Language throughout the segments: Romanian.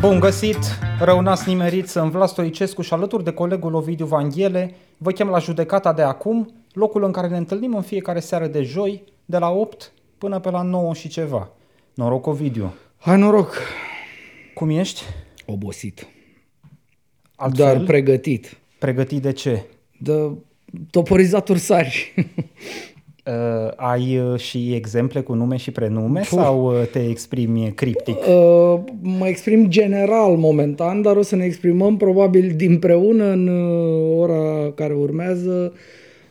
Bun găsit, rău n-ați nimerit, sunt Vlad Stoicescu și alături de colegul Ovidiu Vanghele vă chem la judecata de acum, locul în care ne întâlnim în fiecare seară de joi, de la 8 până pe la 9 și ceva. Noroc, Ovidiu. Hai noroc! Cum ești? Obosit. Altfel? Dar pregătit. Pregătit de ce? De toporizator sari. Uh, ai uh, și exemple cu nume și prenume sau uh, te exprimi criptic? Uh, mă exprim general momentan, dar o să ne exprimăm probabil dinpreună în uh, ora care urmează,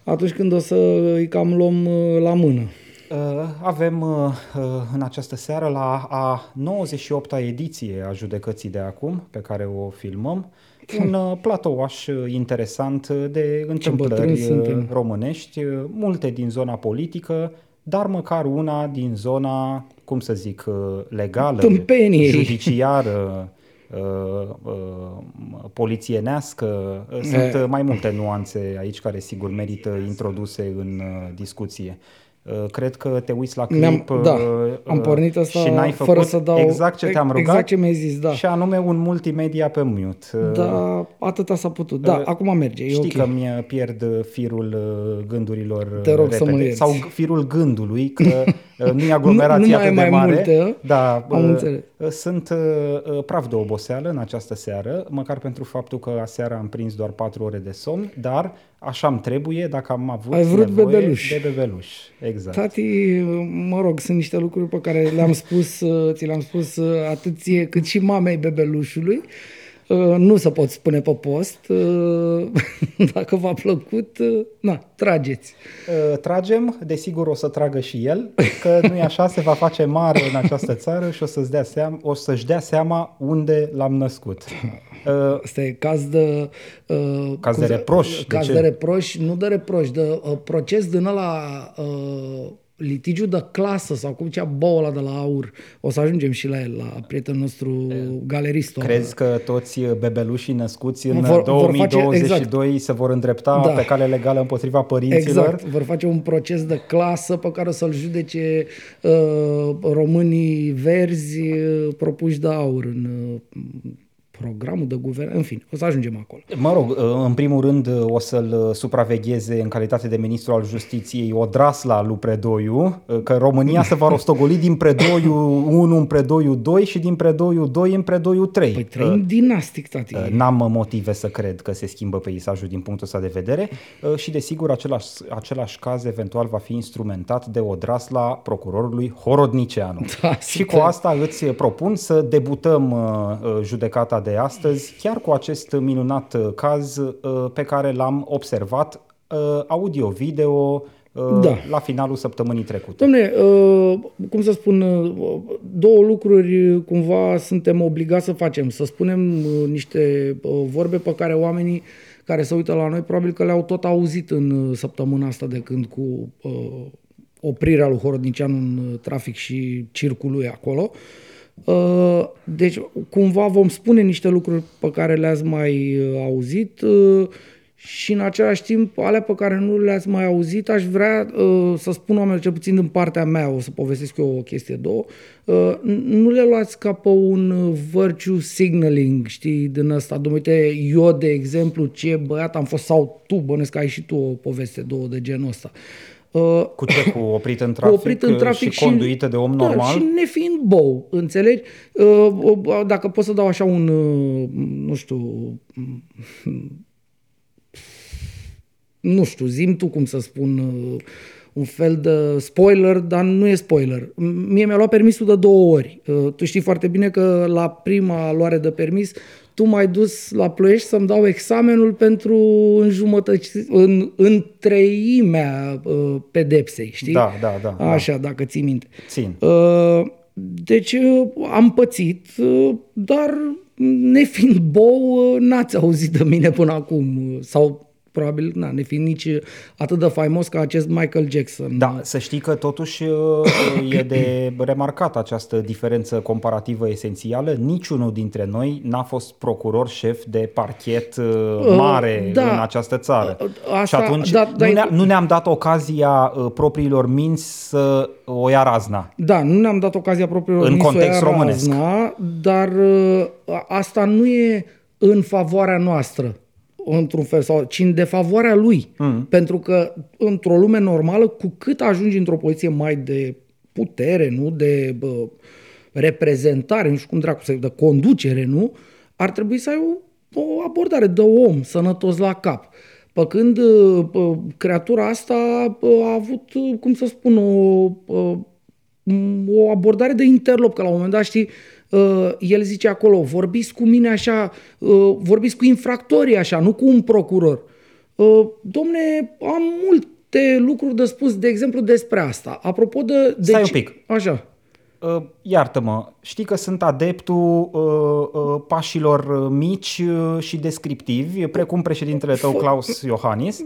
atunci când o să îi cam luăm uh, la mână. Uh, avem uh, uh, în această seară la a 98-a ediție a judecății de acum, pe care o filmăm, un uh, platouaș uh, interesant uh, de întâmplări bătrâni uh, suntem. românești, uh, multe din zona politică, dar măcar una din zona, cum să zic, uh, legală, Tâmpeniei. judiciară, uh, uh, polițienească. Uh, Sunt Eh. uh, mai multe nuanțe aici care sigur merită introduse în uh, discuție. Uh, Cred că te uiți la clip Mi-am- da, uh, am uh, pornit asta și n-ai fără făcut să dau- exact ce te-am rugat exact ce mi-ai zis, da. și anume un multimedia pe mute. Uh, Da, atâta s-a putut. Da, Uh, acum merge, e Știi ok. că mi pierd uh, firul uh, gândurilor uh, Te rog să repede. mă ierți. Sau firul gândului, că uh, nu e aglomerație Nu- nu mai atât e de mai mare. multe, da, am uh, înțeles. uh, Sunt uh, uh, praf de oboseală în această seară, măcar pentru faptul că aseară am prins doar 4 ore de somn, dar așa îmi trebuie dacă am avut Ai vrut nevoie bebeluș. de bebeluș. Exact. Tati, mă rog, sunt niște lucruri pe care le-am spus, uh, ți le-am spus uh, atât ție cât și mamei bebelușului. Uh, Nu se pot spune pe post. Uh, Dacă v-a plăcut, uh, na, trageți. Uh, Tragem, desigur o să tragă și el, că nu e așa, se va face mare în această țară și o, să-ți dea seama, o să-și dea seama unde l-am născut. Uh, Asta e caz de... Uh, Caz cum de se- reproș, de Caz ce? de reproș, nu de reproș, de uh, proces din ăla uh, litigiu de clasă sau cum zicea boul ăla de la aur. O să ajungem și la el, la prietenul nostru galeristul. Crezi că toți bebelușii născuți în Vor- vor face- 2022 se vor îndrepta Da. pe cale legală împotriva părinților? Exact, vor face un proces de clasă pe care o să-l judece uh, românii verzi uh, propuși de aur în uh, programul de guvern. În fine, o să ajungem acolo. Mă rog, în primul rând o să-l supravegheze în calitate de ministru al justiției Odrasla lui Predoiu, că România se va rostogoli din Predoiu 1 în Predoiu 2 și din Predoiu 2 în Predoiu 3. Păi trăim dinastic, tati. Uh, N-am motive să cred că se schimbă peisajul din punctul ăsta de vedere uh, și desigur același, același caz eventual va fi instrumentat de Odrasla procurorului Horodniceanu. Da, și cu super. asta îți propun să debutăm uh, uh, judecata de astăzi chiar cu acest minunat uh, caz uh, pe care l-am observat uh, audio-video uh, Da. la finalul săptămânii trecute. Domne, uh, cum să spun, uh, două lucruri uh, cumva suntem obligați să facem. Să spunem uh, niște uh, vorbe pe care oamenii care se uită la noi probabil că le-au tot auzit în uh, săptămâna asta de când cu uh, oprirea lui Horodnicianu în uh, trafic și circul lui acolo. Uh, Deci, cumva vom spune niște lucruri pe care le-ați mai uh, auzit uh, și în același timp, alea pe care nu le-ați mai auzit, aș vrea uh, să spun oamenilor, cel puțin din partea mea, o să povestesc eu o chestie, două, uh, n- nu le luați ca pe un uh, virtue signaling, știi, din ăsta. Dom'le, uite, eu, de exemplu, ce băiat am fost, sau tu, bănesc că ai și tu o poveste, două de genul ăsta. Uh, Cu ce? Cu oprit în trafic, oprit în trafic și, conduită de om da, normal? și nefiind bou, înțelegi? Uh, uh, Dacă pot să dau așa un, uh, nu știu, nu știu, zim tu cum să spun, uh, un fel de spoiler, dar nu e spoiler. Mie mi-a luat permisul de două ori. Uh, Tu știi foarte bine că la prima luare de permis tu m-ai dus la Ploiești să-mi dau examenul pentru înjumătăți, în, în treimea uh, pedepsei, știi? Da, da, da, da. Așa, dacă ții minte. Țin. Uh, Deci uh, am pățit, uh, dar nefiind bou, uh, n-ați auzit de mine până acum. uh, Sau probabil, na, ne fi nici atât de faimos ca acest Michael Jackson. Da, să știi că totuși uh, e de remarcat această diferență comparativă esențială. Niciunul dintre noi n-a fost procuror șef de parchet uh, mare da. în această țară. Asta- și atunci da, da, nu, ne- nu ne-am dat ocazia uh, propriilor minți să o ia razna. Da, nu ne-am dat ocazia propriilor În nici să o context ia românesc. Razna, dar uh, asta nu e în favoarea noastră, într-un fel, sau, ci în defavoarea lui. Mm. Pentru că într-o lume normală, cu cât ajungi într-o poziție mai de putere, nu de bă, reprezentare, nu știu cum dracu să de conducere, nu? Ar trebui să ai o, o abordare de om sănătos la cap. Pe când uh, uh, creatura asta uh, a avut, uh, cum să spun, o, uh, m- o abordare de interlop, că la un moment dat, știi, uh, el zice acolo, vorbiți cu mine așa, uh, vorbiți cu infractorii așa, nu cu un procuror. Uh, Domne, am multe lucruri de spus, de exemplu, despre asta. Apropo de... de Stai ce- un pic. Așa. Uh, Iartă-mă, știi că sunt adeptul uh, uh, pașilor uh, mici uh, și descriptivi, precum președintele tău Klaus Iohannis,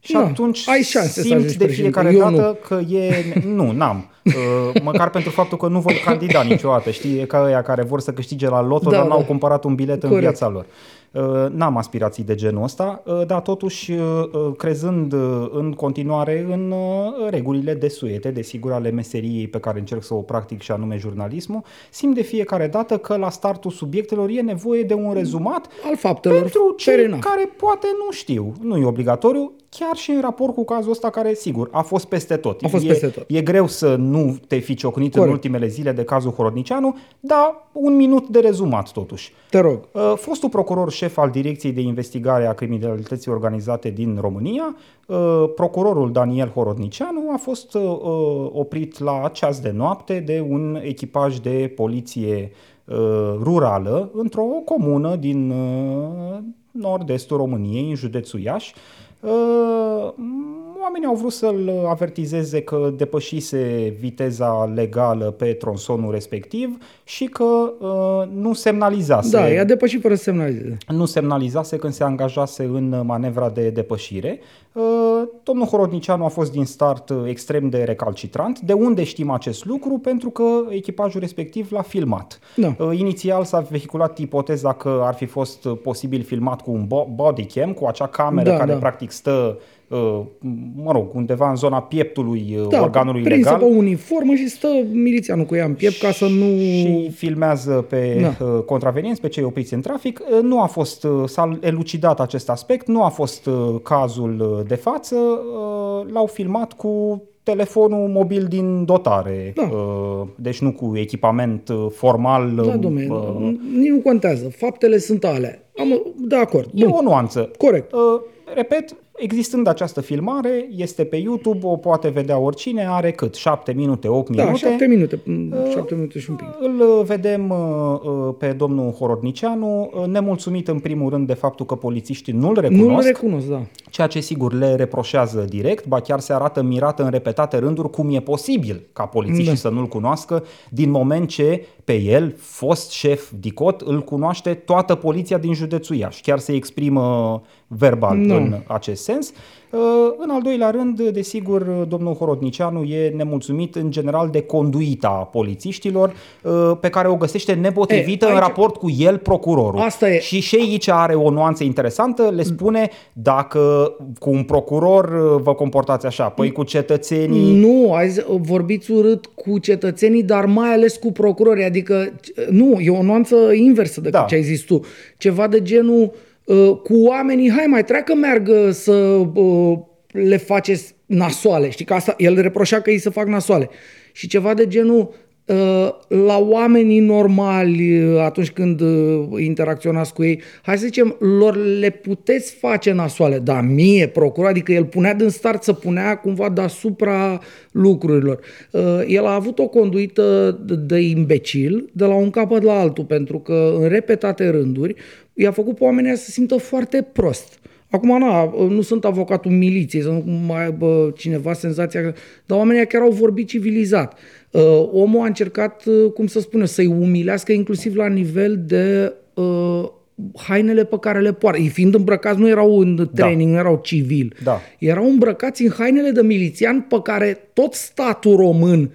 și Da, atunci ai șanse să simt ajungi de președinte. fiecare Eu nu. dată că e... Nu, n-am. Uh, măcar pentru faptul că nu voi candida niciodată. Știi, e ca ăia care vor să câștige la loto, Da, dar n-au da. cumpărat un bilet în Corect. viața lor. Uh, N-am aspirații de genul ăsta, uh, dar totuși uh, uh, crezând uh, în continuare în uh, regulile desuete, desigur, ale meseriei pe care încerc să o practic și anume jurnalismul, simt de fiecare dată că la startul subiectelor e nevoie de un rezumat Al faptelor. pentru cei fair enough. care poate nu știu, nu e obligatoriu, chiar și în raport cu cazul ăsta care, sigur, a fost peste tot. A fost e, peste tot. E greu să nu te fi ciocnit în Corect. ultimele zile de cazul Horodnicianu, dar un minut de rezumat totuși. Te rog. Uh, Fostul procuror șef al Direcției de Investigare a Criminalității Organizate din România, uh, procurorul Daniel Horodnicianu, a fost uh, uh, oprit la ceas de noapte de un echipaj de poliție uh, rurală într-o comună din uh, nord-estul României, în județul Iași. Uh, Oamenii au vrut să-l avertizeze că depășise viteza legală pe tronsonul respectiv și că uh, nu semnalizase Da, i-a depășit fără să semnalizeze. nu semnalizase când se angajase în manevra de depășire. Uh, Domnul Horodnicianu a fost din start uh, extrem de recalcitrant. De unde știm acest lucru? Pentru că echipajul respectiv l-a filmat. Da. Uh, Inițial s-a vehiculat ipoteza că ar fi fost uh, posibil filmat cu un bo- bodycam, cu acea cameră Da, care da. practic stă uh, mă rog, undeva în zona pieptului uh, Da, organului prinsă legal. pe uniformă și stă milițianul cu ea în piept ca să nu... și filmează pe Da. da. contravenienți, pe cei opriți în trafic. Uh, Nu a fost, uh, s-a elucidat acest aspect, nu a fost uh, cazul uh, de față, uh, l-au filmat cu telefonul mobil din dotare, Da. uh, deci nu cu echipament uh, formal. Da, uh, domnule, uh, nici nu contează. Faptele sunt ale. Am, de acord. E Bun. o nuanță. Corect. Uh, repet, existând această filmare, este pe YouTube, o poate vedea oricine, are cât? 7 minute, 8 Da, minute. șapte minute. m, Șapte minute și un pic. Îl vedem uh, uh, pe domnul Horodnicianu, uh, nemulțumit în primul rând de faptul că polițiștii nu-l recunosc, Nu-l recunosc, da. ceea ce sigur le reproșează direct, ba chiar se arată mirat în repetate rânduri cum e posibil ca polițiștii Da. să nu-l cunoască, din moment ce pe el, fost șef DICOT, îl cunoaște toată poliția din județul Iași. Chiar se exprimă verbal Da. în acest sens. Uh, În al doilea rând, desigur, domnul Horodnicianu e nemulțumit în general de conduita polițiștilor uh, pe care o găsește nepotrivită E, în aici- raport cu el, procurorul. Asta e. Și și aici are o nuanță interesantă, le spune dacă cu un procuror uh, vă comportați așa, păi cu cetățenii... Nu, azi vorbiți urât cu cetățenii, dar mai ales cu procurorii. Adică, nu, e o nuanță inversă de Da. ce ai zis tu. Ceva de genul uh, cu oamenii, hai mai treacă meargă să uh, le faceți nasoale. Știi că asta, el reproșea că ei să fac nasoale. Și ceva de genul uh, la oamenii normali uh, atunci când uh, interacționați cu ei, hai să zicem, lor le puteți face nasoale, dar mie, procuror, adică el punea din start să punea cumva deasupra lucrurilor. Uh, El a avut o conduită de- de imbecil de la un capăt la altul, pentru că în repetate rânduri i-a făcut pe oamenii ăia să se simtă foarte prost. Acum, na, nu sunt avocatul miliției, să nu mai aibă cineva senzația că... Dar oamenii ăia chiar au vorbit civilizat. Uh, omul a încercat, uh, cum să spune, să-i umilească inclusiv la nivel de uh, hainele pe care le poartă. Ei fiind îmbrăcați, nu erau în training, da. nu erau civil. Da. Erau îmbrăcați în hainele de milițian pe care tot statul român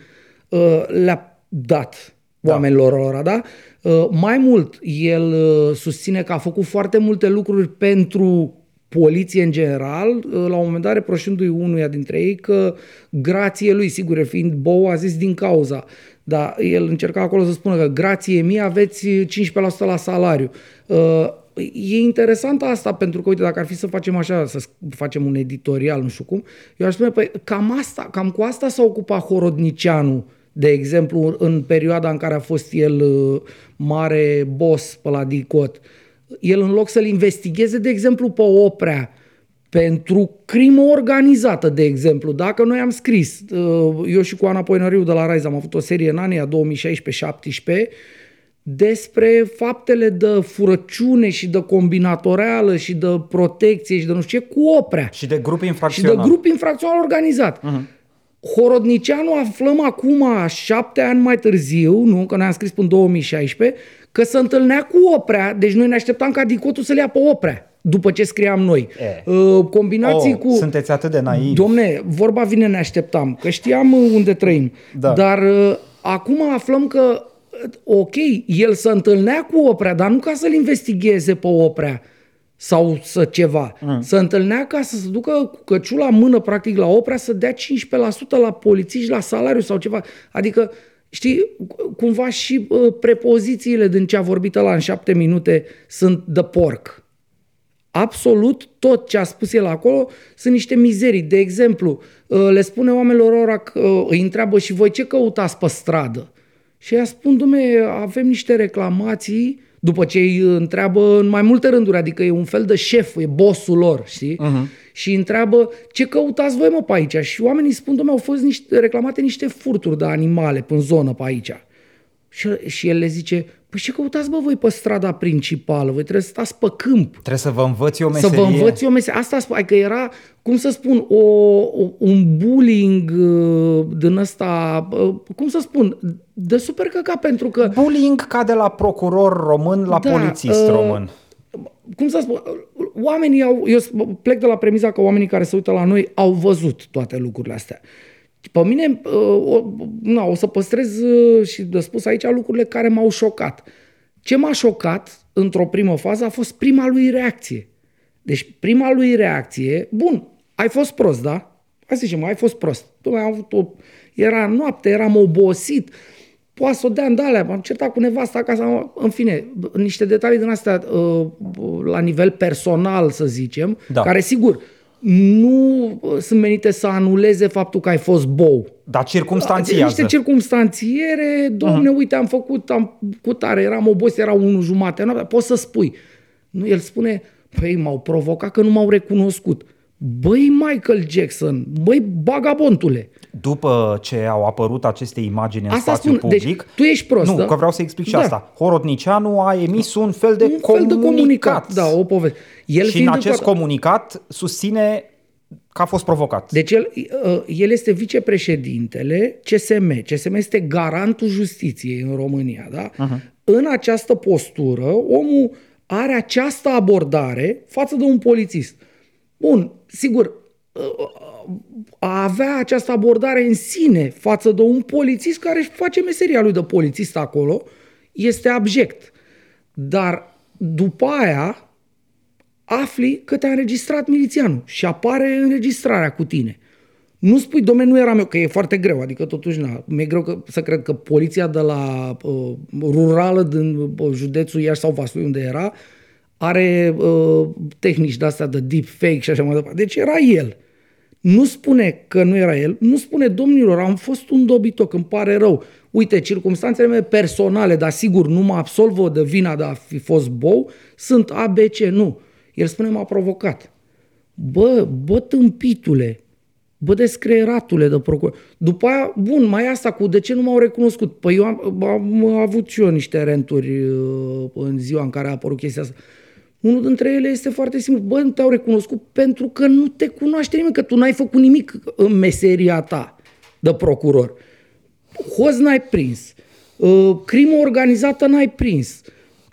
uh, le-a dat da. oamenilor ăla, da? Uh, mai mult, el uh, susține că a făcut foarte multe lucruri pentru poliție în general, uh, la un moment dat reproșându-i unuia dintre ei că grație lui, sigur, fiind bou, a zis din cauza, dar el încerca acolo să spună că grație mie aveți 15% la salariu. E interesant asta pentru că, uite, dacă ar fi să facem așa, să facem un editorial, nu știu cum, eu aș spune, păi cam, asta, cam cu asta s-a ocupat Horodnicianu, de exemplu, în perioada în care a fost el mare boss pe la DICOT. El în loc să-l investigheze, de exemplu, pe Oprea, pentru crimă organizată, de exemplu. Dacă noi am scris, eu și cu Ana Poinăriu de la Rise am avut o serie în anii 2016-17 despre faptele de furăciune și de combinatoreală și de protecție și de nu știu ce cu oprea. Și de grup infracțional. Și de grup infracțional organizat. Uh-huh. Horodnicianu aflăm acum, șapte ani mai târziu, nu, că ne-am scris până 2016, că se întâlnea cu Oprea, deci noi ne așteptam ca Dicotul să le ia pe Oprea după ce scriam noi. E. Uh, combinații oh, cu... Sunteți atât de naivi. Domne, vorba vine ne așteptam, că știam unde trăim. Da. Dar uh, acum aflăm că, ok, el se întâlnea cu Oprea, dar nu ca să-l investigheze pe Oprea, sau să ceva. Mm. Să întâlnea ca să se ducă cu căciula în mână, practic, la opera, să dea 15% la polițiști la salariu sau ceva. Adică, știi, cumva și uh, prepozițiile din ce a vorbit la în șapte minute sunt de porc. Absolut tot ce a spus el acolo sunt niște mizerii. De exemplu, uh, le spune oamenilor ora că uh, îi întreabă și voi ce căutați pe stradă? Și ea spun, dumne, avem niște reclamații după ce îi întreabă în mai multe rânduri, adică e un fel de șef, e bossul lor, știi? Uh-huh. Și îi întreabă ce căutați voi mă pe aici? Și oamenii spun, domnule, au fost niște, reclamate niște furturi de animale pe zonă pe aici. Și, și el le zice, păi ce căutați bă voi pe strada principală? Voi trebuie să stați pe câmp. Trebuie să vă învăți o meserie. Să vă învăți o meserie. Asta spune, că era, cum să spun, o, o, un bullying uh, din ăsta, uh, cum să spun, de super căca pentru că... Bullying ca de la procuror român la da, polițist uh, român. Cum să spun, oamenii au, eu plec de la premiza că oamenii care se uită la noi au văzut toate lucrurile astea. Pe mine uh, o, na, o să păstrez uh, și de spus aici lucrurile care m-au șocat. Ce m-a șocat într-o primă fază a fost prima lui reacție. Deci prima lui reacție, bun, ai fost prost, da? Hai să zicem, ai fost prost. Tu ai avut o, era noapte, eram obosit, poate să o dea în dalea, m-am certat cu nevasta acasă, în fine, niște detalii din astea uh, la nivel personal, să zicem, da. care sigur, nu uh, sunt menite să anuleze faptul că ai fost bou. Dar circumstanțiază. Niște circumstanțiere, domne, uh-huh. uite, am făcut, am cu tare, eram obosit, era unul jumate, noapte, poți să spui. Nu, el spune, păi m-au provocat că nu m-au recunoscut. Băi, Michael Jackson, băi, bagabontule. După ce au apărut aceste imagini în asta spațiu spun, public... Deci, tu ești prost, Nu, da? că vreau să explic și da. asta. Horodnicianu a emis un fel de un comunicat. fel de comunicat, da, o poveste. El și în acest comunicat susține că a fost provocat. Deci el, uh, el este vicepreședintele CSM. CSM este garantul justiției în România. Da? Uh-huh. În această postură, omul are această abordare față de un polițist. Bun, sigur, a avea această abordare în sine față de un polițist care își face meseria lui de polițist acolo este abject. Dar după aia afli că te-a înregistrat milițianul și apare înregistrarea cu tine. Nu spui, domnule, nu era meu, că e foarte greu, adică totuși na, mi-e greu că, să cred că poliția de la uh, rurală din uh, județul Iași sau Vaslui unde era, are uh, tehnici de astea de deep fake și așa mai departe. Deci era el. Nu spune că nu era el, nu spune, domnilor, am fost un dobitoc, îmi pare rău. Uite, circumstanțele mele personale, dar sigur nu mă absolvă de vina de a fi fost bou, sunt ABC, nu. El spune, m-a provocat. Bă, bă, tâmpitule, bă, descreeratule de procuror. După aia, bun, mai asta cu de ce nu m-au recunoscut. Păi eu am, am avut și eu niște renturi uh, în ziua în care a apărut chestia asta. Unul dintre ele este foarte simplu. Bă, nu te-au recunoscut pentru că nu te cunoaște nimeni, că tu n-ai făcut nimic în meseria ta de procuror. Hoz n-ai prins. Uh, crimă organizată n-ai prins.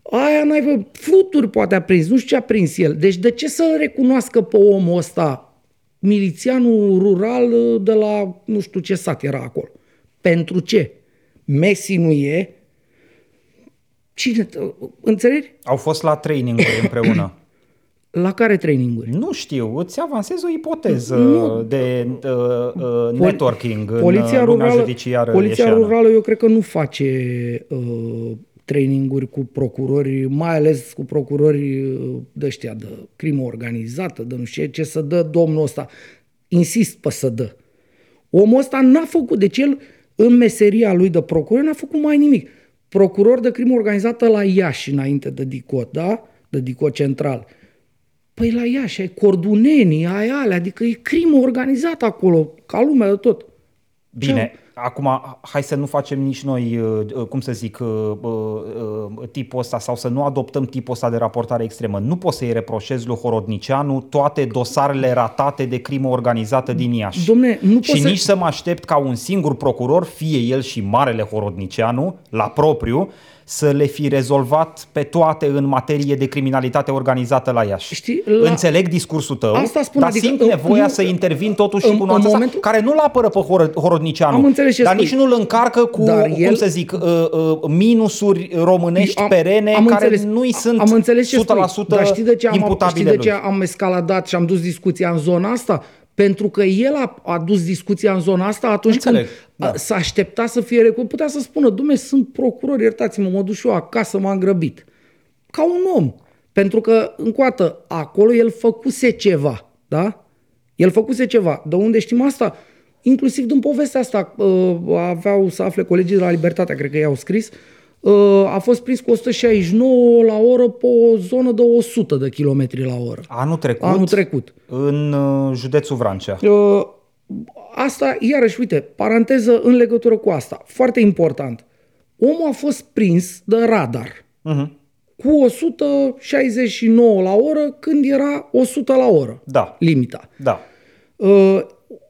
Aia n-ai vă, fluturi poate a prins, nu știu ce a prins el. Deci de ce să recunoască pe omul ăsta milițianul rural uh, de la nu știu ce sat era acolo? Pentru ce? Messi nu e. Cine? Înțelegi? Au fost la training împreună. La care traininguri? Nu știu, îți avansez o ipoteză nu. de uh, uh, networking poliția în lumea rurală, judiciară Poliția ieșeană. rurală eu cred că nu face uh, traininguri cu procurori, mai ales cu procurori uh, de ăștia de crimă organizată, de nu știu ce, ce să dă domnul ăsta. Insist pe să dă. Omul ăsta n-a făcut, deci el în meseria lui de procuror n-a făcut mai nimic. Procuror de crimă organizată la Iași înainte de DICOT, da? De DICOT central. Păi la Iași ai cordunenii, ai alea, adică e crimă organizată acolo, ca lumea de tot. Bine, acum hai să nu facem nici noi, uh, cum să zic, uh, uh, tipul ăsta sau să nu adoptăm tipul ăsta de raportare extremă. Nu poți să-i reproșezi lui Horodnicianu toate dosarele ratate de crimă organizată din Iași. Domne, nu și poți nici să... să mă aștept ca un singur procuror, fie el și marele Horodnicianu, la propriu, să le fi rezolvat pe toate în materie de criminalitate organizată la Iași. Știi, la... Înțeleg discursul tău, Asta spun, dar adică simt în- nevoia nu- să intervin totuși și în- cu în nuanța momentul- asta, care nu-l apără pe Hor- Horodnicianu, Am înțeles ce dar spui. nici nu-l încarcă cu, Dar cum el- să zic, uh, uh, minusuri românești Am- perene am care înțeles. nu-i sunt am înțeles ce 100% spui, dar știi de ce am, știi imputabile de lui. ce am escaladat și am dus discuția în zona asta? Pentru că el a adus discuția în zona asta atunci Înțeleg, când da. a- s-a aștepta să fie recunoscut. Putea să spună, dumne, sunt procuror, iertați-mă, mă duc și eu acasă, m-am grăbit. Ca un om. Pentru că, încă o dată, acolo el făcuse ceva, da? El făcuse ceva. De unde știm asta? Inclusiv din povestea asta, uh, aveau să afle colegii de la Libertatea, cred că i-au scris, uh, a fost prins cu 169 la oră pe o zonă de 100 de kilometri la oră. Anul trecut, Anul trecut. în uh, județul Vrancea. Uh, Asta, iarăși, uite, paranteză în legătură cu asta. Foarte important. Omul a fost prins de radar Uh-huh. cu 169 la oră când era 100 la oră. Da. Limita. Da. Uh,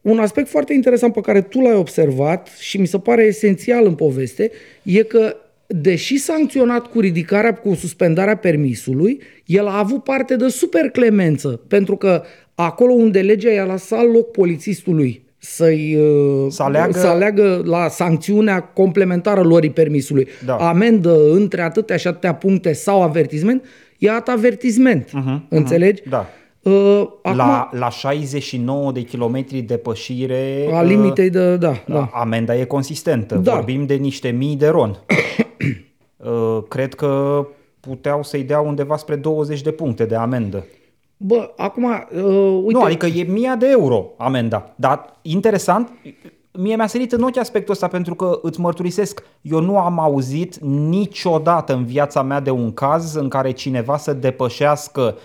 un aspect foarte interesant pe care tu l-ai observat și mi se pare esențial în poveste e că deși sancționat cu ridicarea, cu suspendarea permisului, el a avut parte de super clemență, pentru că acolo unde legea i-a lăsat loc polițistului să-i, uh, Să aleagă- să aleagă la sancțiunea complementară lorii permisului, Da. amendă între atâtea și atâtea puncte sau avertisment, i-a dat avertisment. Uh-huh, înțelegi? Da. Uh, acum, La, la 69 de kilometri depășire... a uh, limitei de... Da, da. Amenda e consistentă. Da. Vorbim de niște mii de ron. Uh, Cred că puteau să-i dea undeva spre 20 de puncte de amendă. Bă, acum, uh, uite, Nu, adică e 1000 de euro amenda. Dar interesant, mie mi-a sărit în ochi aspectul ăsta pentru că îți mărturisesc, eu nu am auzit niciodată în viața mea de un caz în care cineva să depășească uh,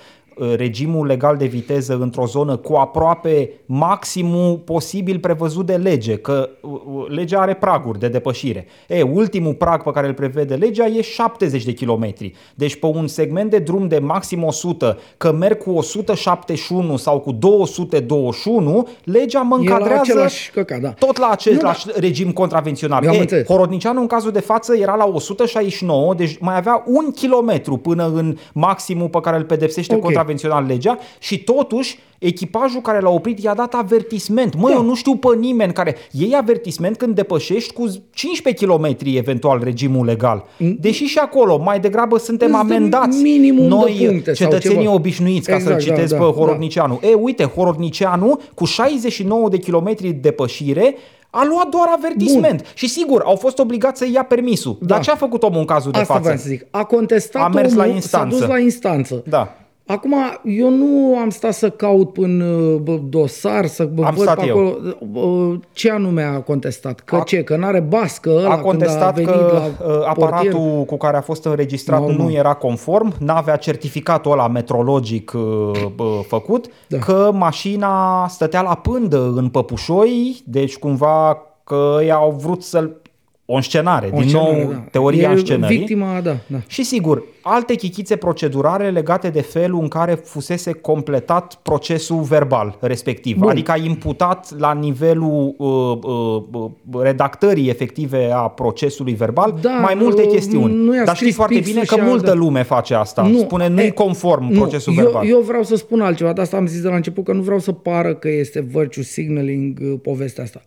regimul legal de viteză într-o zonă cu aproape maximul posibil prevăzut de lege, că uh, uh, legea are praguri de depășire. E, ultimul prag pe care îl prevede legea e 70 de kilometri. Deci pe un segment de drum de maxim 100, că merg cu 171 sau cu 221, legea mă E la încadrează același căcat, da. tot la același Nu, regim contravențional. Eu am E, înțeles. Horodnicianu în cazul de față era la 169, deci mai avea un kilometru până în maximul pe care îl pedepsește Ok. Contravențional legea și totuși echipajul care l-a oprit i-a dat avertisment. Mă, Da. eu nu știu pe nimeni care iei avertisment când depășești cu 15 km eventual regimul legal. Deși și acolo mai degrabă suntem Mm. Îți dă amendați. minimum de Noi, puncte sau cetățenii ceva. obișnuiți, ca Exact, să-l da, citesc da, pe da. Horodnicianu. E, uite, Horodnicianu cu 69 de kilometri depășire a luat doar avertisment. Bun. Și sigur, au fost obligați să ia permisul. Da. Dar ce a făcut omul în cazul de Asta față? vreau să zic. A contestat A mers omul, la instanță. s-a dus la instanță. Da. Acum, eu nu am stat să caut în uh, bă, dosar, să bă, Am văd stat pe eu. acolo bă, ce anume a contestat. Că A- ce, că n-are bască ăla A când a contestat venit că la uh, aparatul portier. cu care a fost înregistrat Normal. nu era conform, n-avea certificatul ăla metrologic uh, bă, făcut, Da. că mașina stătea la pândă în Păpușoi, deci cumva că ei au vrut să-l o înscenare, O din scenare, nou da. teoria E înscenării. Victima, da, da. Și sigur, alte chichițe procedurale legate de felul în care fusese completat procesul verbal respectiv. Bun. Adică a imputat la nivelul uh, uh, uh, redactării efective a procesului verbal Da, mai multe uh, chestiuni. nu i-a Dar știți scris foarte pixul bine și că a- multă da. lume face asta. Spune nu-i e, conform nu, procesul eu, verbal. Eu vreau să spun altceva, de asta am zis de la început, că nu vreau să pară că este virtue signaling uh, povestea asta.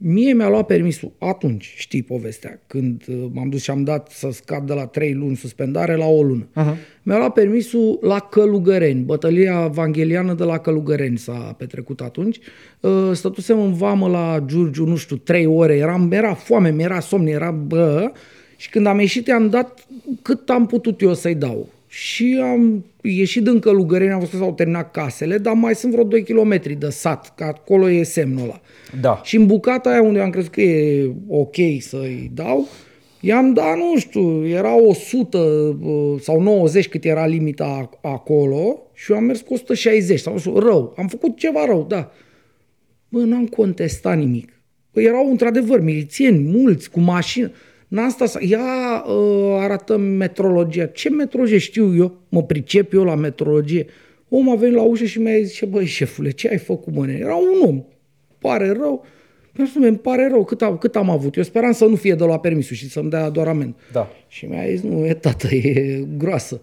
Mie mi-a luat permisul atunci, știi povestea, când uh, m-am dus și am dat să scad de la 3 luni suspendare la o lună. Uh-huh. Mi-a luat permisul la Călugăreni, bătălia vangheliană de la Călugăreni s-a petrecut atunci. Uh, Stătusem în vamă la Giurgiu, nu știu, 3 ore, eram, era foame, mi-era somn, era bă, și când am ieșit i-am dat cât am putut eu să-i dau. Și am ieșit din Călugăreni, am văzut că s-au terminat casele, dar mai sunt vreo 2 km de sat, că acolo e semnul ăla. Da. Și în bucata aia unde am crezut că e ok să-i dau, i-am dat, nu știu, era 100 uh, sau 90 cât era limita ac- acolo și eu am mers cu 160 sau nu știu, rău. Am făcut ceva rău, da. Bă, n-am contestat nimic. Păi erau într-adevăr milițieni, mulți, cu mașină. N-am stat să... Ia uh, arată metrologia. Ce metrologie știu eu? Mă pricep eu la metrologie. Omul a venit la ușă și mi-a zis, băi, șefule, ce ai făcut, mă? nene?" Era un om. Pare rău. Mi-a spus, îmi pare rău, cât, am, cât am avut. Eu speram să nu fie de la permisul și să-mi dea doar amend. Da. Și mi-a zis, nu, e tată, e groasă.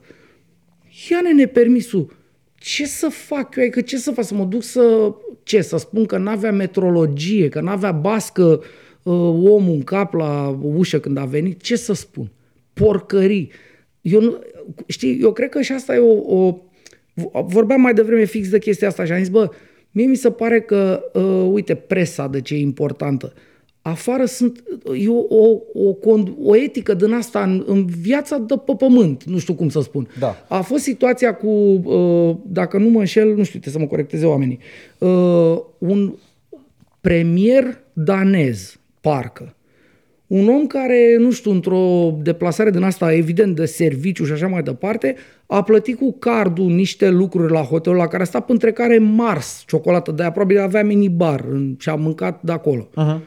Ia nene permisul. Ce să fac eu? Adică ce să fac? Să mă duc să... Ce? Să spun că n-avea metrologie, că n-avea bască uh, omul în cap la ușă când a venit? Ce să spun? Porcării. Eu nu, știi, eu cred că și asta e o, o... Vorbeam mai devreme fix de chestia asta și am zis, bă, mie mi se pare că, uh, uite, presa de ce e importantă. Afară sunt, e o, o, o, con- o etică din asta în, în viața de pe pământ, nu știu cum să spun. Da. A fost situația cu, uh, dacă nu mă înșel, nu știu, trebuie să mă corecteze oamenii, uh, un premier danez, parcă, un om care, nu știu, într-o deplasare din asta, evident, de serviciu și așa mai departe, a plătit cu cardul niște lucruri la hotelul la care a stat, între care Mars, ciocolată de aia, probabil avea minibar în- și a mâncat de acolo. Uh-huh.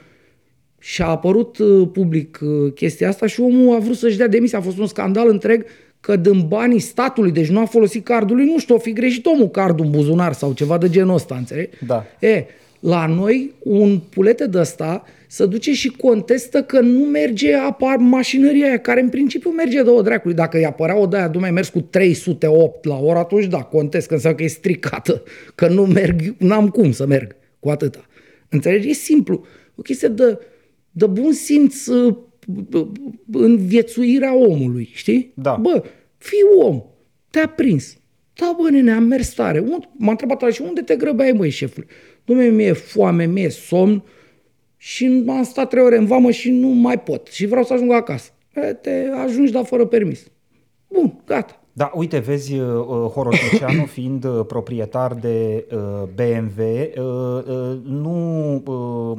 Și a apărut uh, public uh, chestia asta și omul a vrut să-și dea demisia. A fost un scandal întreg că din banii statului, deci nu a folosit cardul lui, nu știu, o fi greșit omul cardul în buzunar sau ceva de genul ăsta, înțelegi? Da. E, la noi, un pulete de ăsta se duce și contestă că nu merge apa mașinăria aia, care în principiu merge de o dracului. Dacă îi apărea o de aia, dumai mers cu 308 la oră, atunci da, contest, că înseamnă că e stricată, că nu merg, n-am cum să merg cu atâta. Înțelegi? E simplu. O chestie de, de bun simț uh, în viețuirea omului, știi? Da. Bă, fii om, te-a prins. Da, bă, nene, am mers tare. Unde, m-a întrebat ăla și unde te grăbeai, măi, șefule? Dom'le, mi-e foame, mi-e somn și am stat trei ore în vamă și nu mai pot. Și vreau să ajung acasă. E, te ajungi, dar fără permis. Bun, gata. Da, uite, vezi, uh, uh, Horoticianu fiind uh, proprietar de uh, BMW, uh, uh, nu,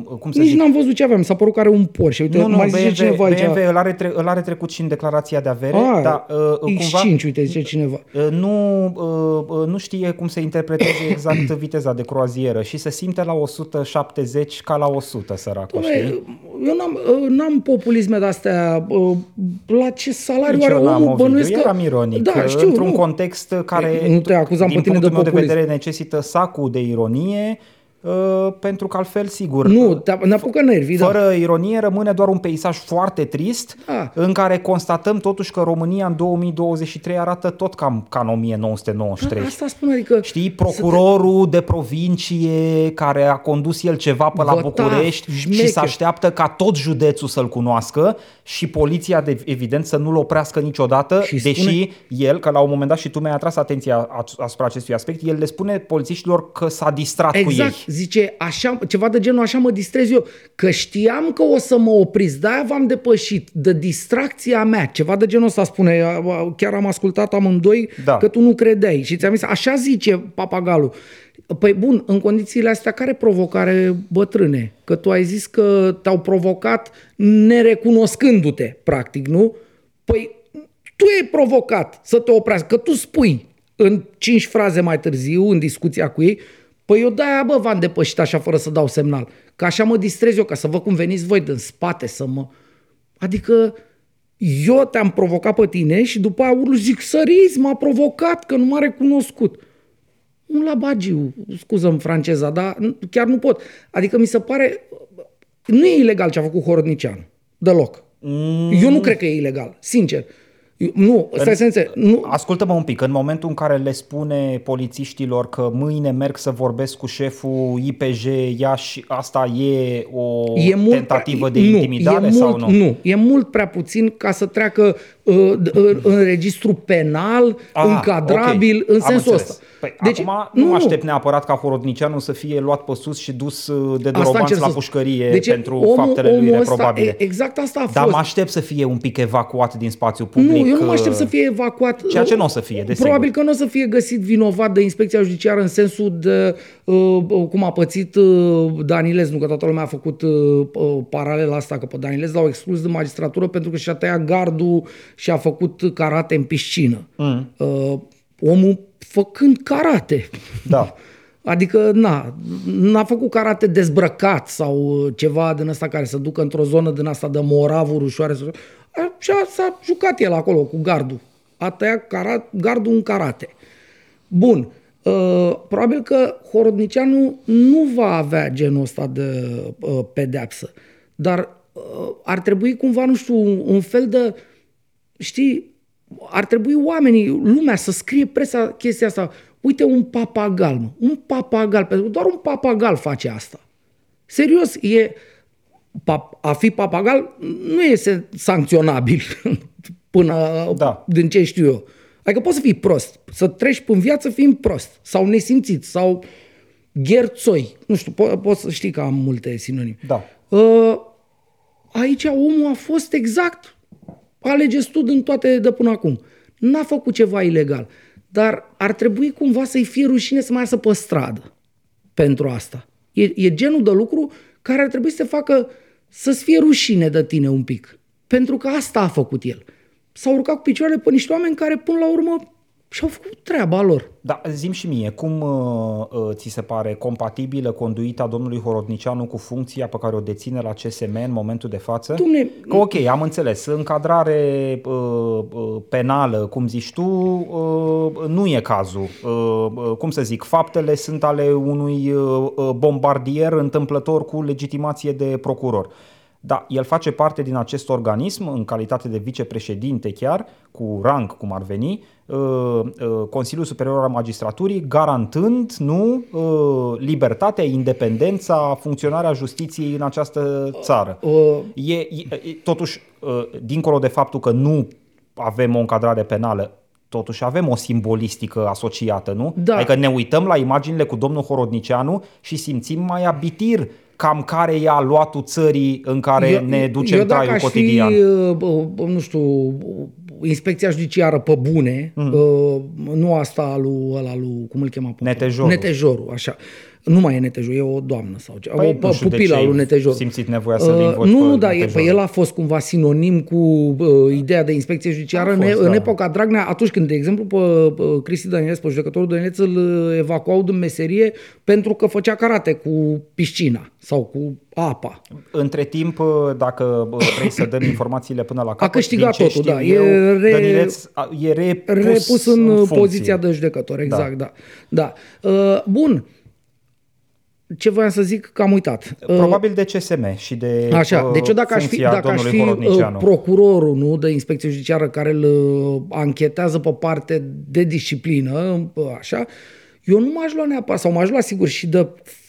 uh, cum să Nici zic, n-am văzut ce aveam. S-a părut că are un Porsche. Uite, nu, nu, mai zice BMW, cineva aici. BMW îl, are tre- îl are trecut și în declarația de avere, Ah, dar uh, cumva X5, uite, zice cineva. uh, nu, uh, uh, nu știe cum să interpreteze exact viteza de croazieră și se simte la 170 ca la 100, săracul, știi? Dom'le, eu n-am, uh, n-am populisme de-astea. uh, La ce salariu Nici are eu n-am omul? Ovidiu, Bănuiesc că... eram ironic, Da, uh, știu, într-un nu. context care, Nu te acuzam din pe tine punctul de meu de populism. vedere, necesită sacul de ironie, uh, pentru că altfel, sigur, Nu, te- ne apucă nervii, da. Fără ironie rămâne doar un peisaj foarte trist Da. în care constatăm totuși că România în 2023 arată tot cam ca în 1993. Asta spun, adică... Știi, procurorul de provincie care a condus el ceva pe la Vătaf, București și șmecher. se așteaptă ca tot județul să-l cunoască și poliția, de, evident, să nu-l oprească niciodată, Și deși spune- el, că la un moment dat și tu mi-ai atras atenția asupra acestui aspect, el le spune polițiștilor că s-a distrat cu Exact, ei. Zice, așa, ceva de genul așa mă distrez eu, că știam că o să mă opriți, de-aia v-am depășit, de distracția mea, ceva de genul ăsta spune, chiar am ascultat amândoi Da. că tu nu credeai și ți-am zis, așa zice papagalul. Păi bun, în condițiile astea, care provocare bătrâne? Că tu ai zis că te-au provocat nerecunoscându-te, practic, nu? Păi tu ai provocat să te oprească, că tu spui în cinci fraze mai târziu, în discuția cu ei, păi eu de-aia, bă, v-am depășit așa fără să dau semnal. Că așa mă distrez eu, ca să văd cum veniți voi din spate să mă... Adică eu te-am provocat pe tine și după aia urlu zic, săriți, m-a provocat că nu m-a recunoscut. Un labagiu, scuză-mi franceza, dar chiar nu pot. Adică mi se pare, nu e ilegal ce a făcut Horodnicianu, deloc. Mm. Eu nu cred că e ilegal, sincer. Nu, stai să înțeleg. Nu. Ascultă-mă un pic, în momentul în care le spune polițiștilor că mâine merg să vorbesc cu șeful IPJ Iași, asta e o e mult tentativă prea, de intimidare nu, e sau mult, nu? Nu, e mult prea puțin ca să treacă uh, în, în registru penal, ah, încadrabil, okay. în sensul ăsta. Păi, deci, acum nu, nu aștept neapărat ca Horodnicianu să fie luat pe sus și dus uh, de dorobanți la pușcărie deci, pentru omul, faptele omul lui reprobabile. Exact asta a fost. Dar mă aștept să fie un pic evacuat din spațiu public. Nu, eu nu mă aștept să fie evacuat. Ceea ce nu o să fie, desigur. Probabil că nu o să fie găsit vinovat de inspecția judiciară în sensul de uh, cum a pățit uh, Danilez, nu că toată lumea a făcut uh, uh, paralela asta, că pe Danilez l-au exclus de magistratură pentru că și-a tăiat gardul și a făcut karate în piscină. Mm. Uh, omul făcând karate. Da. Adică, na, n-a făcut karate dezbrăcat sau ceva din asta care să ducă într-o zonă din asta de moravuri ușoare. Și s-a jucat el acolo cu gardul. A tăiat karate, gardul în karate. Bun. Uh, probabil că Horodnicianu nu va avea genul ăsta de uh, pedeapsă. Dar uh, ar trebui cumva, nu știu, un, un fel de, știi, ar trebui oamenii, lumea să scrie presa chestia asta. Uite un papagal, mă. Un papagal, pentru că doar un papagal face asta. Serios, e, a fi papagal nu este sancționabil până da. din ce știu eu. Adică poți să fii prost, să treci în viață fiind prost sau nesimțit sau gherțoi. Nu știu, po- poți să știi că am multe sinonime. Da. Uh, aici omul a fost exact alegeți tu din toate de până acum. N-a făcut ceva ilegal. Dar ar trebui cumva să-i fie rușine să mai iasă pe stradă pentru asta. E, e genul de lucru care ar trebui să te facă să-ți fie rușine de tine un pic. Pentru că asta a făcut el. S-a urcat cu picioarele pe niște oameni care până la urmă și-au făcut treaba lor. Da, zim și mie, cum uh, uh, ți se pare compatibilă conduita domnului Horodnicianu cu funcția pe care o deține la CSM în momentul de față? Dumne, că ok, am înțeles, încadrare uh, uh, penală, cum zici tu, uh, nu e cazul. Uh, uh, cum să zic, faptele sunt ale unui uh, uh bombardier întâmplător cu legitimație de procuror. Da, el face parte din acest organism în calitate de vicepreședinte chiar, cu rang cum ar veni, uh, uh, Consiliul Superior al Magistraturii, garantând nu uh, libertatea, independența, funcționarea justiției în această țară. E, e, totuși, dincolo de faptul că nu avem o încadrare penală, totuși avem o simbolistică asociată, nu? Da. Adică ne uităm la imaginile cu domnul Horodnicianu și simțim mai abitir cam care e aluatul țării în care eu, ne ducem eu traiul cotidian? Fi, uh, nu știu, inspecția judiciară pe bune, mm. nu asta lui, ăla lui, cum îl chema? Netejorul. Netejorul, așa. Nu mai e Netejor, e o doamnă sau ceva. Păi, o pupila lui Netejor. simțit nevoia să uh, Nu, nu, dar păi el a fost cumva sinonim cu uh, ideea de inspecție judiciară fost, în, da. în epoca Dragnea, atunci când, de exemplu, pe uh, Cristi Danielț, pe judecătorul Danielț, îl uh, evacuau din meserie pentru că făcea karate cu piscina sau cu apa. Între timp, uh, dacă vrei să dăm informațiile până la capăt, a câștigat totul, da. Eu, e, re, Danileț, e repus, repus în, în poziția de judecător, exact, da. da. da. Uh, bun ce voiam să zic că am uitat. Probabil de CSM și de Așa, deci eu dacă aș fi, dacă aș fi uh, procurorul nu, de inspecție judiciară care îl uh, anchetează pe parte de disciplină, uh, așa, eu nu m-aș lua neapărat, sau m-aș lua sigur și de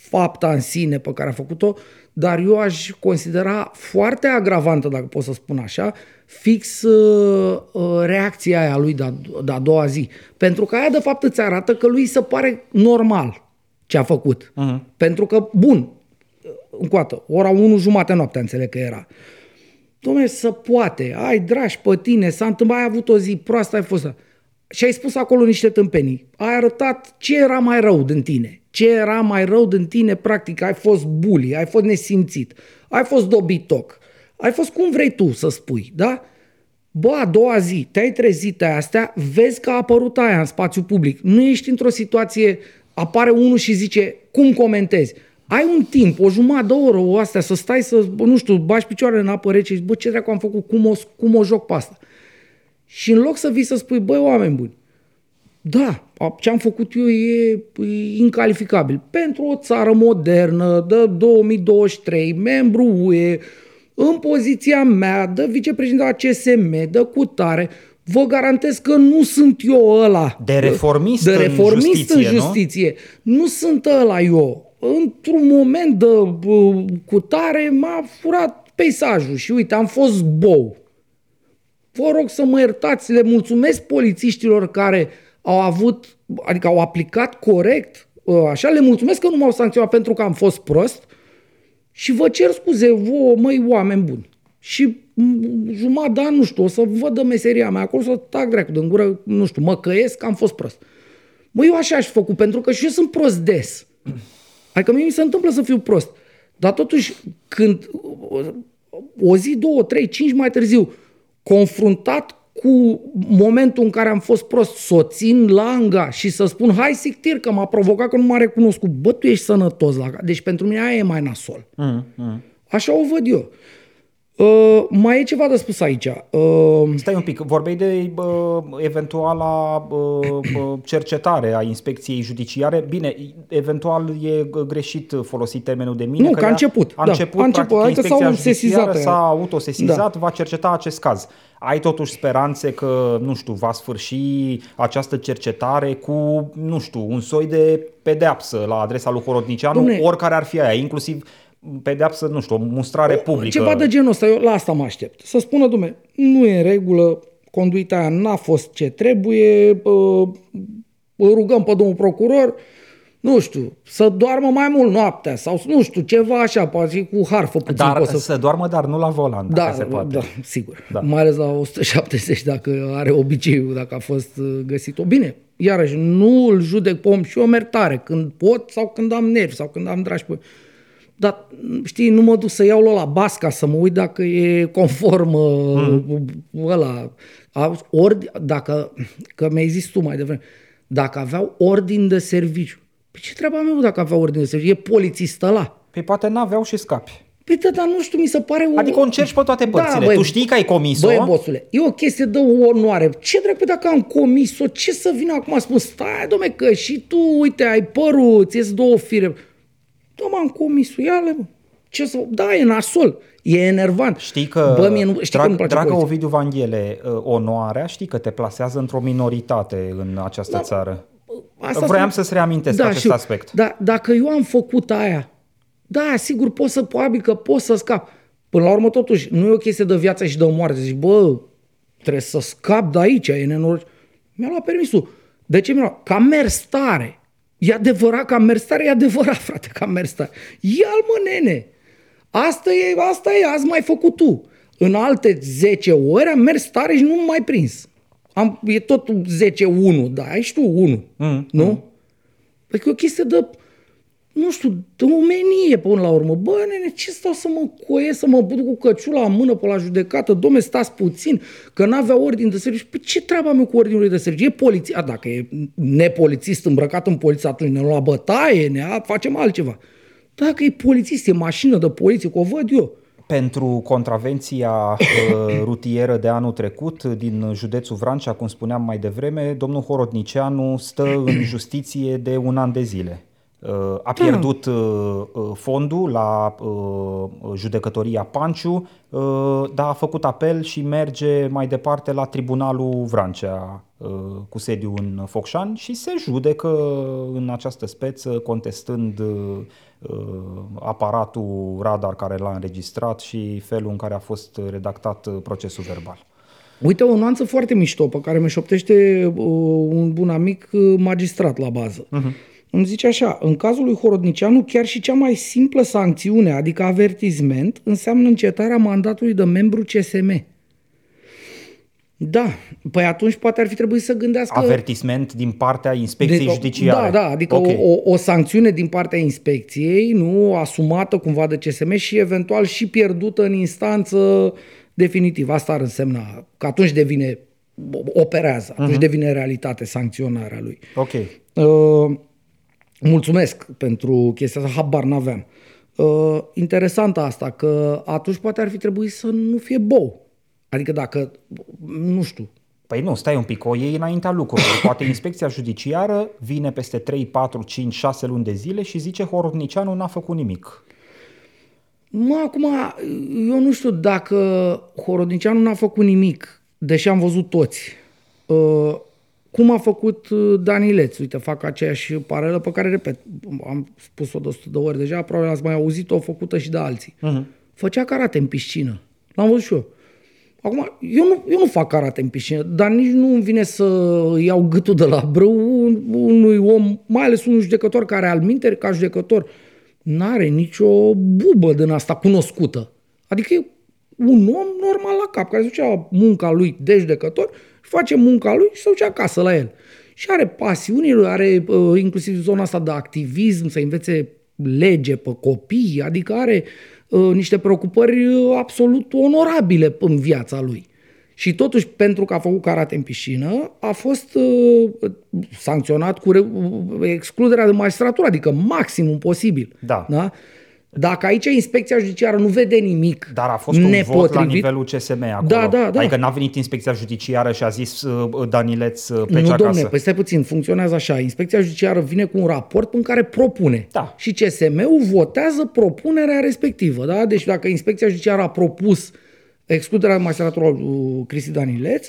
fapta în sine pe care a făcut-o, dar eu aș considera foarte agravantă, dacă pot să spun așa, fix uh, reacția aia lui de de a doua zi. Pentru că aia de fapt îți arată că lui se pare normal ce a făcut. Uh-huh. Pentru că, bun, încoată, ora 1 jumate noaptea înțeleg că era. Dom'le, să poate, ai dragi pe tine, s-a întâmplat, ai avut o zi proastă, ai fost... Și ai spus acolo niște tâmpenii. Ai arătat ce era mai rău din tine. Ce era mai rău din tine, practic, ai fost bully, ai fost nesimțit, ai fost dobitoc, ai fost cum vrei tu să spui, da? Bă, a doua zi, te-ai trezit astea, vezi că a apărut aia în spațiu public. Nu ești într-o situație apare unul și zice, cum comentezi? ai un timp, o jumătate de oră, o astea, să stai să, bă, nu știu, bași picioarele în apă rece și bă, ce dracu am făcut, cum o, cum o joc pe asta. Și în loc să vii să spui, băi, oameni buni, da, ce am făcut eu e, e incalificabil. Pentru o țară modernă, de 2023, membru UE, în poziția mea, de vicepreședinte a CSM, de cutare, vă garantez că nu sunt eu ăla. De reformist, de reformist în justiție, în justiție. Nu? nu sunt ăla eu. Într-un moment de uh, cutare m-a furat peisajul și uite, am fost bou. Vă rog să mă iertați, le mulțumesc polițiștilor care au avut, adică au aplicat corect, uh, așa, le mulțumesc că nu m-au sancționat pentru că am fost prost și vă cer scuze, vouă, măi, oameni buni. Și jumătate de an, nu știu, o să văd de meseria mea acolo, să tac dracu din gură, nu știu, mă căiesc că am fost prost. Mă, eu așa aș fi făcut, pentru că și eu sunt prost des. Adică mie mi se întâmplă să fiu prost. Dar totuși, când o zi, două, trei, cinci mai târziu, confruntat cu momentul în care am fost prost, să o țin langa și să spun, hai sictir că m-a provocat că nu m-a recunoscut. Bă, tu ești sănătos la Deci pentru mine aia e mai nasol. Mm, mm. Așa o văd eu. Uh, mai e ceva de spus aici. Uh, Stai un pic, vorbeai de uh, eventuala uh, cercetare a inspecției judiciare. Bine, eventual e greșit folosit termenul de mine. Nu, că, că a început. A început, da, a început. Practic, adică s-au sesizat. S-a autosesizat, da. va cerceta acest caz. Ai totuși speranțe că, nu știu, va sfârși această cercetare cu, nu știu, un soi de pedeapsă la adresa lui Horodnicianu, Dom'le, oricare ar fi aia, inclusiv pedeapsă, nu știu, o mustrare publică. Ceva de genul ăsta, eu la asta mă aștept. Să spună, dume, nu e în regulă, conduita aia n-a fost ce trebuie, îl rugăm pe domnul procuror, nu știu, să doarmă mai mult noaptea sau nu știu, ceva așa, poate fi cu harfă puțin. Dar să... să doarmă, dar nu la volan, da, dacă se poate. Da, sigur. Da. Mai ales la 170, dacă are obiceiul, dacă a fost uh, găsit-o. Bine, iarăși, nu îl judec pe om și o mertare, când pot sau când am nervi sau când am dragi pe dar, știi, nu mă duc să iau la basca să mă uit dacă e conform mm. ăla. Ori, dacă, că mi-ai zis tu mai devreme, dacă aveau ordin de serviciu. Păi ce treaba meu dacă aveau ordin de serviciu? E polițist ăla. Păi poate n-aveau și scapi. Păi da, dar nu știu, mi se pare o... Adică o încerci pe toate da, părțile. Da, băi, tu știi că ai comis-o? Băi, bosule, e o chestie de onoare. Ce dracu dacă am comis-o? Ce să vină acum spun? Stai, domne, că și tu, uite, ai părul, ți două fire. Da, m-am comis iale, ce să... Da, e nasol. E enervant. Știi că, Bă, mie nu, știi drag, că dragă Ovidiu Vanghele, uh, onoarea, știi că te plasează într-o minoritate în această da, țară. Asta Vreau să-ți reamintesc da, acest știu, aspect. Da, dacă eu am făcut aia, da, sigur, pot să, probabil că pot să scap. Până la urmă, totuși, nu e o chestie de viață și de moarte. Zici, bă, trebuie să scap de aici, e nenoroc. Mi-a luat permisul. De ce mi-a luat? Ca mers tare. E adevărat că am mers tare? E adevărat, frate, că am mers tare. Ia-l, mă, nene! Asta e, asta e, azi mai făcut tu. În alte 10 ori am mers tare și nu m mai prins. Am, e tot 10-1, da, ai și tu 1, mm, nu? Mm. Păi că e o chestie de nu știu, de omenie până la urmă. Bă, nene, ce stau să mă coie, să mă duc cu căciula în mână pe la judecată? Domne, stați puțin, că n-avea ordin de serviciu. Păi ce treaba meu cu ordinul de serviciu? E poliție. A, dacă e nepolițist îmbrăcat în poliție, atunci ne la bătaie, ne facem altceva. Dacă e polițist, e mașină de poliție, că o văd eu. Pentru contravenția uh, rutieră de anul trecut din județul Vrancea, cum spuneam mai devreme, domnul Horodnicianu stă în justiție de un an de zile. Uh, a pierdut uh, uh, fondul la judecătoria Panciu, dar a făcut apel și merge mai departe la Tribunalul Vrancea cu sediu în Focșani și se judecă în această speță contestând aparatul radar care l-a înregistrat și felul în care a fost redactat procesul verbal. Uite o nuanță foarte mișto pe care mi șoptește un bun amic magistrat la bază. Uh-huh îmi zice așa, în cazul lui Horodnicianu, chiar și cea mai simplă sancțiune, adică avertizment, înseamnă încetarea mandatului de membru CSM. Da, păi atunci poate ar fi trebuit să gândească... Avertisment din partea inspecției de, judiciare. Da, da, adică okay. o, o sancțiune din partea inspecției, nu asumată cumva de CSM și eventual și pierdută în instanță definitiv. Asta ar însemna că atunci devine, operează, atunci uh-huh. devine realitate sancționarea lui. Ok. Uh, Mulțumesc pentru chestia asta, habar n-aveam. Uh, interesant asta, că atunci poate ar fi trebuit să nu fie bou. Adică dacă, nu știu, Păi nu, stai un pic, o iei înaintea lucrurilor. Poate inspecția judiciară vine peste 3, 4, 5, 6 luni de zile și zice Horodnicianu n-a făcut nimic. Mă, acum, eu nu știu dacă Horodnicianu n-a făcut nimic, deși am văzut toți. Uh, cum a făcut uh, Danileț? Uite, fac aceeași paralelă pe care, repet, am spus-o de 100 de ori deja, probabil ați mai auzit-o, făcută și de alții. Uh-huh. Făcea karate în piscină. L-am văzut și eu. Acum, eu nu, eu nu fac karate în piscină, dar nici nu îmi vine să iau gâtul de la brâu unui om, mai ales un judecător care al minte, ca judecător, n-are nicio bubă din asta cunoscută. Adică e un om normal la cap, care ducea munca lui de judecător, face munca lui și se duce acasă la el. Și are pasiuni, are uh, inclusiv zona asta de activism, să învețe lege pe copii, adică are uh, niște preocupări uh, absolut onorabile în viața lui. Și totuși, pentru că a făcut karate în piscină, a fost uh, sancționat cu re- excluderea de magistratură, adică maximum posibil. Da. da? Dacă aici inspecția judiciară nu vede nimic Dar a fost un vot la nivelul CSM acolo. Da, da, da. Adică n-a venit inspecția judiciară și a zis uh, Danileț uh, plece nu, acasă. domne, păi stai puțin, funcționează așa. Inspecția judiciară vine cu un raport în care propune. Da. Și CSM-ul votează propunerea respectivă. Da? Deci dacă inspecția judiciară a propus excluderea magistraturului lui Cristi Danileț,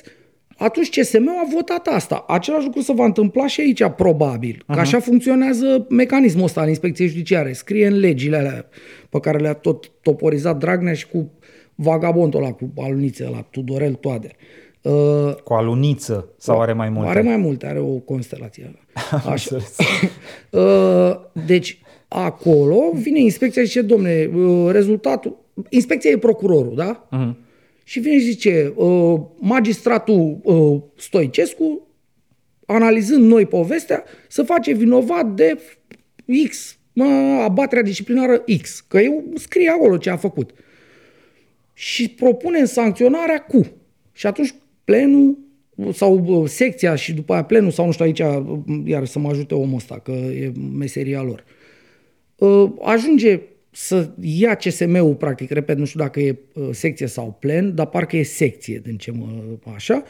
atunci CSM-ul a votat asta. Același lucru se va întâmpla și aici, probabil. Că așa funcționează mecanismul ăsta al inspecției judiciare. Scrie în legile alea pe care le-a tot toporizat Dragnea și cu vagabondul ăla, cu alunițe la Tudorel Toader. Uh, Cu aluniță sau are mai multe? are mai multe, are o constelație. Așa. Uh, deci, acolo vine inspecția și zice, domne, uh, rezultatul... Inspecția e procurorul, da? Mhm. Și vine și zice, uh, magistratul uh, Stoicescu, analizând noi povestea, să face vinovat de X, mă, abaterea disciplinară X. Că eu scrie acolo ce a făcut. Și propune sancționarea cu. Și atunci plenul sau uh, secția și după aia plenul sau nu știu aici, uh, iar să mă ajute omul ăsta, că e meseria lor. Uh, ajunge să ia CSM-ul, practic, repet, nu știu dacă e uh, secție sau plen, dar parcă e secție, din ce mă așa.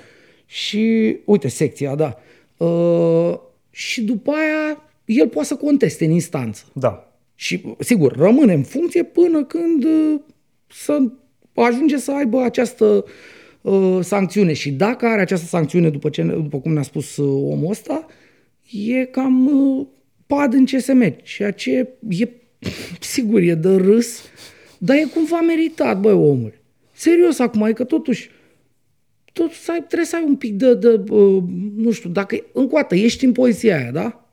Și, uite, secția, da. Uh, și după aia, el poate să conteste în instanță. Da. Și, sigur, rămâne în funcție până când uh, să ajunge să aibă această uh, sancțiune. Și dacă are această sancțiune, după, ce, după cum ne-a spus uh, omul ăsta, e cam uh, pad în CSM, ceea ce e, sigur, e de râs, dar e cumva meritat, băi, omul. Serios acum, e că totuși, tot să ai, trebuie să ai un pic de, de uh, nu știu, dacă, încă o dată, ești în poziția aia, da?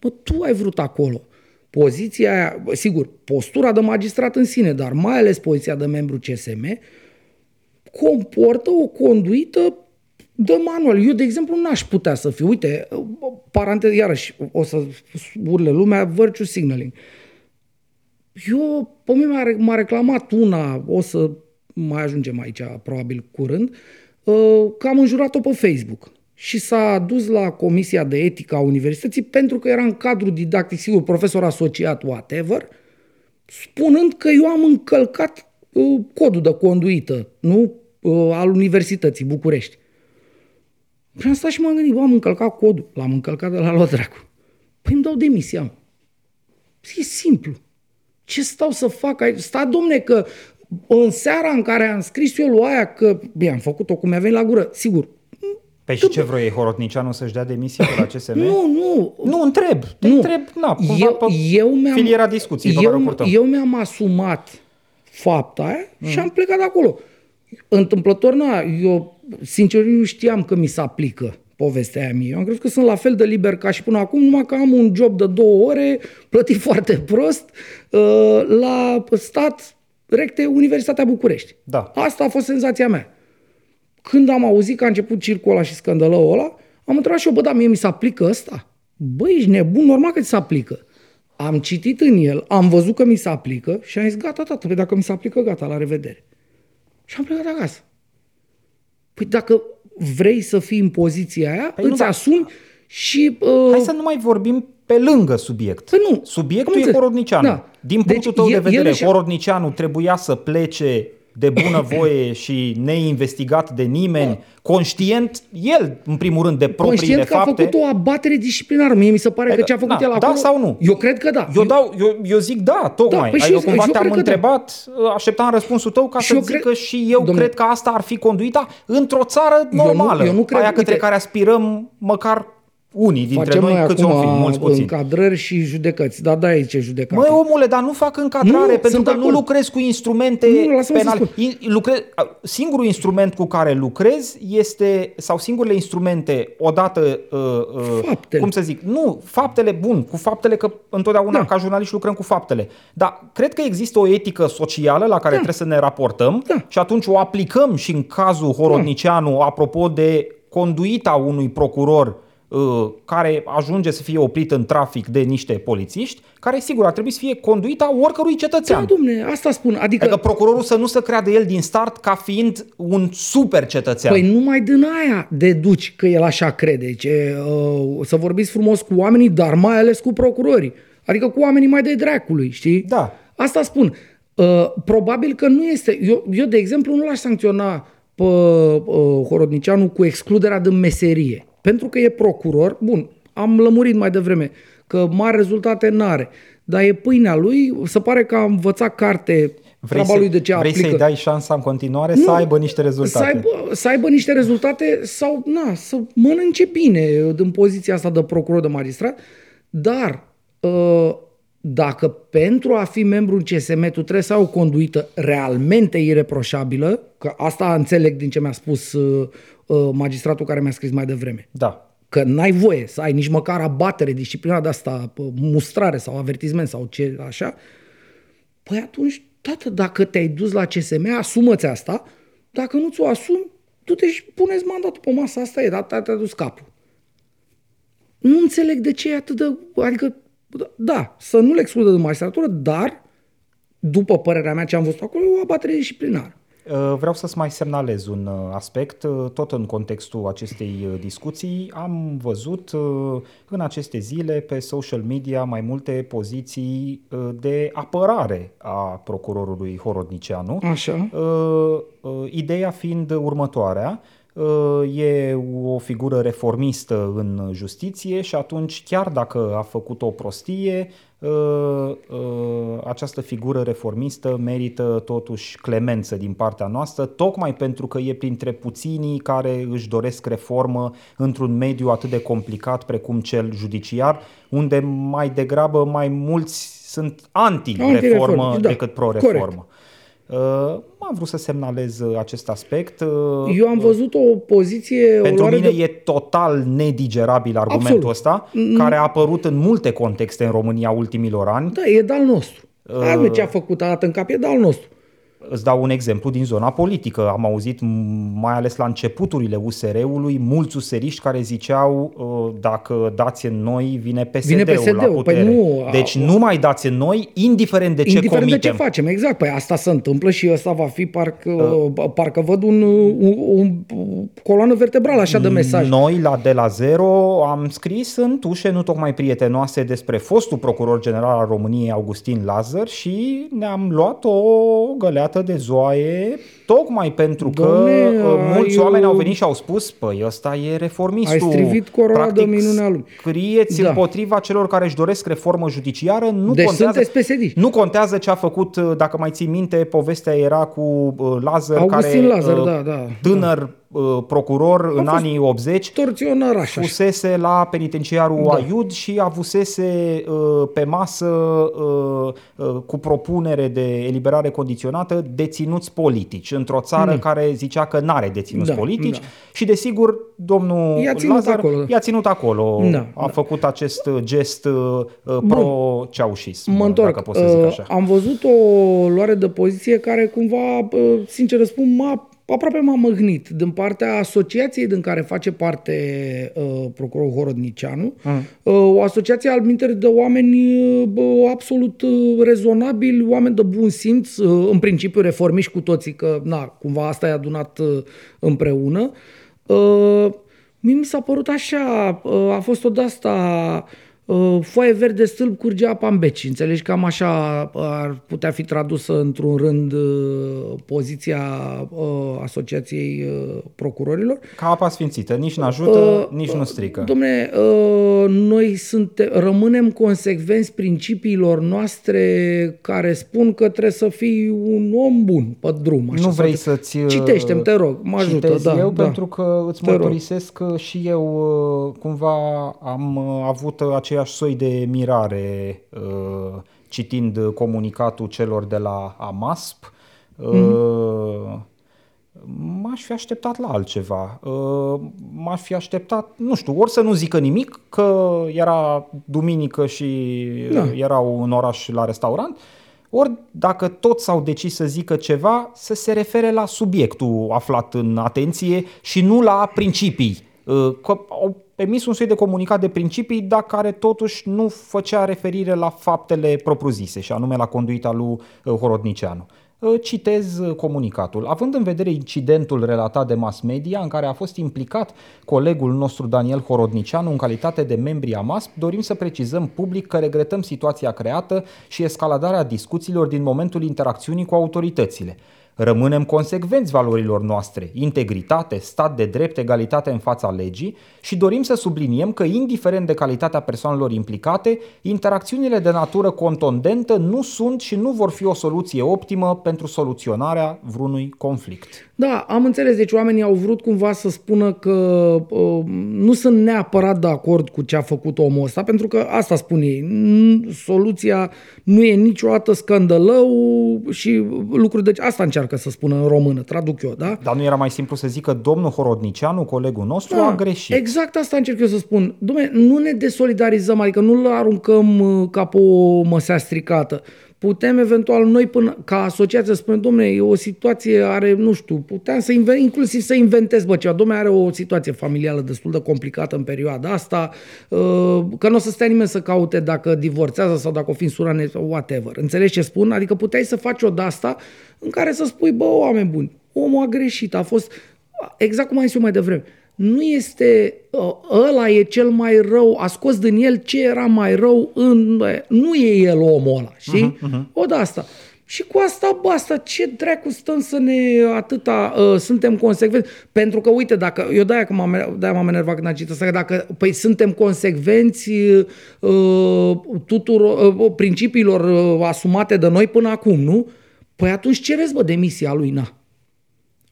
Bă, tu ai vrut acolo. Poziția aia, bă, sigur, postura de magistrat în sine, dar mai ales poziția de membru CSM, comportă o conduită de manual. Eu, de exemplu, n-aș putea să fiu. Uite, paranteză, iarăși, o să urle lumea, virtue signaling. Eu, pe mine m-a, m-a reclamat una, o să mai ajungem aici probabil curând, uh, că am înjurat-o pe Facebook. Și s-a dus la Comisia de Etică a Universității pentru că era în cadru didactic, sigur, profesor asociat, whatever, spunând că eu am încălcat uh, codul de conduită, nu? Uh, al Universității București. Și am stat și m-am gândit, bă, am încălcat codul. L-am încălcat de la luat dracu. Păi îmi dau demisia. mă. E simplu. Ce stau să fac aici? Sta, domne, că în seara în care am scris eu lui aia că, bine, am făcut-o cum mi-a venit la gură, sigur, Păi și ce vroiei Horodnicianu să-și dea demisia de la CSM? nu, nu, Nu, întreb. Te Nu. întreb, na, cumva eu, pe eu mi-am, filiera discuției pe care o eu, purtăm. eu mi-am asumat fapta aia mm. și am plecat de acolo. Întâmplător, na, eu sincer nu știam că mi se aplică povestea aia mie. Eu am crezut că sunt la fel de liber ca și până acum, numai că am un job de două ore, plătit foarte prost, uh, la stat recte Universitatea București. Da. Asta a fost senzația mea. Când am auzit că a început circul ăla și scândălăul ăla, am întrebat și eu, bă, da, mie mi se aplică ăsta? Băi, ești nebun, normal că ți se aplică. Am citit în el, am văzut că mi se aplică și am zis, gata, tată, păi dacă mi se aplică, gata, la revedere. Și am plecat acasă. Păi dacă vrei să fii în poziția aia, Păi păi nu, îți dar- asumi și... Uh, Hai să nu mai vorbim pe lângă subiect. Păi nu, Subiectul am e înțeles. Horodnicianu. Da. Din punctul Deci, tău de el- vedere, el și-a- Horodnicianu trebuia să plece de bunăvoie și neinvestigat de nimeni, conștient el, în primul rând, de propriile Conștient că a fapte. făcut o abatere disciplinară. Mie mi se pare că ce a făcut Da, el da acolo... sau nu? Eu cred că da. Eu, dau, eu, eu zic da, tocmai. păi Da, și eu eu- cumva și eu te-am cred că da. întrebat, așteptam răspunsul tău ca Și să eu zic cred- că și eu Domnule, cred că asta ar fi conduita într-o țară nu- normală. eu nu cred- aia către uite- care aspirăm măcar unii dintre Facem noi, noi câți acum om fi, mulți puțini. încadrări și judecăți. Da, da, aici e judecată. Măi, omule, dar nu fac încadrare, Nu, pentru sunt că de nu acord. lucrez cu instrumente Nu, lasă-mă să penale. spun. In- lucrez, singurul instrument cu care lucrez este, sau singurele instrumente, odată, uh, uh, Faptele. cum să zic, nu, faptele, bun, cu faptele, că întotdeauna Da. ca jurnaliști lucrăm cu faptele. Dar cred că există o etică socială la care trebuie să ne raportăm Da. și atunci o aplicăm și în cazul Horodnicianu, apropo de conduita unui procuror uh, care ajunge să fie oprit în trafic de niște polițiști, care sigur ar trebui să fie conduita oricărui Da, cetățean. domne, asta spun. Adică, Adică procurorul să nu se creadă el din start ca fiind un super cetățean. Păi numai din aia deduci că el așa crede. Ce, uh, să vorbiți frumos cu oamenii, dar mai ales cu procurorii. Adică cu oamenii mai de dracului, știi? Da. Asta spun. Uh, probabil că nu este... Eu, eu de exemplu, nu l-aș sancționa pe uh, Horodnicianu cu excluderea din meserie. Pentru că e procuror. Bun, am lămurit mai devreme că mari rezultate n-are. Dar e pâinea lui, se pare că a învățat carte vrei treaba lui de ce vrei aplică. să-i dai șansa în continuare Nu, să aibă niște rezultate. Să aibă, să aibă niște rezultate sau na, să mănânce bine din poziția asta de procuror de magistrat, dar uh, dacă pentru a fi membru în CSM tu trebuie să ai o conduită realmente ireproșabilă, că asta înțeleg din ce mi-a spus uh, uh, magistratul care mi-a scris mai devreme, Da. că n-ai voie să ai nici măcar abatere disciplinară de asta, uh, mustrare sau avertisment sau ce așa, Păi atunci, tată, dacă te-ai dus la CSM, asumă-ți asta. Dacă nu ți-o asumi, du-te și puneți mandatul pe masă. Asta e, data te-a dus capul. Nu înțeleg de ce e atât de... Adică, da, să nu le excludă de magistratură, dar, după părerea mea ce am văzut acolo, e o abatere disciplinară. Uh, Vreau să-ți mai semnalez un uh, aspect, uh, tot în contextul acestei uh, discuții. Am văzut uh, în aceste zile pe social media mai multe poziții uh, de apărare a procurorului Horodnicianu. Așa. Uh, uh, Ideea fiind următoarea, uh, e o figură reformistă în justiție și atunci chiar dacă a făcut o prostie, uh, uh, această figură reformistă merită totuși clemență din partea noastră, tocmai pentru că e printre puținii care își doresc reformă într-un mediu atât de complicat precum cel judiciar, unde mai degrabă mai mulți sunt anti-reformă Anti-reformă, da. decât pro-reformă. Uh, am vrut să semnalez uh, acest aspect. Uh, Eu am văzut o poziție... o Pentru luare mine de... e total nedigerabil argumentul Absolut. ăsta, care a apărut în multe contexte în România ultimilor ani. Da, e de-al nostru. Uh. Uh... ce a făcut a dat în cap, e de-al nostru. Îți dau un exemplu din zona politică. Am auzit, m- mai ales la începuturile USR-ului, mulți useriști care ziceau uh, dacă dați în noi, vine PSD-ul, Vine la PSD-ul. Păi putere. nu, deci a- nu mai dați în noi, indiferent de ce Indiferent comitem. de ce facem, exact. Păi asta se întâmplă și ăsta va fi parcă, Uh. parcă văd un, un, un, coloană vertebrală așa de mesaj. Noi, la De la Zero, am scris în tușe nu tocmai prietenoase despre fostul procuror general al României, Augustin Lazar, și ne-am luat o găleată de zoaie, tocmai pentru că Doamne, uh, mulți ai, oameni au uh, venit și au spus, păi ăsta e reformistul. Ai strivit coroana de minunea lui. scrieți Da. împotriva celor care își doresc reformă judiciară, nu Deci contează, sunteți PSD. nu contează ce a făcut, uh, dacă mai ții minte, povestea era cu uh, Lazar, Augustin care Lazar, uh, da, da, tânăr uh, procuror în fost anii 80 Torționar așa. fusese la penitenciarul Da. Aiud și avusese uh, pe masă uh, uh, cu propunere de eliberare condiționată deținuți politici într-o țară Da. care zicea că n-are deținuți Da, politici da. și desigur domnul I-a ținut Lazar acolo. i-a ținut acolo, Da, a făcut acest gest uh, uh, pro-ceaușism, Mă întorc. dacă pot să zic Uh, așa. Am văzut o luare de poziție care cumva, uh, sincer să spun, m-a, aproape m-a măgnit din partea asociației din care face parte uh, procurorul Horodnicianu. Mm. Uh, o asociație al minteri de oameni uh, bă, absolut uh, rezonabili, oameni de bun simț, uh, în principiu reformiști cu toții, că na, cumva asta i-a adunat uh, împreună. Uh, mie mi s-a părut așa, uh, a fost o de-asta uh, foaie verde stâlp curge apa în beci. Înțelegi? Cam așa ar putea fi tradusă într-un rând uh, poziția uh, Asociației uh, Procurorilor. Ca apa sfințită, nici nu ajută, uh, nici nu strică. Domne, uh, noi suntem, rămânem consecvenți principiilor noastre care spun că trebuie să fii un om bun pe drum. Așa, nu vrei să-ți... Uh, Citește-mi, te rog, mă ajută. Da, eu da. pentru că îți mărturisesc că și eu uh, cumva am uh, avut aceeași soi de mirare citind comunicatul celor de la AMASP. Mm-hmm. M-aș fi așteptat la altceva. M-aș fi așteptat, nu știu, ori să nu zică nimic, că era duminică și da. erau în oraș la restaurant, ori dacă toți s-au decis să zică ceva, să se refere la subiectul aflat în atenție și nu la principii. Uh, că au emis un soi de comunicat de principii, dar care totuși nu făcea referire la faptele propriu-zise, și anume la conduita lui uh, Horodnicianu. Uh, citez uh, comunicatul. Având în vedere incidentul relatat de mass media în care a fost implicat colegul nostru Daniel Horodnicianu în calitate de membri a MASP, dorim să precizăm public că regretăm situația creată și escaladarea discuțiilor din momentul interacțiunii cu autoritățile. Rămânem consecvenți valorilor noastre, integritate, stat de drept, egalitate în fața legii și dorim să subliniem că, indiferent de calitatea persoanelor implicate, interacțiunile de natură contondentă nu sunt și nu vor fi o soluție optimă pentru soluționarea vreunui conflict. Da, am înțeles. Deci oamenii au vrut cumva să spună că uh, nu sunt neapărat de acord cu ce a făcut omul ăsta, pentru că asta spun ei. Soluția nu e niciodată scandălău și lucruri de asta încearcă să spună în română, traduc eu, da? Dar nu era mai simplu să zică domnul Horodnicianu, colegul nostru, da, a greșit. Exact asta încerc eu să spun. Dom'le, nu ne desolidarizăm, adică nu-l aruncăm uh, ca pe o măsea stricată putem eventual noi până, ca asociație să spunem, domne, e o situație, are, nu știu, puteam să invent, inclusiv să inventez, bă, ceva, domne, are o situație familială destul de complicată în perioada asta, uh, că nu o să stea nimeni să caute dacă divorțează sau dacă o fi în sura sau whatever. Înțelegi ce spun? Adică puteai să faci o de-asta în care să spui, bă, oameni buni, omul a greșit, a fost, exact cum ai zis eu mai devreme, nu este ă, ăla e cel mai rău, a scos din el ce era mai rău în... Nu e el omul ăla, știi? Uh-huh, uh-huh. O de asta. Și cu asta basta, ce dracu stăm să ne atâta, uh, suntem consecvenți? Pentru că, uite, dacă, eu de-aia, că m-am, de-aia m-am enervat când am citit asta, dacă, păi suntem consecvenți uh, tuturor uh, principiilor uh, asumate de noi până acum, nu? Păi atunci cereți, bă, demisia lui, na.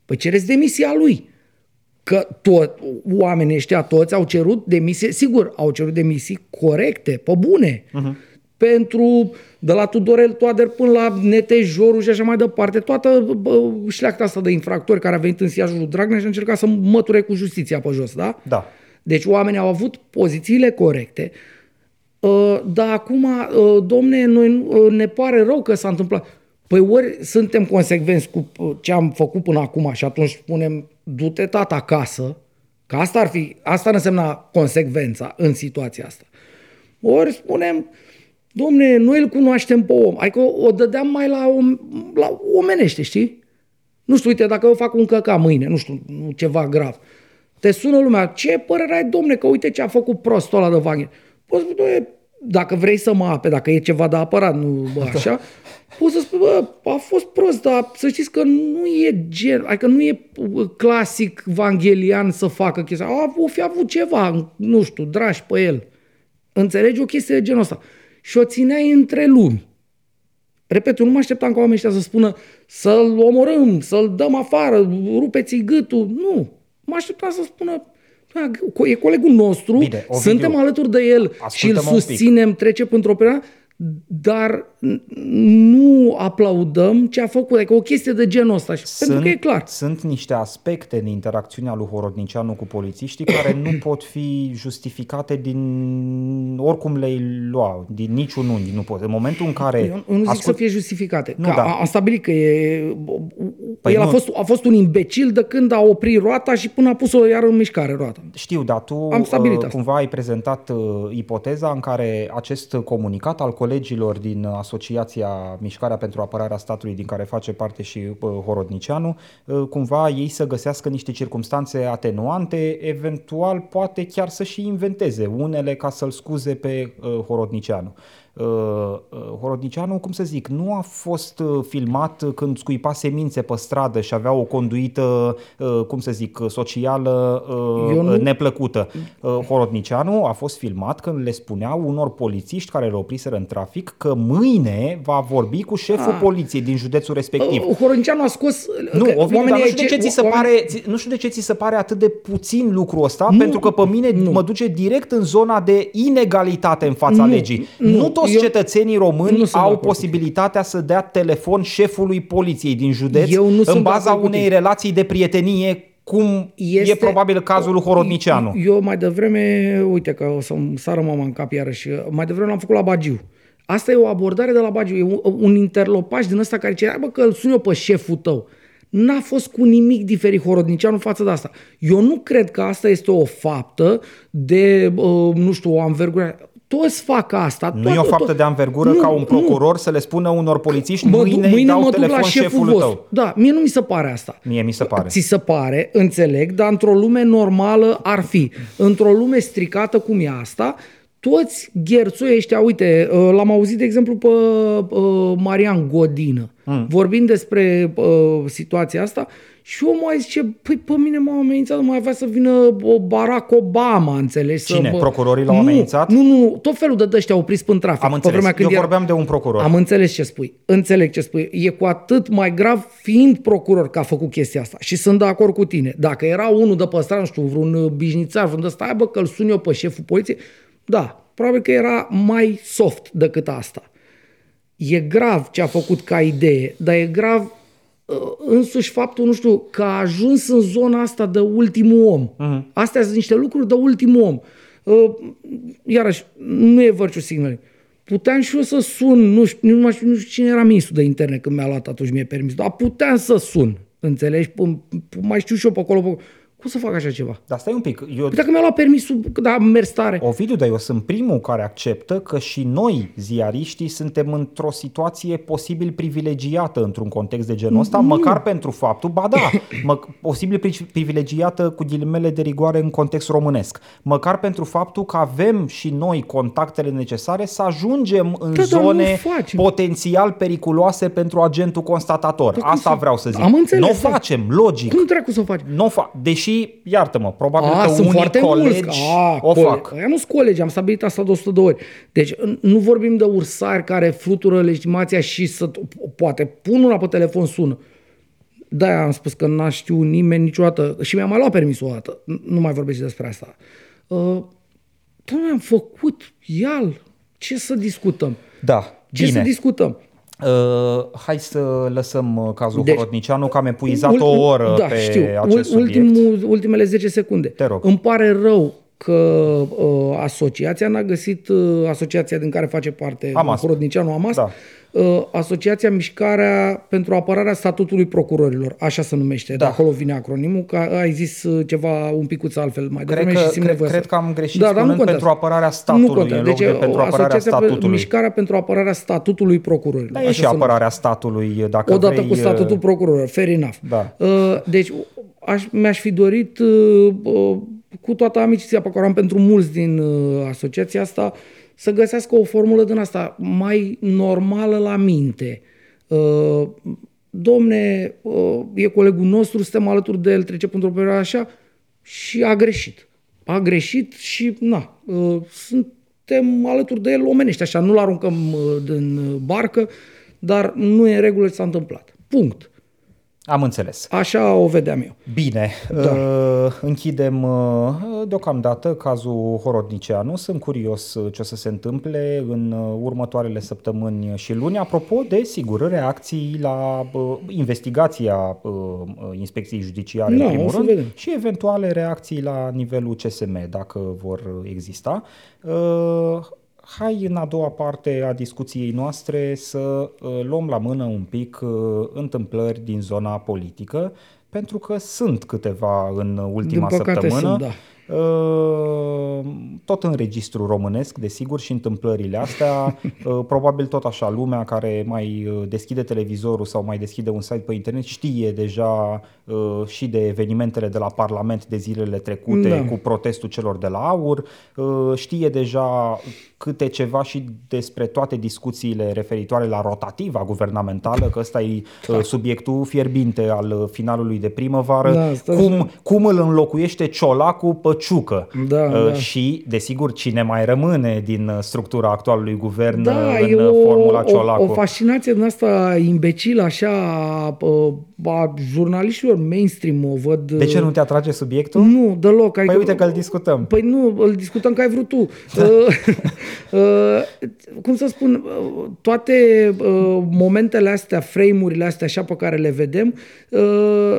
Păi cereți demisia lui că tot, oamenii ăștia toți au cerut demisii, sigur, au cerut demisii corecte, pe bune, uh-huh. pentru de la Tudorel Toader până la Netejorul și așa mai departe, toată bă, șleacta asta de infractori care a venit în siajul lui Dragnea și a încercat să măture cu justiția pe jos, da? Da. Deci oamenii au avut pozițiile corecte, uh, dar acum, uh, domne, noi, uh, ne pare rău că s-a întâmplat. Păi ori suntem consecvenți cu ce am făcut până acum și atunci spunem du-te tata acasă, că asta ar fi, asta ar însemna consecvența în situația asta. Ori spunem, domne, noi îl cunoaștem pe om, adică o, o dădeam mai la, om, la omenește, știi? Nu știu, uite, dacă eu fac un căca mâine, nu știu, ceva grav, te sună lumea, ce părere ai, domne, că uite ce a făcut prostul ăla de Wagner. Poți spune, dacă vrei să mă ape, dacă e ceva de apărat, nu bă, așa, poți să spui, bă, a fost prost, dar să știți că nu e gen, adică nu e clasic vanghelian să facă chestia. A, o fi avut ceva, nu știu, dragi pe el. Înțelegi o chestie de genul ăsta. Și o țineai între lumi. Repet, eu nu mă așteptam ca oamenii ăștia să spună să-l omorâm, să-l dăm afară, rupeți-i gâtul. Nu. Mă așteptam să spună da, e colegul nostru, Bine, suntem alături de el și îl susținem, trece într-o perioadă, dar nu aplaudăm ce a făcut, adică o chestie de genul ăsta, sunt, pentru că e clar. Sunt niște aspecte în interacțiunea lui Horodnicianu cu polițiștii care nu pot fi justificate din oricum le-ai lua, din niciun unghi, nu pot. În momentul în care... Eu nu zic ascult... să fie justificate, nu, că da. am stabilit că e... Păi el nu. a, fost, a fost un imbecil de când a oprit roata și până a pus-o iar în mișcare roata. Știu, dar tu am stabilit uh, cumva ai prezentat uh, ipoteza în care acest comunicat al colegilor din asociația Mișcarea pentru Apărarea Statului din care face parte și uh, Horodnicianu, uh, cumva ei să găsească niște circumstanțe atenuante, eventual poate chiar să și inventeze unele ca să-l scuze pe Horodnicianu. Uh, uh, Horodnicianu, cum să zic, nu a fost uh, filmat când scuipa semințe pe stradă și avea o conduită, cum să zic, socială nu... neplăcută. Horodnicianu a fost filmat când le spunea unor polițiști care îl opriseră în trafic că mâine va vorbi cu șeful a. Ah. poliției din județul respectiv. Horodnicianu a scos... Nu, Ovidiu, dar nu știu, de ce ți se pare, nu știu de ce ți se pare atât de puțin lucrul ăsta, nu, pentru că pe mine nu. mă duce direct în zona de inegalitate în fața nu, legii. Nu, nu toți eu, cetățenii români au posibilitatea să dea telefon șefului poliției din județ eu nu în baza unei relații de prietenie cum este, e probabil cazul lui Horodnicianu. Eu mai devreme, uite că o să-mi sară mama în cap iarăși, mai devreme l-am făcut la Bagiu. Asta e o abordare de la Bagiu, e un, un interlopaj din ăsta care zice, bă, că îl sun eu pe șeful tău. N-a fost cu nimic diferit Horodnicianu față de asta. Eu nu cred că asta este o faptă de, uh, nu știu, o anvergurare toți fac asta. Nu toată, e o faptă tot. de anvergură nu, ca un procuror nu. să le spună unor polițiști mă, mâine, mâine dau mă telefon la șeful tău. Da, mie nu mi se pare asta. Mie mi se pare. Ți se pare, înțeleg, dar într-o lume normală ar fi. Într-o lume stricată cum e asta, toți gherțoi ăștia, uite, uh, l-am auzit, de exemplu, pe uh, Marian Godină, mm. vorbind despre uh, situația asta și omul mai zice, păi pe mine m-a amenințat, mai avea să vină Barack Obama, înțelegi? Cine? Să, Procurorii l-au amenințat? Nu, nu, nu, tot felul de ăștia opriți în trafic. Am înțeles, vremea când eu vorbeam era... de un procuror. Am înțeles ce spui, înțeleg ce spui. E cu atât mai grav fiind procuror că a făcut chestia asta și sunt de acord cu tine. Dacă era unul de pe nu știu, vreun bișnițar, vreun de ăsta, bă, că-l sun eu pe șeful poliției, da, probabil că era mai soft decât asta. E grav ce a făcut ca idee, dar e grav Uh, însuși faptul, nu știu, că a ajuns în zona asta de ultimul om. Uh-huh. Astea sunt niște lucruri de ultimul om. Uh, iarăși, nu e virtue signaling. Puteam și eu să sun, nu știu, nu, știu, nu știu cine era ministrul de internet când mi-a luat atunci mie permis, dar puteam să sun, înțelegi? Mai știu și eu pe acolo, pe acolo cum să fac așa ceva? Dar stai un pic. Eu... Păi dacă mi-a luat permisul, da, am mers tare. Ovidiu, dar eu sunt primul care acceptă că și noi, ziariștii, suntem într-o situație posibil privilegiată într-un context de genul ăsta, mm. măcar pentru faptul, ba da, mă, posibil privilegiată cu ghilimele de rigoare în context românesc, măcar pentru faptul că avem și noi contactele necesare să ajungem în da, zone potențial periculoase pentru agentul constatator. Da, Asta vreau să zic. Am înțeles, nu o da. facem, logic. Cum trebuie să o facem? Nu o fa- deși iartă-mă, probabil A, că sunt unii foarte colegi mulți. A, o cole- fac. Aia nu sunt colegi, am stabilit asta de 100 de ori. Deci nu vorbim de ursari care flutură legitimația și să, poate pun una pe telefon, sună. Da, am spus că n-a știu nimeni niciodată și mi-a mai luat permisul o dată. Nu mai vorbesc despre asta. Uh, am făcut, ial, ce să discutăm? Da, Ce bine. să discutăm? Uh, hai să lăsăm uh, cazul deci, Horodnicianu, că am epuizat ul, o oră da, pe știu. acest Ultimul, subiect. Ultimele 10 secunde. Te rog. Îmi pare rău că uh, asociația n-a găsit, uh, asociația din care face parte Amas. Horodnicianu Amas, da. Uh, Asociația Mișcarea pentru apărarea statutului procurorilor, așa se numește, da. de acolo vine acronimul, că ai zis uh, ceva un picuț altfel mai devreme și simt cred, cred că am greșit da, spunând nu pentru apărarea statului nu în loc deci, de pentru apărarea statutului. Mișcarea pentru apărarea statutului procurorilor. Da, e și apărarea statului, dacă Odată vrei, cu statutul procurorilor, fair enough. Da. Deci aș, mi-aș fi dorit cu toată amiciția pe care am pentru mulți din asociația asta, să găsească o formulă din asta mai normală la minte. Uh, domne, uh, e colegul nostru, suntem alături de el, trece pentru o perioadă așa și a greșit. A greșit și, na, uh, suntem alături de el omenești, așa, nu-l aruncăm din barcă, dar nu e în regulă ce s-a întâmplat. Punct. Am înțeles. Așa o vedeam eu. Bine, da. uh, închidem uh, deocamdată cazul Horodnicianu. Sunt curios uh, ce o să se întâmple în uh, următoarele săptămâni și luni. Apropo de, sigur, reacții la uh, investigația uh, Inspecției Judiciare, da, în primul rând, vedem. și eventuale reacții la nivelul CSM, dacă vor exista. Uh, hai în a doua parte a discuției noastre să uh, luăm la mână un pic uh, întâmplări din zona politică, pentru că sunt câteva în ultima Din săptămână. Sunt, da. Uh, tot în registru românesc, desigur, și întâmplările astea. Uh, probabil tot așa, lumea care mai uh, deschide televizorul sau mai deschide un site pe internet știe deja și de evenimentele de la Parlament de zilele trecute da. cu protestul celor de la AUR, știe deja câte ceva și despre toate discuțiile referitoare la rotativa guvernamentală, că ăsta e da. subiectul fierbinte al finalului de primăvară, da, cum, cum îl înlocuiește Ciolacu pe Ciucă. Da, uh, da. Și, desigur, cine mai rămâne din uh, structura actualului guvern da, uh, în o, formula Ciolacu. O, o fascinație din asta imbecilă, așa, a jurnaliștilor mainstream o văd... De ce nu te atrage subiectul? Nu, deloc. Adică, păi uite că îl discutăm. Păi nu, îl discutăm că ai vrut tu. Da. cum să spun, toate momentele astea, frame-urile astea așa pe care le vedem,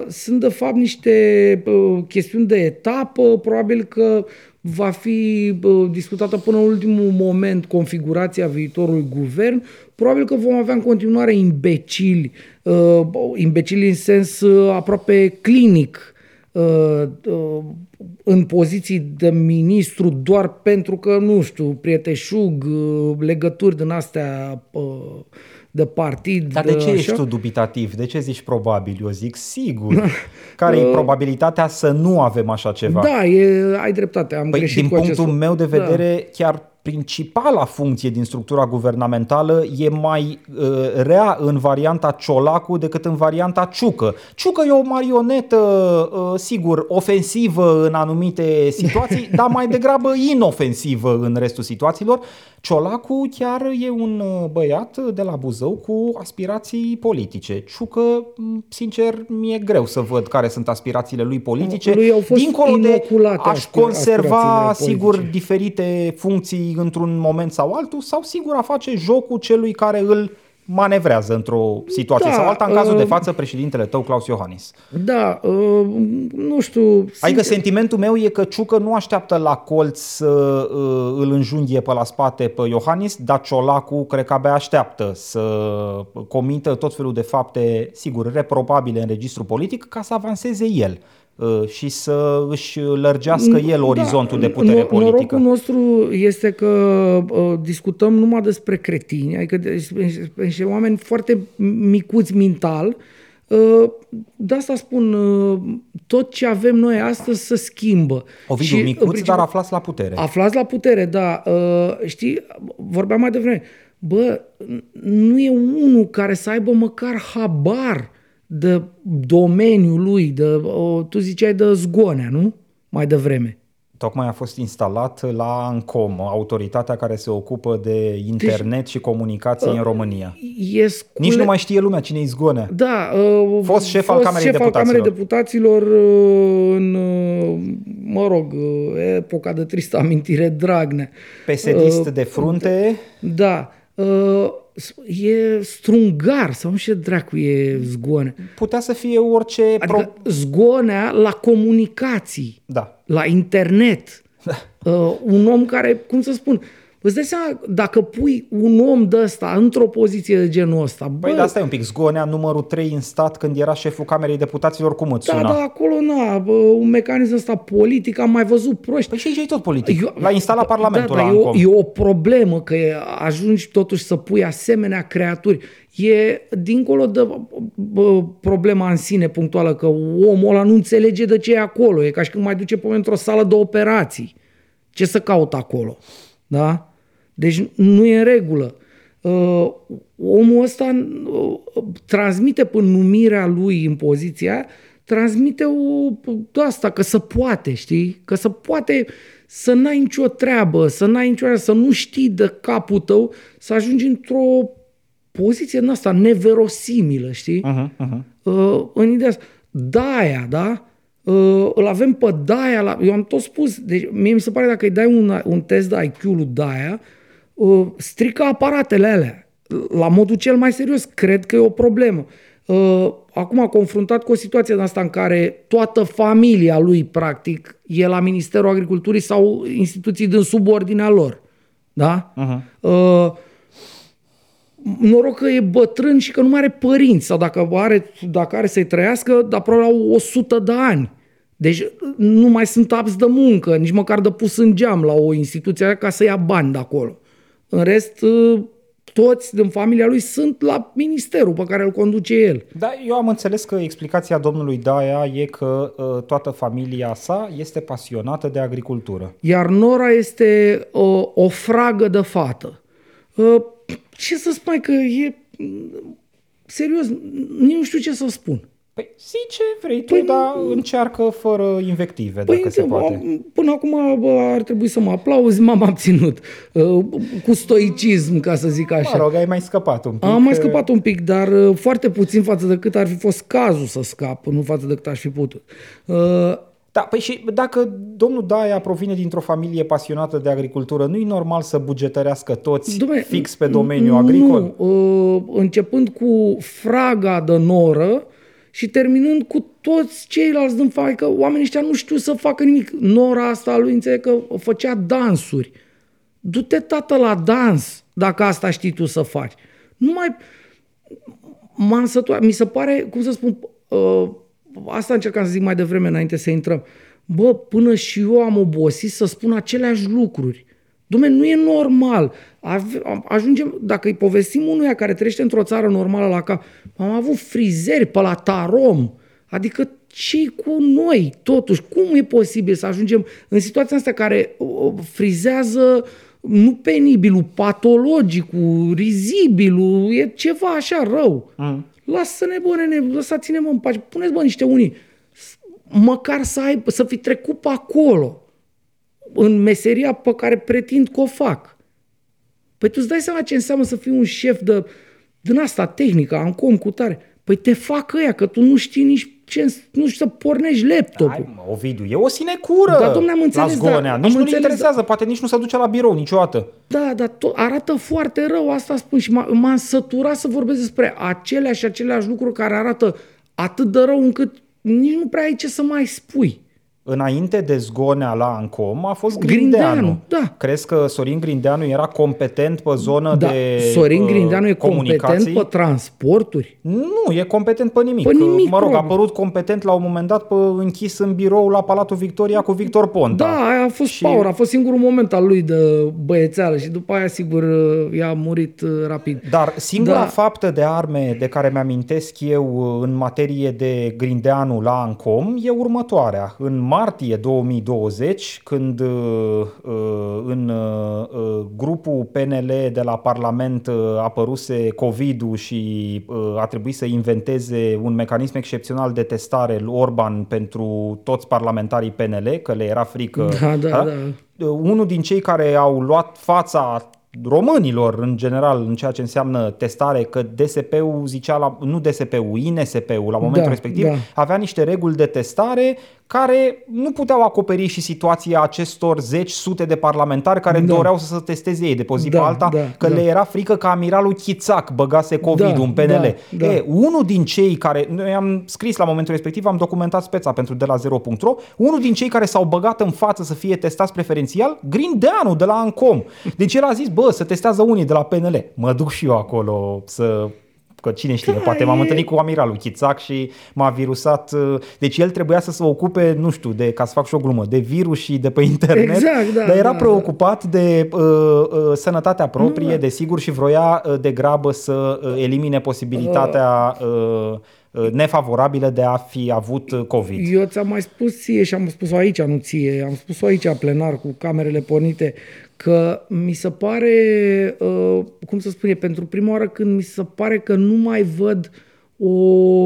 sunt de fapt niște chestiuni de etapă, probabil că va fi discutată până în ultimul moment configurația viitorului guvern. Probabil că vom avea în continuare imbecili, uh, imbecili în sens uh, aproape clinic, uh, în poziții de ministru doar pentru că, nu știu, prieteșug, legături din astea de partid. Dar de ce așa? ești tu dubitativ? De ce zici probabil? Eu zic sigur. Care e uh, probabilitatea să nu avem așa ceva? Da, e, ai dreptate. Am păi, greșit din cu punctul acest... meu de vedere, da. chiar principala funcție din structura guvernamentală e mai uh, rea în varianta Ciolacu decât în varianta Ciucă. Ciucă e o marionetă, uh, sigur, ofensivă în anumite situații, dar mai degrabă inofensivă în restul situațiilor. Ciolacu chiar e un uh, băiat de la Buzău cu aspirații politice. Ciucă, sincer, mi-e greu să văd care sunt aspirațiile lui politice. Lui au fost Dincolo de aș conserva, sigur, diferite funcții într-un moment sau altul, sau sigur a face jocul celui care îl manevrează într-o situație da, sau alta, în cazul uh, de față președintele tău, Claus Iohannis. Da, uh, nu știu... Sincer... Adică sentimentul meu e că Ciucă nu așteaptă la colț să uh, îl înjunghie pe la spate pe Iohannis, dar Ciolacu cred că abia așteaptă să comită tot felul de fapte, sigur, reprobabile în registru politic ca să avanseze el. Uh, și să își lărgească el da, orizontul de putere no, politică. Norocul nostru este că uh, discutăm numai despre cretini, adică despre oameni foarte micuți mental. Uh, de asta spun, uh, tot ce avem noi astăzi se schimbă. Ovidiu, și, micuți, principiu, dar aflați la putere. Aflați la putere, da. Uh, știi, vorbeam mai devreme. Bă, nu e unul care să aibă măcar habar de domeniul lui, de, o, tu ziceai de zgonea, nu? Mai devreme. Tocmai a fost instalat la ANCOM, autoritatea care se ocupă de internet deci, și comunicații uh, în România. E scule... Nici nu mai știe lumea cine e zgonea. Da. Uh, fost șef fost al Camerei șef Deputaților. Al Camerei Deputaților uh, în, uh, mă rog, uh, epoca de tristă amintire Dragnea. Pesedist uh, de frunte. Da. Uh, e strungar sau nu știu ce dracu e zgoane. Putea să fie orice... Adică pro... zgonea la comunicații, da. la internet. Da. Uh, un om care, cum să spun, Îți dai seama, dacă pui un om de ăsta într-o poziție de genul ăsta... Bă, păi de asta e un pic. Zgonea numărul 3 în stat când era șeful Camerei Deputaților, cum îți da, suna? Da, da, acolo, na, bă, un mecanism ăsta politic, am mai văzut proști. Păi și aici e tot politic. Eu, L-a instalat da, Parlamentul da, da, e, o, e o problemă că ajungi totuși să pui asemenea creaturi. E dincolo de bă, problema în sine punctuală, că omul ăla nu înțelege de ce e acolo. E ca și când mai duce pe într-o sală de operații. Ce să caut acolo? Da? Deci nu e în regulă. Uh, omul ăsta uh, transmite până numirea lui în poziția aia, transmite o, de asta, că să poate, știi? Că să poate să n-ai nicio treabă, să n-ai nicio să nu știi de capul tău, să ajungi într-o poziție în asta neverosimilă, știi? Uh-huh, uh-huh. Uh, în ideea asta. Daia, da? Uh, îl avem pe Daia, la, eu am tot spus, deci mie mi se pare dacă îi dai un, un test de IQ lui Daia, uh, strică aparatele alea. La modul cel mai serios, cred că e o problemă. Uh, acum, confruntat cu o situație în asta în care toată familia lui, practic, e la Ministerul Agriculturii sau instituții din subordinea lor. Da? Uh-huh. Uh, noroc că e bătrân și că nu mai are părinți sau dacă are, dacă are să-i trăiască, dar probabil au 100 de ani. Deci nu mai sunt abs de muncă, nici măcar de pus în geam la o instituție ca să ia bani de acolo. În rest, uh, toți din familia lui sunt la ministerul pe care îl conduce el. Da, eu am înțeles că explicația domnului Daia e că uh, toată familia sa este pasionată de agricultură. Iar Nora este uh, o fragă de fată. Uh, ce să spun că e... Serios, nici nu știu ce să spun. Păi zi ce vrei tu, păi, dar încearcă fără invective, păi, dacă se poate. Până acum bă, ar trebui să mă aplauzi, m-am abținut. Uh, cu stoicism, ca să zic așa. Mă rog, ai mai scăpat un pic. Am mai scăpat un pic, dar uh, foarte puțin față de cât ar fi fost cazul să scap, nu față de cât aș fi putut. Uh, da, păi și dacă domnul Daia provine dintr-o familie pasionată de agricultură, nu e normal să bugetărească toți Dumne, fix pe domeniul agricol? Nu, începând cu fraga de noră, și terminând cu toți ceilalți din familie, că oamenii ăștia nu știu să facă nimic. Nora asta lui înțeleg că făcea dansuri. Du-te, tată, la dans, dacă asta știi tu să faci. Nu mai... M-am săturat. Mi se pare, cum să spun, uh, asta încercam să zic mai devreme înainte să intrăm. Bă, până și eu am obosit să spun aceleași lucruri. Dom'le, nu e normal. Ajungem, dacă îi povestim unuia care trăiește într-o țară normală la cap, am avut frizeri pe la tarom, adică ce cu noi, totuși? Cum e posibil să ajungem în situația asta care frizează nu penibilul, patologicul, rizibilul, e ceva așa rău. Mm. Lasă-ne, bă, nene, lăsați-ne, mă, în pace. Puneți, bă, niște unii. Măcar să, ai, să fi trecut pe acolo în meseria pe care pretind că o fac. Păi tu îți dai seama ce înseamnă să fii un șef de, din asta tehnică, în com cu tare. Păi te fac ăia, că tu nu știi nici ce, nu știu să pornești laptopul. Hai, Ovidiu, e o sinecură da, domne, am înțeles, la zgonea. Da, nici nu înțeles, interesează, da. poate nici nu se duce la birou niciodată. Da, dar tot, arată foarte rău, asta spun și m-am săturat să vorbesc despre aceleași și aceleași lucruri care arată atât de rău încât nici nu prea ai ce să mai spui înainte de zgonea la Ancom a fost Grindeanu. Grindeanu da. Crezi că Sorin Grindeanu era competent pe zonă da. de Sorin uh, Grindeanu e competent pe transporturi? Nu, e competent pe nimic. Pe nimic mă rog, probabil. a apărut competent la un moment dat pe închis în birou la Palatul Victoria cu Victor Ponta. Da, aia a fost și... power, a fost singurul moment al lui de băiețeală și după aia sigur i-a murit uh, rapid. Dar singura da. faptă de arme de care mi-amintesc eu în materie de Grindeanu la Ancom e următoarea. În martie 2020, când uh, uh, în uh, grupul PNL de la Parlament apăruse COVID-ul și a trebuit să inventeze un mecanism excepțional de testare Orban pentru toți parlamentarii PNL, că le era frică. Da, da, da. da. Unul din cei care au luat fața românilor în general în ceea ce înseamnă testare, că DSP-ul zicea, la, nu DSP-ul, INSP-ul la momentul da, respectiv, da. avea niște reguli de testare care nu puteau acoperi și situația acestor zeci, sute de parlamentari care da. doreau să se testeze ei de pe zi da, pe alta, da, că da. le era frică că amiralul Chițac băgase COVID da, în PNL. Da, da. E, unul din cei care, noi am scris la momentul respectiv, am documentat speța pentru de la 0.ro, unul din cei care s-au băgat în față să fie testați preferențial, Grindeanu de la Ancom. Deci el a zis, bă, să testează unii de la PNL. Mă duc și eu acolo să că cine știe, poate m-am întâlnit cu amiralul Chițac și m-a virusat. Uh, deci el trebuia să se ocupe, nu știu, de, ca să fac și o glumă, de virus și de pe internet, exact, da, dar era da, preocupat da. de uh, uh, sănătatea proprie, nu, desigur, și vroia uh, de grabă să uh, elimine posibilitatea uh, uh nefavorabilă de a fi avut COVID. Eu ți-am mai spus ție și am spus-o aici, nu ție, am spus-o aici plenar cu camerele pornite că mi se pare, uh, cum să spune, pentru prima oară când mi se pare că nu mai văd o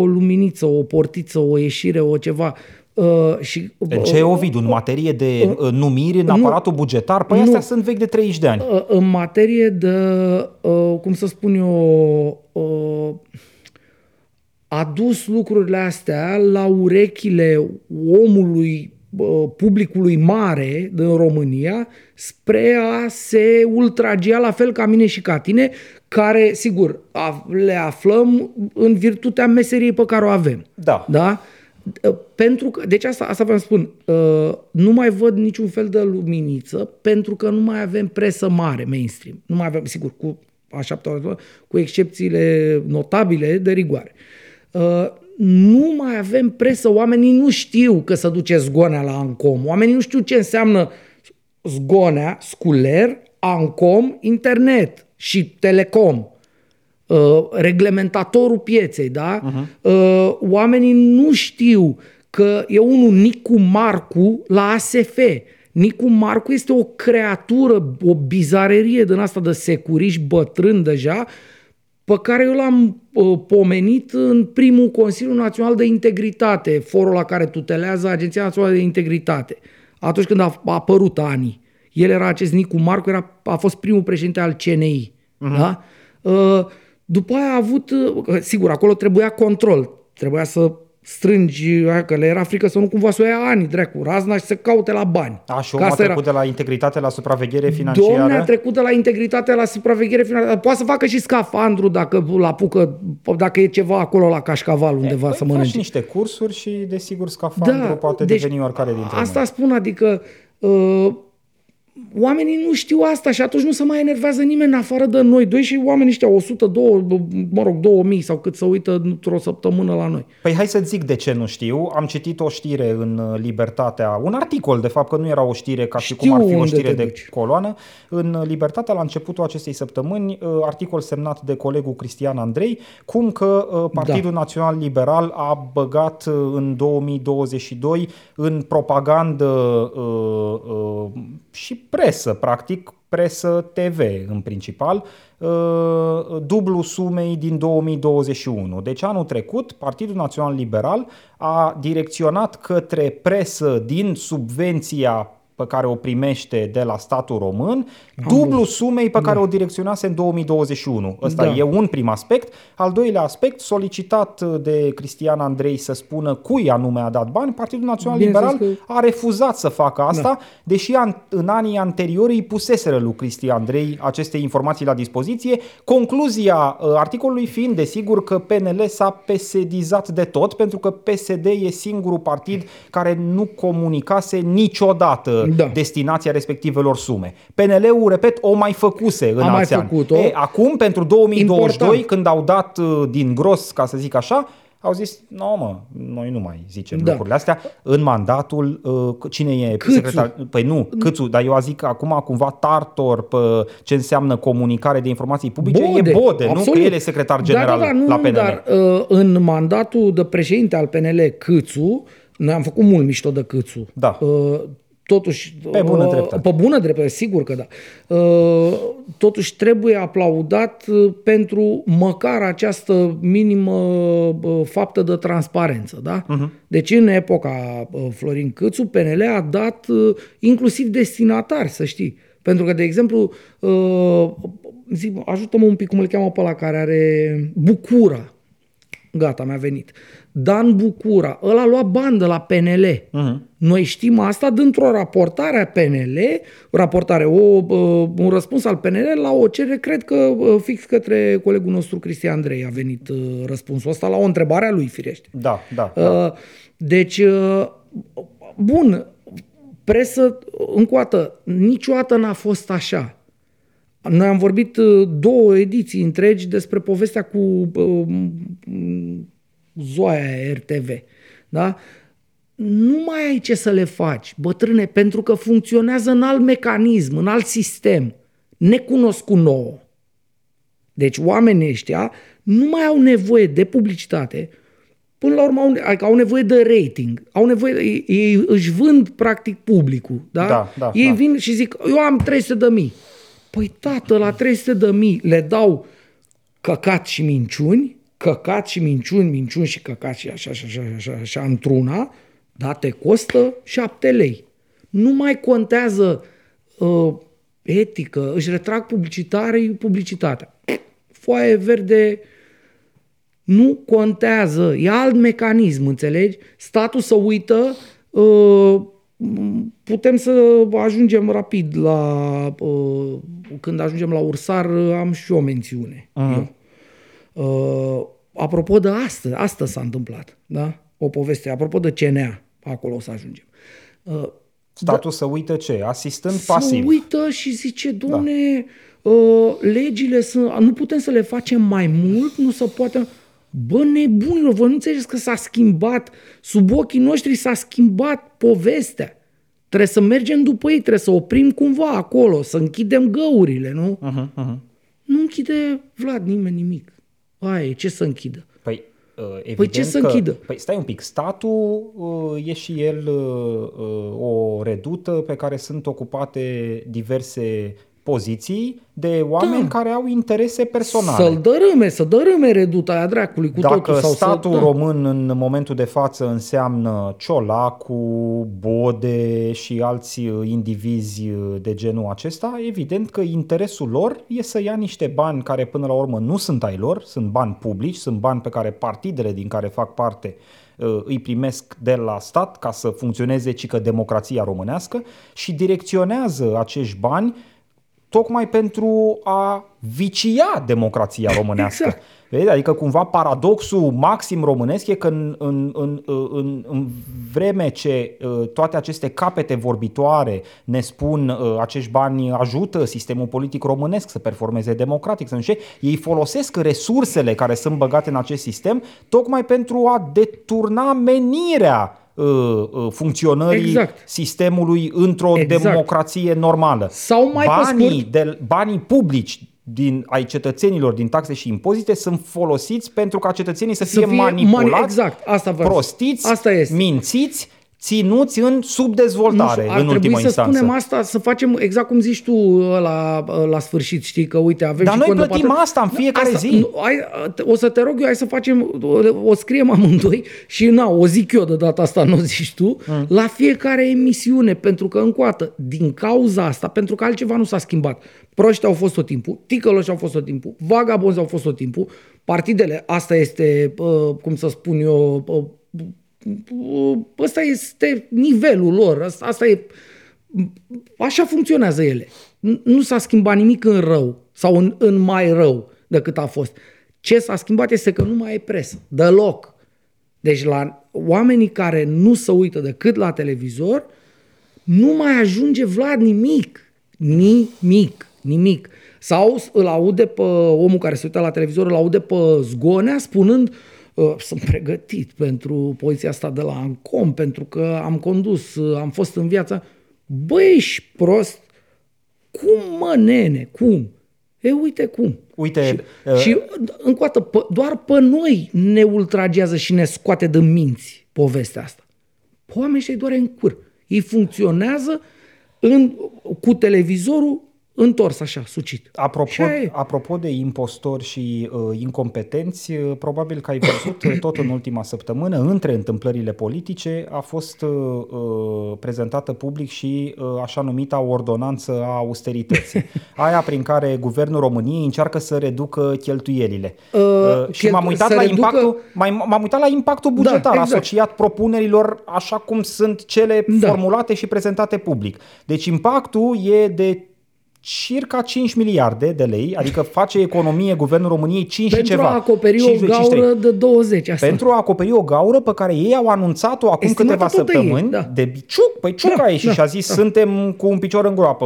luminiță, o portiță, o ieșire, o ceva. Uh, și, în ce, Ovidiu? În materie de uh, numiri în aparatul nu, bugetar? Păi nu, astea sunt vechi de 30 de ani. Uh, în materie de, uh, cum să spun eu, uh, adus lucrurile astea la urechile omului publicului mare din România spre a se ultragia la fel ca mine și ca tine, care, sigur, le aflăm în virtutea meseriei pe care o avem. Da. Da? Pentru că, deci asta, asta vreau să spun, uh, nu mai văd niciun fel de luminiță pentru că nu mai avem presă mare, mainstream. Nu mai avem, sigur, cu așa cu excepțiile notabile de rigoare. Uh, nu mai avem presă, oamenii nu știu că se duce zgonea la Ancom, oamenii nu știu ce înseamnă zgonea, sculer, Ancom, internet și telecom. Uh, reglementatorul pieței, da? Uh-huh. Uh, oamenii nu știu că e unul Nicu Marcu la ASF. Nicu Marcu este o creatură, o bizarerie din asta de securiș bătrân deja, pe care eu l-am uh, pomenit în primul Consiliu Național de Integritate, forul la care tutelează Agenția Națională de Integritate. Atunci când a, a apărut anii. El era acest Nicu Marcu, era, a fost primul președinte al CNI. Uh-huh. Da? Uh, după aia a avut, uh, sigur, acolo trebuia control. Trebuia să strângi, că le era frică să nu cumva să o ia ani, dracu, razna și să caute la bani. A, și omul a trecut era... de la integritate la supraveghere financiară? Domne, a trecut de la integritate la supraveghere financiară. Poate să facă și scafandru dacă la pucă, dacă e ceva acolo la cașcaval undeva e, să păi mănânce. niște cursuri și, desigur, scafandru da, poate deci, deveni oricare dintre Asta noi. spun, adică uh, oamenii nu știu asta și atunci nu se mai enervează nimeni în afară de noi doi și oamenii ăștia 102, mă rog, 2000 sau cât să uită într-o săptămână la noi. Păi hai să zic de ce nu știu. Am citit o știre în uh, Libertatea, un articol de fapt că nu era o știre ca știu și cum ar fi o știre de duci. coloană. În uh, Libertatea la începutul acestei săptămâni, uh, articol semnat de colegul Cristian Andrei, cum că Partidul da. Național Liberal a băgat în 2022 în propagandă uh, uh, și presă, practic, presă TV în principal, uh, dublu sumei din 2021. Deci anul trecut, Partidul Național Liberal a direcționat către presă din subvenția pe care o primește de la statul român, dublu sumei pe care da. o direcționase în 2021. Ăsta da. e un prim aspect. Al doilea aspect, solicitat de Cristian Andrei să spună cui anume a dat bani, Partidul Național Bine Liberal că... a refuzat să facă asta, da. deși în anii anteriori îi puseseră lui Cristian Andrei aceste informații la dispoziție. Concluzia uh, articolului fiind, desigur, că PNL s-a pesedizat de tot, pentru că PSD e singurul partid care nu comunicase niciodată da. destinația respectivelor sume. PNL-ul, repet, o mai făcuse în A alți mai făcut-o. E, acum, pentru 2022, Important. când au dat uh, din gros, ca să zic așa, au zis, nu no, mă, noi nu mai zicem da. lucrurile astea. În mandatul, uh, cine e Câțu. secretar? Păi nu, Câțu, dar eu zic că acum cumva tartor pe ce înseamnă comunicare de informații publice Bode, e Bode, absolut. nu? Că el e secretar general da, da, da, nu, la PNL. Dar uh, în mandatul de președinte al PNL Câțu, noi am făcut mult mișto de Câțu. Da. Uh, totuși... Pe bună uh, dreptate. Pe bună dreptate, sigur că da. Uh, totuși trebuie aplaudat uh, pentru măcar această minimă faptă de transparență. Da? Uh-huh. Deci în epoca Florin Câțu, PNL a dat inclusiv destinatari, să știi. Pentru că, de exemplu, zic, ajută-mă un pic cum îl cheamă pe ăla care are Bucura. Gata, mi-a venit. Dan Bucura, ăla a luat bani de la PNL. Uh-huh. Mhm. Noi știm asta dintr-o raportare a PNL, raportare, o, uh, un răspuns al PNL la o cerere, cred că uh, fix către colegul nostru Cristian Andrei a venit uh, răspunsul ăsta la o întrebare a lui, firește. Da, da. da. Uh, deci, uh, bun, presă, încă o dată, niciodată n-a fost așa. Noi am vorbit uh, două ediții întregi despre povestea cu uh, zoaia RTV. Da? Nu mai ai ce să le faci, bătrâne, pentru că funcționează în alt mecanism, în alt sistem, necunoscut nouă. Deci oamenii ăștia nu mai au nevoie de publicitate, până la urmă au, adică au nevoie de rating, au nevoie, ei, ei își vând practic publicul, da? da, da ei da. vin și zic, eu am 300 de mii. Păi tată, la 300 de mii le dau căcat și minciuni căcat și minciuni, minciuni și căcat și așa, așa, așa, așa, așa într-una, da, te costă șapte lei. Nu mai contează uh, etică, își retrag publicitarii publicitatea. Foaie verde nu contează, e alt mecanism, înțelegi? Statul să uită, uh, putem să ajungem rapid la, uh, când ajungem la Ursar, am și o mențiune. Uh-huh. Eu. Uh, apropo de asta, asta s-a întâmplat, da? O poveste. Apropo de CNA, acolo o să ajungem. Uh, Statul da, să uită ce? Asistând să pasiv. Să uită și zice, domne, da. uh, legile sunt, nu putem să le facem mai mult, nu se poate... Bă, nebunilor, vă nu înțelegeți că s-a schimbat, sub ochii noștri s-a schimbat povestea. Trebuie să mergem după ei, trebuie să oprim cumva acolo, să închidem găurile, nu? Uh-huh, uh-huh. Nu închide Vlad nimeni nimic. Aia e, ce să închidă? Păi, uh, evident ce să că, închidă? Păi stai un pic, statul uh, e și el uh, uh, o redută pe care sunt ocupate diverse poziții de oameni Da. care au interese personale. Să-l dărâme, să dărâme reduta aia dracului cu Dacă totul. Sau statul să, da. român în momentul de față înseamnă Ciolacu, Bode și alți uh, indivizi uh, de genul acesta, evident că interesul lor e să ia niște bani care până la urmă nu sunt ai lor, sunt bani publici, sunt bani pe care partidele din care fac parte uh, îi primesc de la stat ca să funcționeze cică democrația românească și direcționează acești bani tocmai pentru a vicia democrația românească. Exact. Vezi? Adică cumva paradoxul maxim românesc e că în, în, în, în, în vreme ce uh, toate aceste capete vorbitoare ne spun uh, acești bani ajută sistemul politic românesc să performeze democratic, să nu știu ce, ei folosesc resursele care sunt băgate în acest sistem tocmai pentru a deturna menirea uh, uh, funcționării Exact. sistemului într-o Exact. democrație normală. Sau mai pe banii, scurt- de, banii publici din, ai cetățenilor din taxe și impozite sunt folosiți pentru ca cetățenii să, Să fie, fie manipulați, mani- exact, asta vreau să- prostiți, asta este. mințiți, ținuți în subdezvoltare Nu știu, ar în trebui ultima să instanță. spunem asta, să facem exact cum zici tu la, la sfârșit, știi, că uite, avem Dar și noi cont de plătim patru- asta în fiecare asta, zi. nu, Hai, o să te rog eu, hai să facem, o scriem amândoi și na, o zic eu de data asta, nu o zici tu, Mm. la fiecare emisiune, pentru că încă o dată, din cauza asta, pentru că altceva nu s-a schimbat. Proști au fost tot timpul, ticăloși au fost tot timpul, vagabonzi au fost tot timpul, partidele, asta este, uh, cum să spun eu, uh, ăsta este nivelul lor, asta, asta e, așa funcționează ele. N- Nu s-a schimbat nimic în rău sau în, în mai rău decât a fost. Ce s-a schimbat este că nu mai e presă, deloc. Deci la oamenii care nu se uită decât la televizor, nu mai ajunge Vlad nimic. Nimic. Nimic. Sau îl aude pe omul care se uită la televizor, îl aude pe Zgonea spunând "Uh, sunt pregătit pentru poziția asta de la Ancom, pentru că am condus, uh, am fost în viața. Băi, ești prost? Cum, mă, nene, cum? E, uite cum. Uite, și, uh, și încă o dată, pe- doar pe noi ne ultragează și ne scoate de minți povestea asta. Pe oamenii ăștia îi doare în cur. Ei funcționează în, cu televizorul întors așa, sucit. Apropo, Și aia e. apropo de impostori și uh, incompetenți, uh, probabil că ai văzut uh, tot în ultima săptămână, între întâmplările politice, a fost uh, uh, prezentată public și uh, așa numita ordonanță a austerității. Aia prin care Guvernul României încearcă să reducă cheltuielile. Uh, Uh, și chel- m-am uitat, să la reducă- impactul, mai, m-am uitat la impactul bugetar exact. asociat propunerilor așa cum sunt cele Da. formulate și prezentate public. Deci impactul e de circa 5 miliarde de lei, adică face economie Guvernul României 5 și Pentru ceva. a acoperi 5, o 53. gaură de 20. Asta. Pentru a acoperi o gaură pe care ei au anunțat-o acum Estimată câteva tot de ei, săptămâni da. de Biciuc. Păi Ciuc Da, a ieșit da, și a zis da. suntem cu un picior în groapă,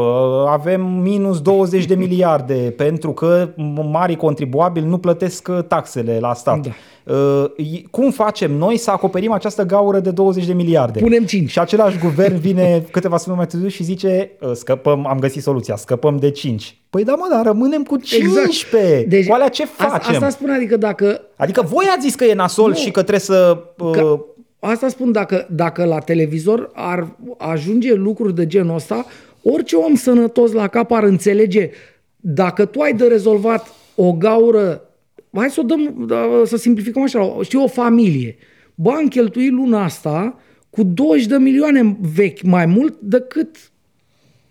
avem minus 20 de miliarde pentru că mari contribuabili nu plătesc uh, taxele la stat. Da. Uh, Cum facem noi să acoperim această gaură de 20 de miliarde? Punem cinci. Și același guvern vine câteva săptămâni mai târziu și zice "Uh, scăpăm, am găsit soluția, scăpăm de 5. Păi da mă, dar rămânem cu 15. Deci, cu alea ce facem? Asta, asta spun, adică dacă Adică voi ați zis că e nasol Nu. și că trebuie să... Uh, Că, asta spun, dacă, dacă la televizor ar ajunge lucruri de genul ăsta, orice om sănătos la cap ar înțelege dacă tu ai de rezolvat o gaură, hai să o dăm, da, să simplificăm așa, știi, o familie. Bă, am cheltuit luna asta cu 20 de milioane vechi mai mult decât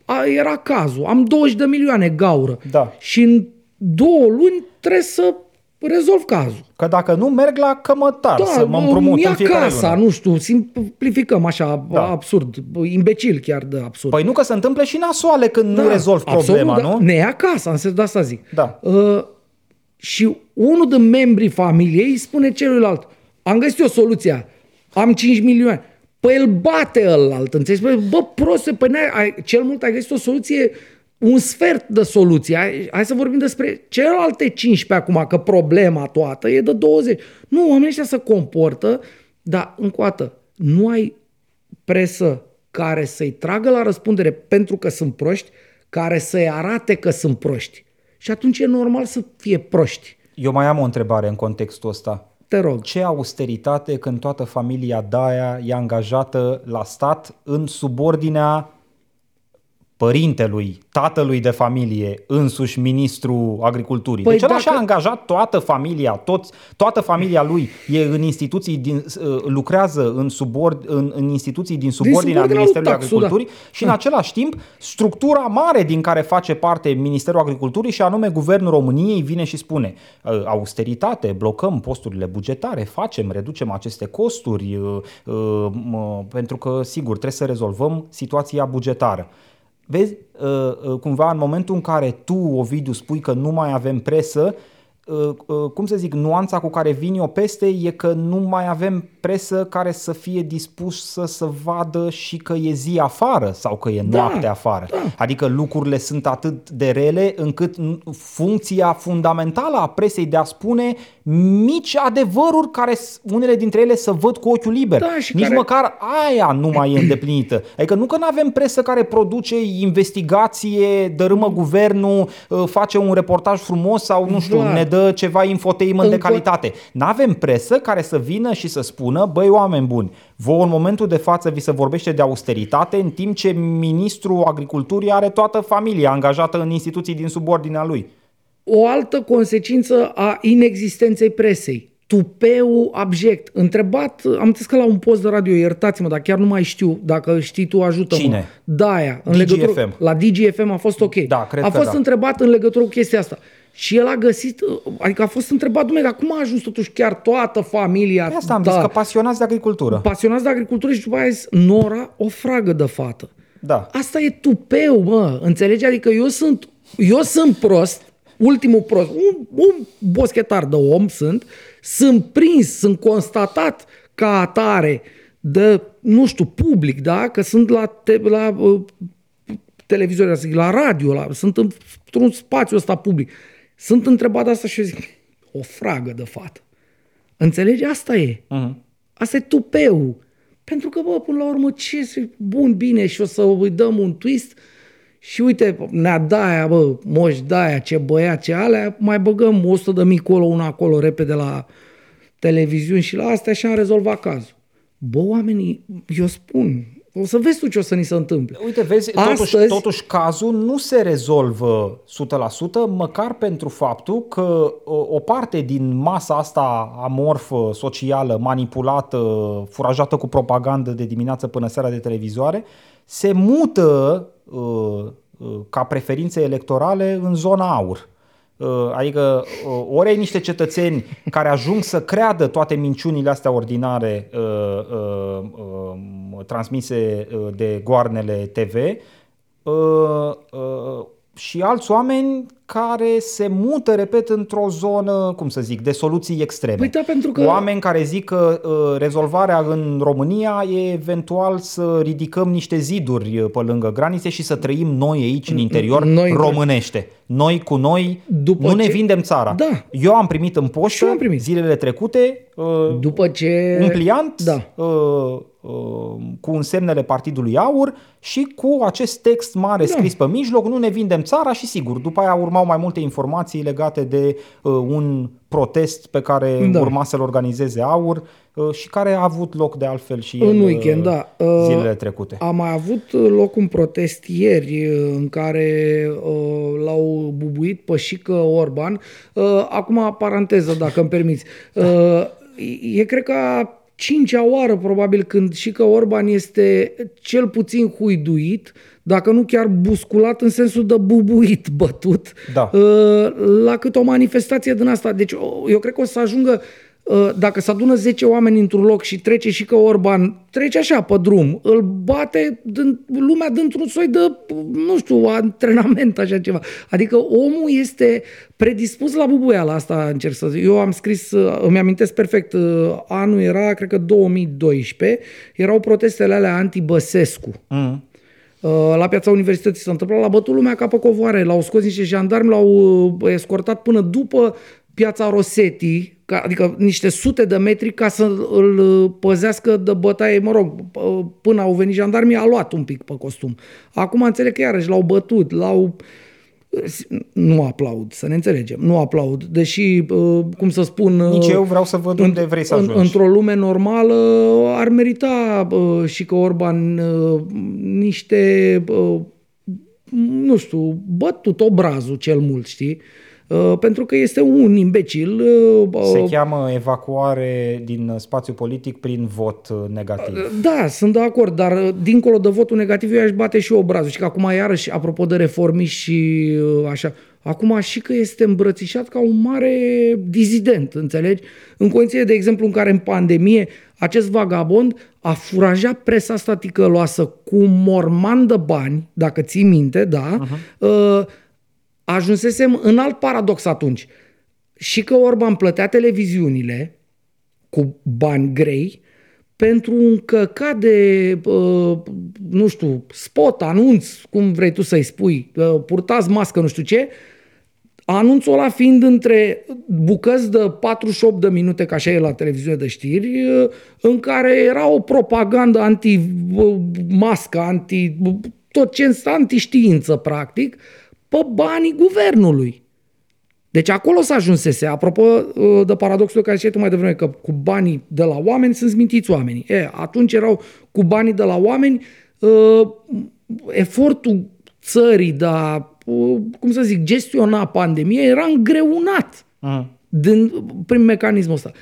a, era cazul. Am 20 de milioane gaură. Da. Și în două luni trebuie să rezolv cazul. Că dacă nu, merg la cămătar Da, să mă împrumut ia în fiecare casa, lună. nu știu, simplificăm așa, Da. da. absurd, imbecil chiar de absurd. Păi nu că se întâmplă și nasoale când da, nu rezolvi problema, absolut, nu? Da. Ne ia casa, în sensul de asta zic. Da. Uh, și unul din membrii familiei spune celuilalt, am găsit o soluție, am 5 milioane. Păi îl bate ălalt, înțelegi? Păi, bă, proste, păi n-ai, ai, cel mult ai găsit o soluție un sfert de soluție. Hai, hai să vorbim despre celelalte 15 acum, că problema toată e de 20. Nu, oamenii ăștia se comportă, dar încă o dată, nu ai presă care să-i tragă la răspundere pentru că sunt proști, care să-i arate că sunt proști. Și atunci e normal să fie proști. Eu mai am o întrebare în contextul ăsta. Te rog. Ce austeritate când toată familia Daia e angajată la stat în subordinea părintelui, tatălui de familie, însuși ministrul agriculturii. Păi deci ăla dacă... și-a angajat toată familia, toți, toată familia lui e în instituții din, uh, lucrează în, subord, în, în instituții din subordinea din Ministerului taxul, Agriculturii da. și în da. același timp structura mare din care face parte Ministerul Agriculturii și anume Guvernul României vine și spune uh, austeritate, blocăm posturile bugetare, facem, reducem aceste costuri uh, pentru că sigur trebuie să rezolvăm situația bugetară. Vezi, uh, uh, cumva în momentul în care tu, Ovidiu, spui că nu mai avem presă, uh, cum să zic, nuanța cu care vine o peste e că nu mai avem presă care să fie dispusă să vadă și că e zi afară sau că e da, noapte da, afară. Da. Adică lucrurile sunt atât de rele încât funcția fundamentală a presei de a spune mici adevăruri care unele dintre ele să văd cu ochiul liber. Da, și Nici care... măcar aia nu mai e îndeplinită. Adică nu că nu avem presă care produce investigație, dărâmă guvernul, ă, face un reportaj frumos sau nu știu, da. ne dă ceva infotainment Încă... de calitate. Nu avem presă care să vină și să spună spună, băi oameni buni, vouă în momentul de față vi se vorbește de austeritate, în timp ce ministrul agriculturii are toată familia angajată în instituții din subordinea lui. O altă consecință a inexistenței presei tupeu abject. Întrebat, am înțeles că la un post de radio, iertați-mă, dar chiar nu mai știu, dacă știi tu, ajută-mă. Cine? Daia. În DGFM. Legătură, la DGFM a fost ok. Da, cred a fost da. întrebat în legătură cu chestia asta. Și el a găsit, adică a fost întrebat, dumne, dar cum a ajuns totuși chiar toată familia? Pe asta am da, zis, că pasionați de agricultură. Pasionați de agricultură și după aia zis, Nora, o fragă de fată. Da. Asta e tupeu, mă, înțelegi? Adică eu sunt, eu sunt prost, ultimul prost, un, un boschetar de om sunt, sunt prins, sunt constatat ca atare de, nu știu, public, da? Că sunt la, te, la uh, televizor, la radio, la, sunt într-un spațiu ăsta public. Sunt întrebat asta și eu zic, o fragă de fată. Înțelegi? Asta e. Uh-huh. Asta e tupeu. Pentru că, bă, până la urmă, ce bun, bine și o să îi dăm un twist și uite, nea daia, bă, moș daia, ce băia, ce alea, mai băgăm 100 de mii colo, una acolo, repede la televiziuni și la astea și am rezolvat cazul. Bă, oamenii, eu spun, o să vezi tu ce o să ni se întâmple. Uite, vezi, Astăzi... totuși, totuși cazul nu se rezolvă 100%, măcar pentru faptul că o, o parte din masa asta amorfă, socială, manipulată, furajată cu propagandă de dimineață până seara de televizoare, se mută uh, uh, ca preferințe electorale în zona aur. Uh, adică uh, ori ai niște cetățeni care ajung să creadă toate minciunile astea ordinare uh, transmise de goarnele TV și alți oameni care se mută, repet, într-o zonă, cum să zic, de soluții extreme. Păi da, pentru că... Oameni care zic că uh, rezolvarea în România e eventual să ridicăm niște ziduri uh, pe lângă granițe și să trăim noi aici în interior noi românește. Noi cu noi După nu ce... ne vindem țara. Da. Eu am primit în poștă am primit. zilele trecute uh, După ce... un pliant da. uh, Uh, cu însemnele Partidului Aur și cu acest text mare da. scris pe mijloc, nu ne vindem țara și sigur, după aia urmau mai multe informații legate de uh, un protest pe care da. urma să-l organizeze Aur uh, și care a avut loc de altfel și în el, weekend, da. Uh, zilele trecute. A mai avut loc un protest ieri uh, în care uh, l-au bubuit pe Șică Orban. Uh, acum, paranteză, dacă îmi permiți. Uh, e, cred că cincea oară probabil când și că Orban este cel puțin huiduit, dacă nu chiar busculat în sensul de bubuit, bătut, da. Uh, la cât o manifestație din asta. Deci eu cred că o să ajungă Uh, dacă se adună 10 oameni într-un loc și trece și că Orban trece așa pe drum, îl bate din, lumea dintr-un soi de, nu știu, antrenament, așa ceva. Adică omul este predispus la bubuiala asta, încerc să zic. Eu am scris, uh, îmi amintesc perfect, uh, anul era, cred că 2012, erau protestele alea anti-Băsescu. Mm. Uh, la piața universității s-a întâmplat, l-a bătut lumea ca pe covoare, l-au scos niște jandarmi, l-au uh, escortat până după piața Rosetti, adică niște sute de metri ca să îl uh, păzească de bătaie, mă rog, până au venit jandarmii, a luat un pic pe costum. Acum înțeleg că iarăși l-au bătut, l-au nu aplaud, să ne înțelegem, nu aplaud, deși, uh, cum să spun... Nici eu vreau să văd unde vrei să ajungi. Într-o lume normală ar merita uh, și că Orban uh, niște, nu știu, bătut obrazul cel mult, știi? Uh, pentru că este un imbecil. Uh, Se cheamă evacuare din spațiu politic prin vot uh, negativ. Da, sunt de acord, dar dincolo de votul negativ eu aș bate și obrazul. Și că acum iarăși, apropo de reformi și așa, acum și că este îmbrățișat ca un mare dizident, înțelegi? În condiție, de exemplu, în care în pandemie acest vagabond a furajat presa asta ticăloasă cu morman de bani, dacă ții minte, da, uh-huh. uh, ajunsesem în alt paradox atunci. Și că Orban plătea televiziunile cu bani grei pentru un căcat de, uh, nu știu, spot, anunț, cum vrei tu să-i spui, uh, purtați mască, nu știu ce, anunțul ăla fiind între bucăți de 48 de minute, ca așa e la televiziune de știri, uh, în care era o propagandă anti-mască, anti, tot ce anti-știință, practic, pe banii guvernului. Deci acolo s-a ajunsese. Apropo uh, de paradoxul care ziceai tu mai devreme, că cu banii de la oameni sunt smintiți oamenii. E, atunci erau cu banii de la oameni uh, efortul țării de a, uh, cum să zic, gestiona pandemia era îngreunat uh-huh. din, prin mecanismul ăsta.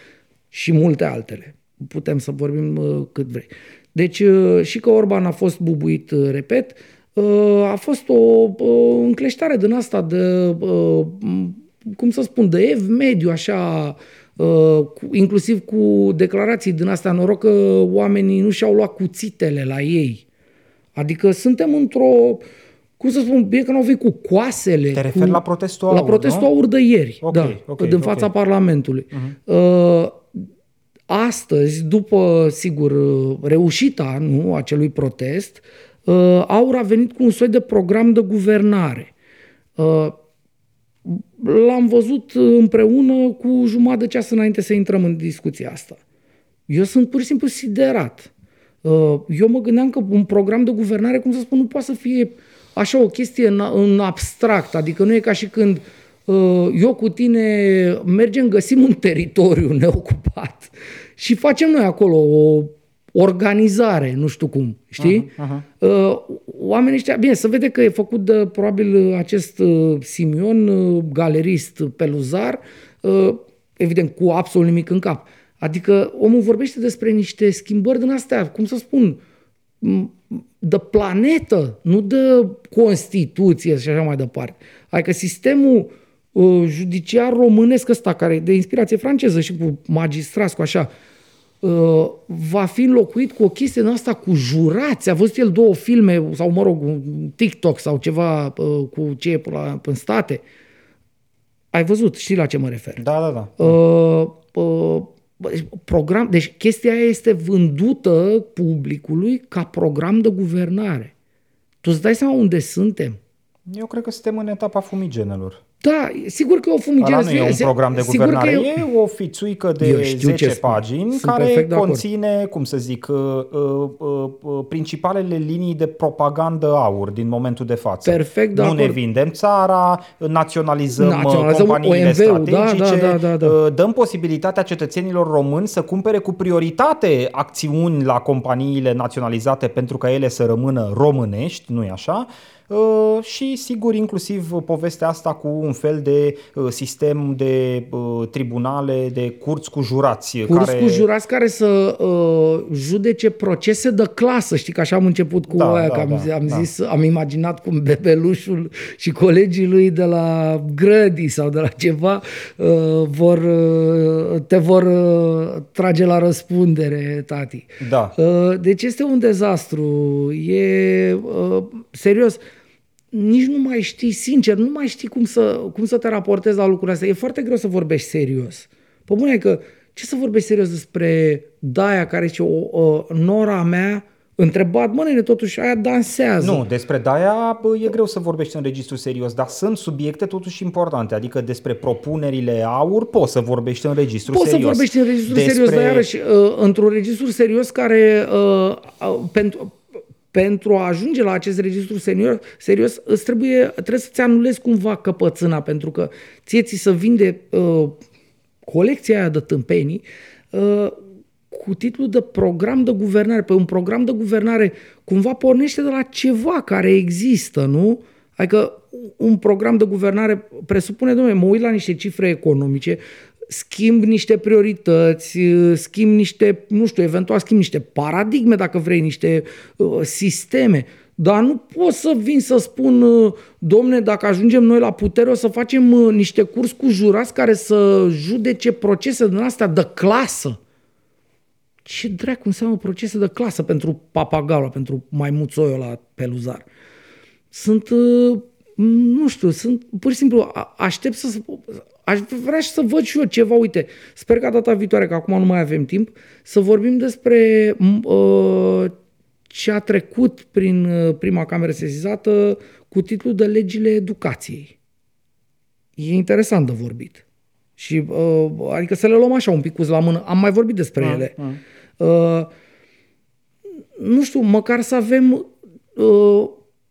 Și multe altele. Putem să vorbim uh, cât vrei. Deci uh, și că Orban a fost bubuit, uh, repet, uh, Uh, a fost o încleștare din asta de, uh, cum să spun, de ev mediu, așa, uh, inclusiv cu declarații din astea, noroc că oamenii nu și-au luat cuțitele la ei. Adică suntem într-o, cum să spun, bine că n-au venit cu coasele. Te referi cu, la protestul aur, La protestul aur de ieri, okay, da, okay, din fața okay. Parlamentului. Uh-huh. Uh, astăzi, după, sigur, reușita nu, acelui protest, uh, uh, Aur a venit cu un soi de program de guvernare. Uh, l-am văzut împreună cu jumătate de ceas înainte să intrăm în discuția asta. Eu sunt pur și simplu siderat. Uh, eu mă gândeam că un program de guvernare, cum să spun, nu poate să fie așa o chestie în, în abstract, adică nu e ca și când uh, eu cu tine mergem, găsim un teritoriu neocupat și facem noi acolo o organizare, nu știu cum, știi? Uh-huh, uh-huh. Oamenii ăștia, bine, să vede că e făcut de, probabil, acest uh, Simion, uh, galerist peluzar, uh, evident, cu absolut nimic în cap. Adică omul vorbește despre niște schimbări din astea, cum să spun, de planetă, nu de Constituție și așa mai departe. Adică sistemul judiciar românesc ăsta, care e de inspirație franceză și cu magistrați, cu așa, Uh, va fi înlocuit cu o chestie în asta cu jurați. A văzut el două filme, sau mă rog, un TikTok sau ceva uh, cu ce e la, în state. Ai văzut, știi la ce mă refer. Da, da, da. Uh, uh, program, deci chestia aia este vândută publicului ca program de guvernare. Tu îți dai seama unde suntem? Eu cred că suntem în etapa fumigenelor. Da, sigur că o fumigere... nu e un program de guvernare, e... e o fițuică de 10 pagini Sunt care conține, cum să zic, uh, uh, uh, uh, principalele linii de propagandă aur din momentul de față. Perfect de Nu acord. ne vindem țara, naționalizăm, uh, naționalizăm companiile OMV-ul, strategice, da, da, da, da, da. dăm posibilitatea cetățenilor români să cumpere cu prioritate acțiuni la companiile naționalizate pentru ca ele să rămână românești, nu-i așa? Uh, și sigur inclusiv povestea asta cu un fel de uh, sistem de uh, tribunale, de curți cu jurați. Curți care... cu jurați care să uh, judece procese de clasă, știi că așa am început cu da, aia, da, că am, da, am da. zis, am imaginat cum bebelușul și colegii lui de la grădi sau de la ceva uh, vor, uh, te vor uh, trage la răspundere, tati. Da. Uh, deci este un dezastru, e uh, serios nici nu mai știi, sincer, nu mai știi cum să, cum să te raportezi la lucrurile astea. E foarte greu să vorbești serios. Pe bune că ce să vorbești serios despre Daia care zice, o, o, nora mea întrebat, mă, nene, totuși aia dansează. Nu, despre de-aia bă, e greu să vorbești în registru serios, dar sunt subiecte totuși importante, adică despre propunerile aur poți să vorbești în registru Poți serios. să vorbești în registru despre... serios, dar iarăși, uh, într-un registru serios care, uh, uh, pentru, pentru a ajunge la acest registru serios, serios îți trebuie, trebuie să-ți anulezi cumva căpățâna, pentru că ție ți să vinde uh, colecția aia de tâmpenii uh, cu titlul de program de guvernare. Păi un program de guvernare cumva pornește de la ceva care există, nu? Adică un program de guvernare presupune, domnule, mă uit la niște cifre economice, schimb niște priorități, schimb niște, nu știu, eventual schimb niște paradigme, dacă vrei, niște uh, sisteme. Dar nu pot să vin să spun, uh, domne, dacă ajungem noi la putere, o să facem uh, niște curs cu jurați care să judece procese din astea de clasă. Ce dracu înseamnă procese de clasă pentru papagalul, pentru maimuțoiul la peluzar? Sunt, uh, nu știu, sunt pur și simplu, a- aștept să, aș vrea și să văd și eu ceva, uite, sper că data viitoare, că acum nu mai avem timp, să vorbim despre m, uh, ce a trecut prin uh, prima cameră sesizată cu titlul de legile educației. E interesant de vorbit. Și, uh, adică să le luăm așa un pic la mână. Am mai vorbit despre ele. Uh, nu știu, măcar să avem uh,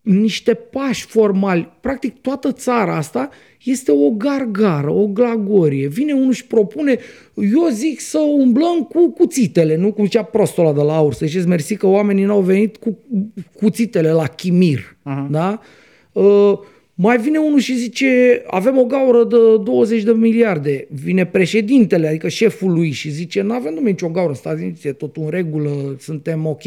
niște pași formali. Practic toată țara asta este o gargară, o glagorie. Vine unul și propune, eu zic să umblăm cu cuțitele, nu cum zicea prostul ăla de la aur. Să ziceți mersi că oamenii n-au venit cu cuțitele la chimir. Uh-huh. Da? Uh, mai vine unul și zice, avem o gaură de 20 de miliarde. Vine președintele, adică șeful lui și zice, nu avem numai nicio gaură, stați liniștiți, e tot în regulă, suntem ok.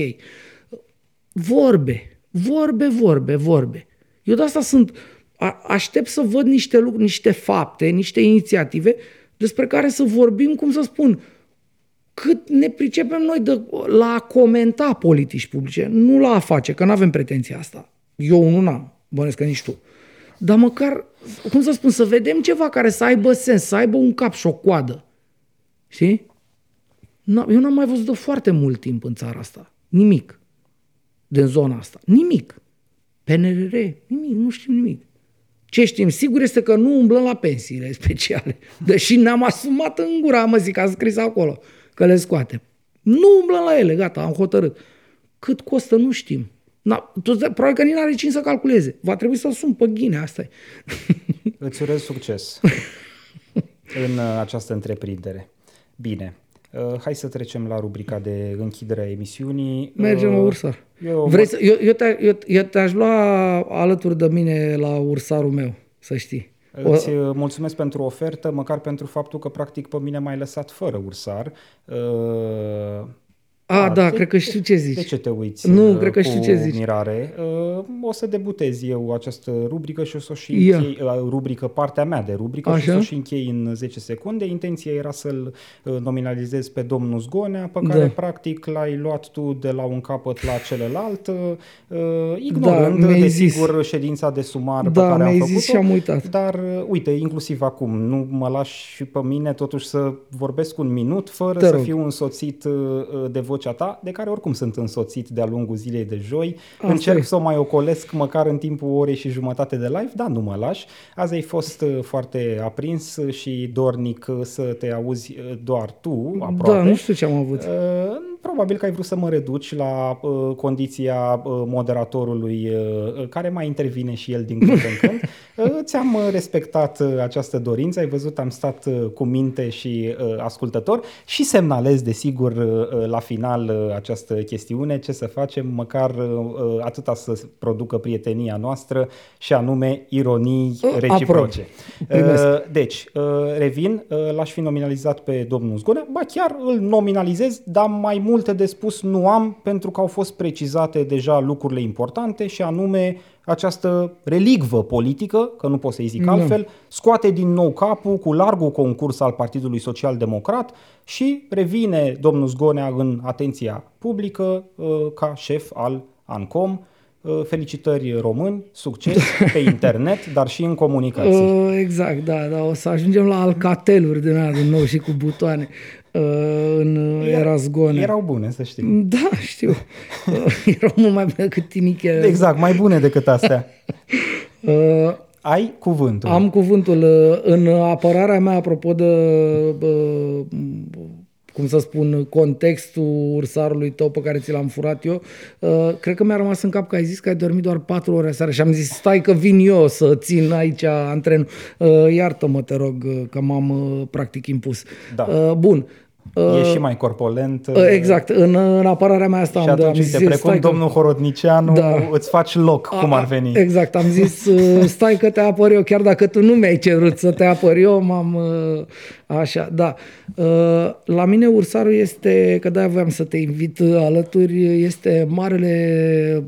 Vorbe, vorbe, vorbe, vorbe. Eu de asta sunt, a, aștept să văd niște lucruri, niște fapte, niște inițiative despre care să vorbim, cum să spun, cât ne pricepem noi de, la a comenta politici publice, nu la a face, că nu avem pretenția asta. Eu nu n-am, bănesc că nici tu. Dar măcar, cum să spun, să vedem ceva care să aibă sens, să aibă un cap și o coadă. Știi? N- Eu n-am mai văzut de foarte mult timp în țara asta. Nimic. Din zona asta. Nimic. PNRR, nimic, nu știm nimic. Ce știm sigur este că nu umblăm la pensiile speciale. Deși ne-am asumat în gura, mă zic, a scris acolo, că le scoatem. Nu umblăm la ele, gata, am hotărât. Cât costă, nu știm. Na, tu, probabil că nici n-are cine să calculeze. Va trebui să sun pe ghine, asta e. Îți urez succes în uh, această întreprindere. Bine, uh, hai să trecem la rubrica de închidere a emisiunii. Mergem la Uh, ursar. Eu, Vrei să, eu, eu, te, eu, eu te-aș lua alături de mine la ursarul meu, să știi. O, Îți uh, mulțumesc pentru ofertă, măcar pentru faptul că practic pe mine m-ai lăsat fără ursar. Uh, a, da, de- cred că știu ce zici. De ce te uiți Nu, uh, cred că cu știu ce zici. mirare? Uh, O să debutez eu această rubrică și o să o și Ia. închei, uh, rubrică, partea mea de rubrică și o să Așa. o și închei în 10 secunde. Intenția era să-l uh, nominalizez pe domnul Zgonea, pe care Da. practic l-ai luat tu de la un capăt la celălalt, uh, ignorând, Da, mi-ai zis. desigur, ședința de sumar pe Da, care am mi-ai făcut-o. zis și am uitat. Dar, uh, uite, inclusiv acum, nu mă lași și pe mine totuși să vorbesc un minut fără Te să rog. fiu însoțit uh, uh, de vocea ta, de care oricum sunt însoțit de-a lungul zilei de joi. Asta Încerc e. să o mai ocolesc măcar în timpul orei și jumătate de live, dar nu mă lași. Azi ai fost uh, foarte aprins și dornic uh, să te auzi uh, doar tu, aproape. Da, nu știu ce am avut. Uh, Probabil că ai vrut să mă reduci la uh, condiția uh, moderatorului uh, uh, care mai intervine și el din când în când. Uh, ți-am uh, respectat uh, această dorință, ai văzut, am stat uh, cu minte și uh, ascultător și semnalez, desigur, uh, uh, la final uh, această chestiune, ce să facem, măcar uh, uh, atâta să producă prietenia noastră și anume ironii Uh, reciproce. Primesc. Uh, Deci, uh, revin, uh, l-aș fi nominalizat pe domnul Zgonea, ba chiar îl nominalizez, dar mai multe de spus nu am, pentru că au fost precizate deja lucrurile importante și anume această relicvă politică, că nu pot să-i zic Da. altfel, scoate din nou capul cu largul concurs al Partidului Social Democrat și revine domnul Zgonea în atenția publică uh, ca șef al ANCOM. Uh, Felicitări români, succes pe internet, dar și în comunicații. Uh, exact, da, da, o să ajungem la alcateluri din aia din nou și cu butoane. Uh, în era zgone. Erau bune, să știi. Da, știu. Uh, erau mult mai bune decât tiniche. Exact, mai bune decât astea. uh, ai cuvântul. Am cuvântul. În apărarea mea, apropo de uh, cum să spun, contextul ursarului tău pe care ți l-am furat eu, uh, cred că mi-a rămas în cap că ai zis că ai dormit doar patru ore seara și am zis stai că vin eu să țin aici antrenul. Uh, iartă-mă, te rog, uh, că m-am uh, practic impus. Da. Uh, bun. Uh, e și mai corpolent. Uh, exact. În, în apărarea mea asta și am, atunci, am zis, precum că... domnul Horodnicianu, da. îți faci loc, A, cum ar veni. Exact. Am zis, stai că te apăr eu, chiar dacă tu nu mi-ai cerut să te apăr eu, m-am... Așa, da. La mine ursarul este, că de-aia voiam să te invit alături, este marele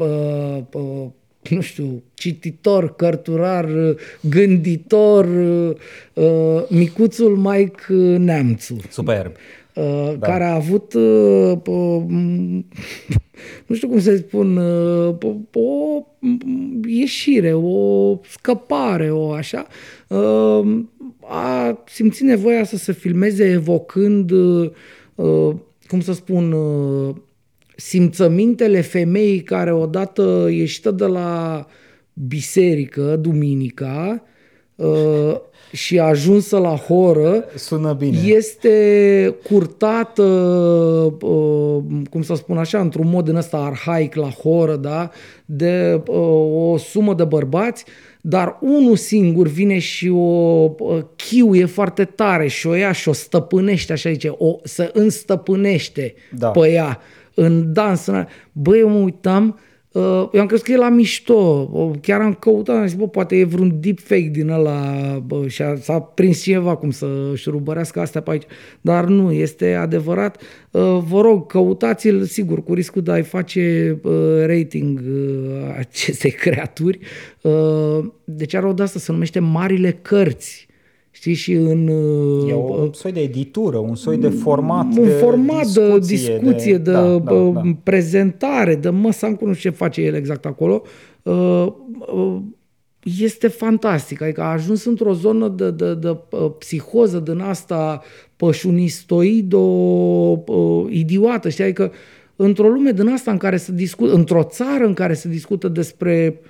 nu știu, cititor, cărturar, gânditor, micuțul Mike Neamțu. Superb. Uh, da. care a avut, uh, nu știu cum să spun, uh, o ieșire, o scăpare, o așa, a simțit nevoia să se filmeze evocând, cum să spun, simțămintele femeii care odată ieșită de la biserică, duminica, și ajunsă la horă Sună bine. este curtată, uh, cum să spun așa, într-un mod în ăsta arhaic la horă, da? de uh, o sumă de bărbați, dar unul singur vine și o uh, chiuie foarte tare și o ia și o stăpânește, așa zice, o, să înstăpânește da. pe ea în dans. Băi, eu mă uitam, Uh, eu am crezut că e la mișto. Chiar am căutat, am zis, bă, poate e vreun deepfake din ăla bă, și a, s-a prins cineva cum să șurubărească astea pe aici. Dar nu, este adevărat. Uh, vă rog, căutați-l, sigur, cu riscul de a-i face uh, rating acestei creaturi. Deci are o de asta, se numește Marile Cărți știi, și în... E un uh, soi de editură, un soi de format Un de format discuție, de discuție, de, de da, da, da. prezentare, de măsa, nu știu ce face el exact acolo. Uh, uh, este fantastic, adică a ajuns într-o zonă de, de, de, de psihoză din asta pășunistoido idiotă, știi, adică într-o lume din asta în care se discută, într-o țară în care se discută despre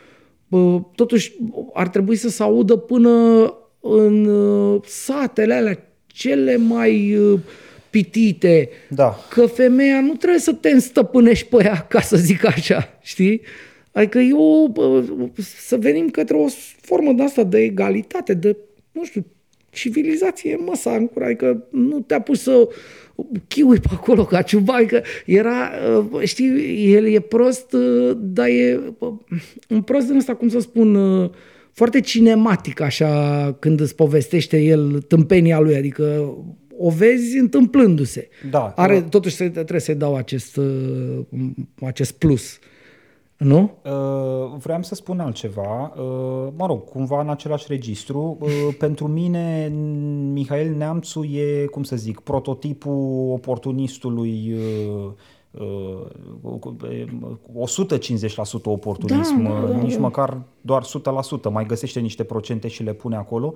totuși ar trebui să se audă până în uh, satele alea cele mai uh, pitite, da. că femeia nu trebuie să te înstăpânești pe ea, ca să zic așa, știi? Adică eu, să venim către o formă de asta de egalitate, de, nu știu, civilizație, mă, să ancura, adică nu te-a pus să chiui pe acolo ca ciuba, adică era, uh, știi, el e prost, dar e un prost din ăsta, cum să spun, foarte cinematic așa când îți povestește el tâmpenia lui, adică o vezi întâmplându-se. Da. Are, totuși trebuie să-i dau acest, uh, acest plus. Nu? Uh, vreau să spun altceva. Uh, mă rog, cumva în același registru. Uh, pentru mine, Mihail Neamțu e, cum să zic, prototipul oportunistului uh, 150% oportunism, da, da, da, nici da. măcar doar 100%, mai găsește niște procente și le pune acolo.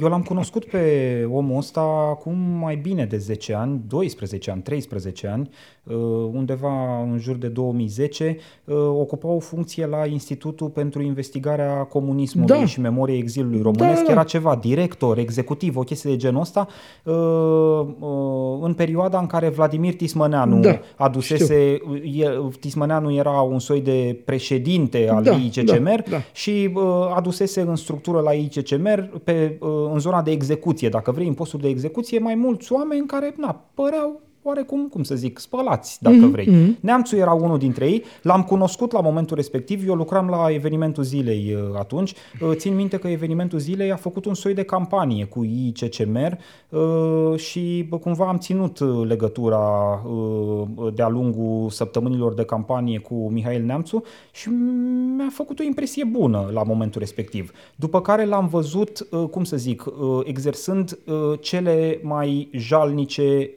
Eu l-am cunoscut pe omul ăsta acum mai bine de 10 ani, 12 ani, 13 ani, undeva în jur de 2010, ocupa o funcție la Institutul pentru Investigarea Comunismului da. și Memoriei Exilului Românesc. Da, da, da. Era ceva director, executiv, o chestie de genul ăsta, în perioada în care Vladimir Tismăneanu da. a adusese, el, Tismăneanu era un soi de președinte al da, ICCMR da, da. și uh, adusese în structură la ICCMR pe, uh, în zona de execuție, dacă vrei, în postul de execuție, mai mulți oameni care na, păreau oarecum, cum să zic, spălați, dacă mm-hmm. vrei. Mm-hmm. Neamțu era unul dintre ei, l-am cunoscut la momentul respectiv, eu lucram la evenimentul zilei uh, atunci, uh, țin minte că evenimentul zilei a făcut un soi de campanie cu ICCMR uh, și cumva am ținut legătura de-a lungul săptămânilor de campanie cu Mihail Neamțu și mi-a făcut o impresie bună la momentul respectiv. După care l-am văzut, cum să zic, exersând cele mai jalnice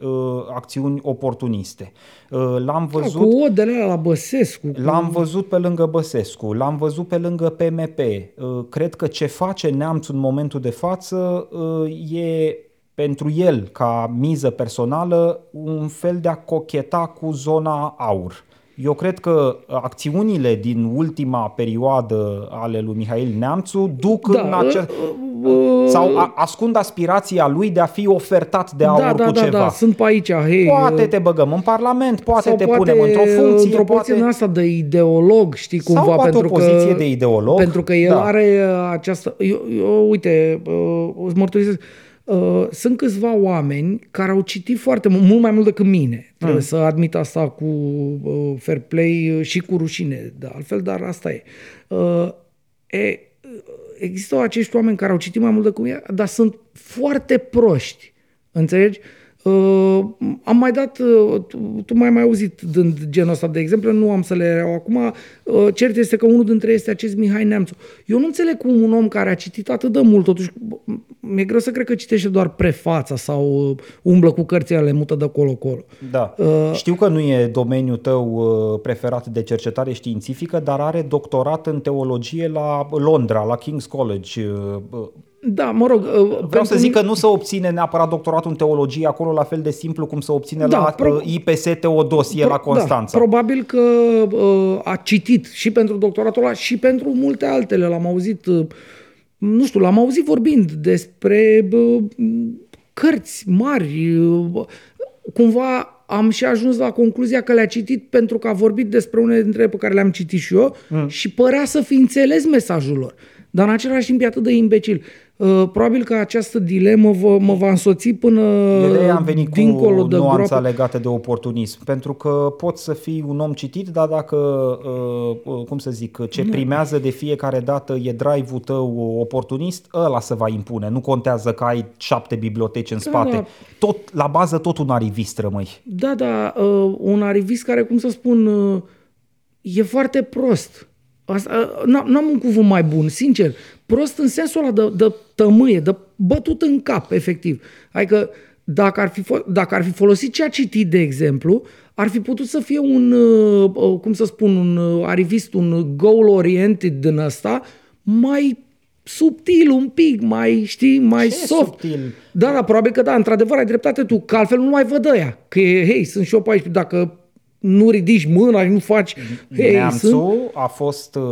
acțiuni acțiuni oportuniste. Uh, l-am da, văzut... Da, cu odele la Băsescu. Cu... L-am văzut pe lângă Băsescu, l-am văzut pe lângă PMP. Uh, cred că ce face Neamț în momentul de față uh, e pentru el, ca miză personală, un fel de a cocheta cu zona aur. Eu cred că acțiunile din ultima perioadă ale lui Mihail Neamțu duc da, în acest... Uh, uh, sau a, ascund aspirația lui de a fi ofertat de aur da, da, cu da, ceva. Da, sunt pe aici. Hey, poate uh, te băgăm în parlament, poate te poate punem într-o funcție. Într-o poate... asta de ideolog, știi, cumva. Sau poate pentru o poziție că, de ideolog. Pentru că el da. are această... Eu, eu uite, uh, îți mărturisesc, Uh, sunt câțiva oameni care au citit foarte mult, mult mai mult decât mine. Trebuie mm. să admit asta cu uh, fair play și cu rușine, de altfel, dar asta e. Uh, e există acești oameni care au citit mai mult decât mine, dar sunt foarte proști. Înțelegi? Uh, am mai dat, uh, tu, tu mai mai auzit dând genul ăsta de exemple, nu am să le iau acum. Uh, cert este că unul dintre ei este acest Mihai Neamțu. Eu nu înțeleg cum un om care a citit atât de mult, totuși, mi-e greu să cred că citește doar prefața sau uh, umblă cu cărțile, le mută de colo-colo. Da. Uh, Știu că nu e domeniul tău uh, preferat de cercetare științifică, dar are doctorat în teologie la Londra, la King's College. Uh, da, mă rog. Uh, Vreau să zic că nu se obține neapărat doctoratul în teologie acolo la fel de simplu cum se obține da, la pro... Uh, IPS Teodosie pro... la da, Constanța. Da, probabil că uh, a citit și pentru doctoratul ăla și pentru multe altele. L-am auzit, uh, nu știu, l-am auzit vorbind despre uh, cărți mari. Uh, cumva am și ajuns la concluzia că le-a citit pentru că a vorbit despre unele dintre ele pe care le-am citit și eu mm. și părea să fi înțeles mesajul lor. Dar în același timp e atât de imbecil. Uh, probabil că această dilemă vă, mă va însoți până de am venit dincolo cu de nuanța groapă. legată de oportunism. Pentru că poți să fii un om citit, dar dacă, uh, uh, cum să zic, ce primează de fiecare dată e drive-ul tău oportunist, ăla se va impune. Nu contează că ai șapte biblioteci în da, spate. Da. Tot, la bază tot un arivist rămâi. Da, da, un arivist care, cum să spun, e foarte prost Asta, n-am un cuvânt mai bun, sincer. Prost în sensul ăla de, de tămâie, de bătut în cap, efectiv. Adică dacă ar, fi, dacă ar fi folosit ce a citit, de exemplu, ar fi putut să fie un, uh, uh, cum să spun, un uh, arivist, un goal-oriented din ăsta, mai subtil un pic, mai, știi, mai Ce soft. Subtil? Da, da, probabil că da, într-adevăr ai dreptate tu, că altfel nu mai văd ăia. Că, hei, sunt și eu pe aici, dacă nu ridici mâna și nu faci... Hey, Neamțu sunt... a fost, uh,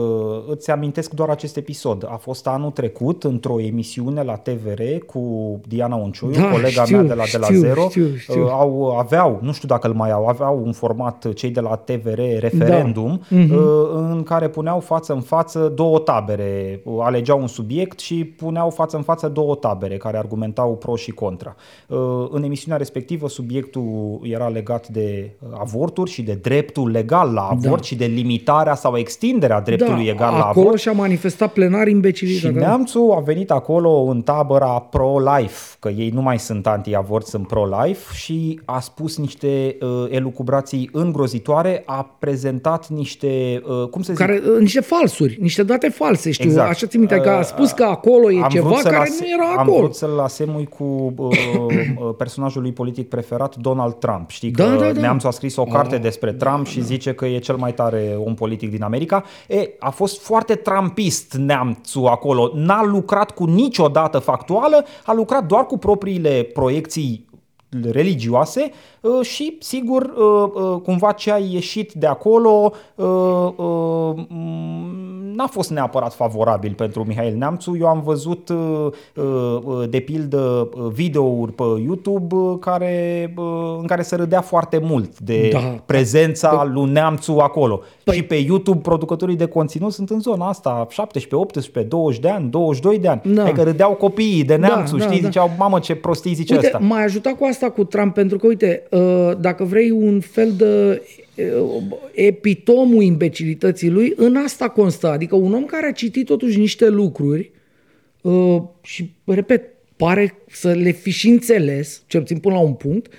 îți amintesc doar acest episod, a fost anul trecut într-o emisiune la TVR cu Diana Onciuiu, da, colega știu, mea de la știu, De la Zero. Știu, știu. Uh, au, aveau, nu știu dacă îl mai au, aveau un format cei de la TVR referendum da. uh-huh. în care puneau față în față două tabere, alegeau un subiect și puneau față în față două tabere care argumentau pro și contra. Uh, în emisiunea respectivă subiectul era legat de avorturi și și de dreptul legal la avort da. și de limitarea sau extinderea dreptului da, legal la avort. Acolo și-a manifestat plenar imbecilitatea. Și Neamțu a venit acolo în tabăra pro-life, că ei nu mai sunt anti-avort, sunt pro-life și a spus niște uh, elucubrații îngrozitoare, a prezentat niște, uh, cum să zic? Care, uh, niște falsuri, niște date false, știu, exact. așa ți minte, că a uh, spus că acolo e ceva care lase, nu era acolo. Am vrut să-l asemui cu uh, uh, personajul lui politic preferat, Donald Trump. Știi da, că da, da. Neamțu a scris o carte de despre Trump și zice că e cel mai tare om politic din America. E, a fost foarte trumpist neamțul acolo. N-a lucrat cu niciodată factuală, a lucrat doar cu propriile proiecții religioase uh, și, sigur, uh, uh, cumva ce a ieșit de acolo n-a fost neapărat favorabil pentru Mihail Neamțu. Eu am văzut, de pildă, videouri pe YouTube care, în care se râdea foarte mult de da. prezența păi, lui Neamțu acolo. Păi, și pe YouTube producătorii de conținut sunt în zona asta, 17, 18, 20 de ani, 22 de ani. Da. Adică râdeau copiii de Neamțu, da, știi? Da, Ziceau, mamă, ce prostii zice Uite, ăsta. m-a ajutat cu asta cu Trump, pentru că, uite, uh, dacă vrei un fel de uh, epitomul imbecilității lui, în asta constă. Adică un om care a citit totuși niște lucruri uh, și, repet, pare să le fi și înțeles, cel puțin până la un punct,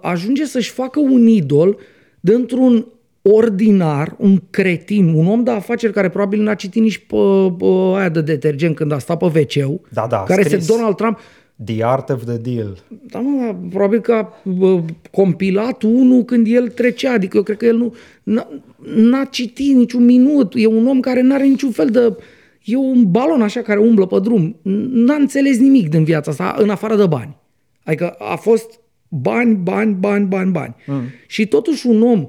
ajunge să-și facă un idol dintr-un ordinar, un cretin, un om de afaceri care probabil n-a citit nici pe, pe aia de detergent când a stat pe wc da, da, care scris. este Donald Trump. The Art of the Deal. Da, mă, probabil că a compilat unul când el trecea, adică eu cred că el nu n-a, n-a citit niciun minut, e un om care n-are niciun fel de... E un balon așa care umblă pe drum, n-a înțeles nimic din viața asta, în afară de bani. Adică a fost bani, bani, bani, bani, bani. Mm. Și totuși un om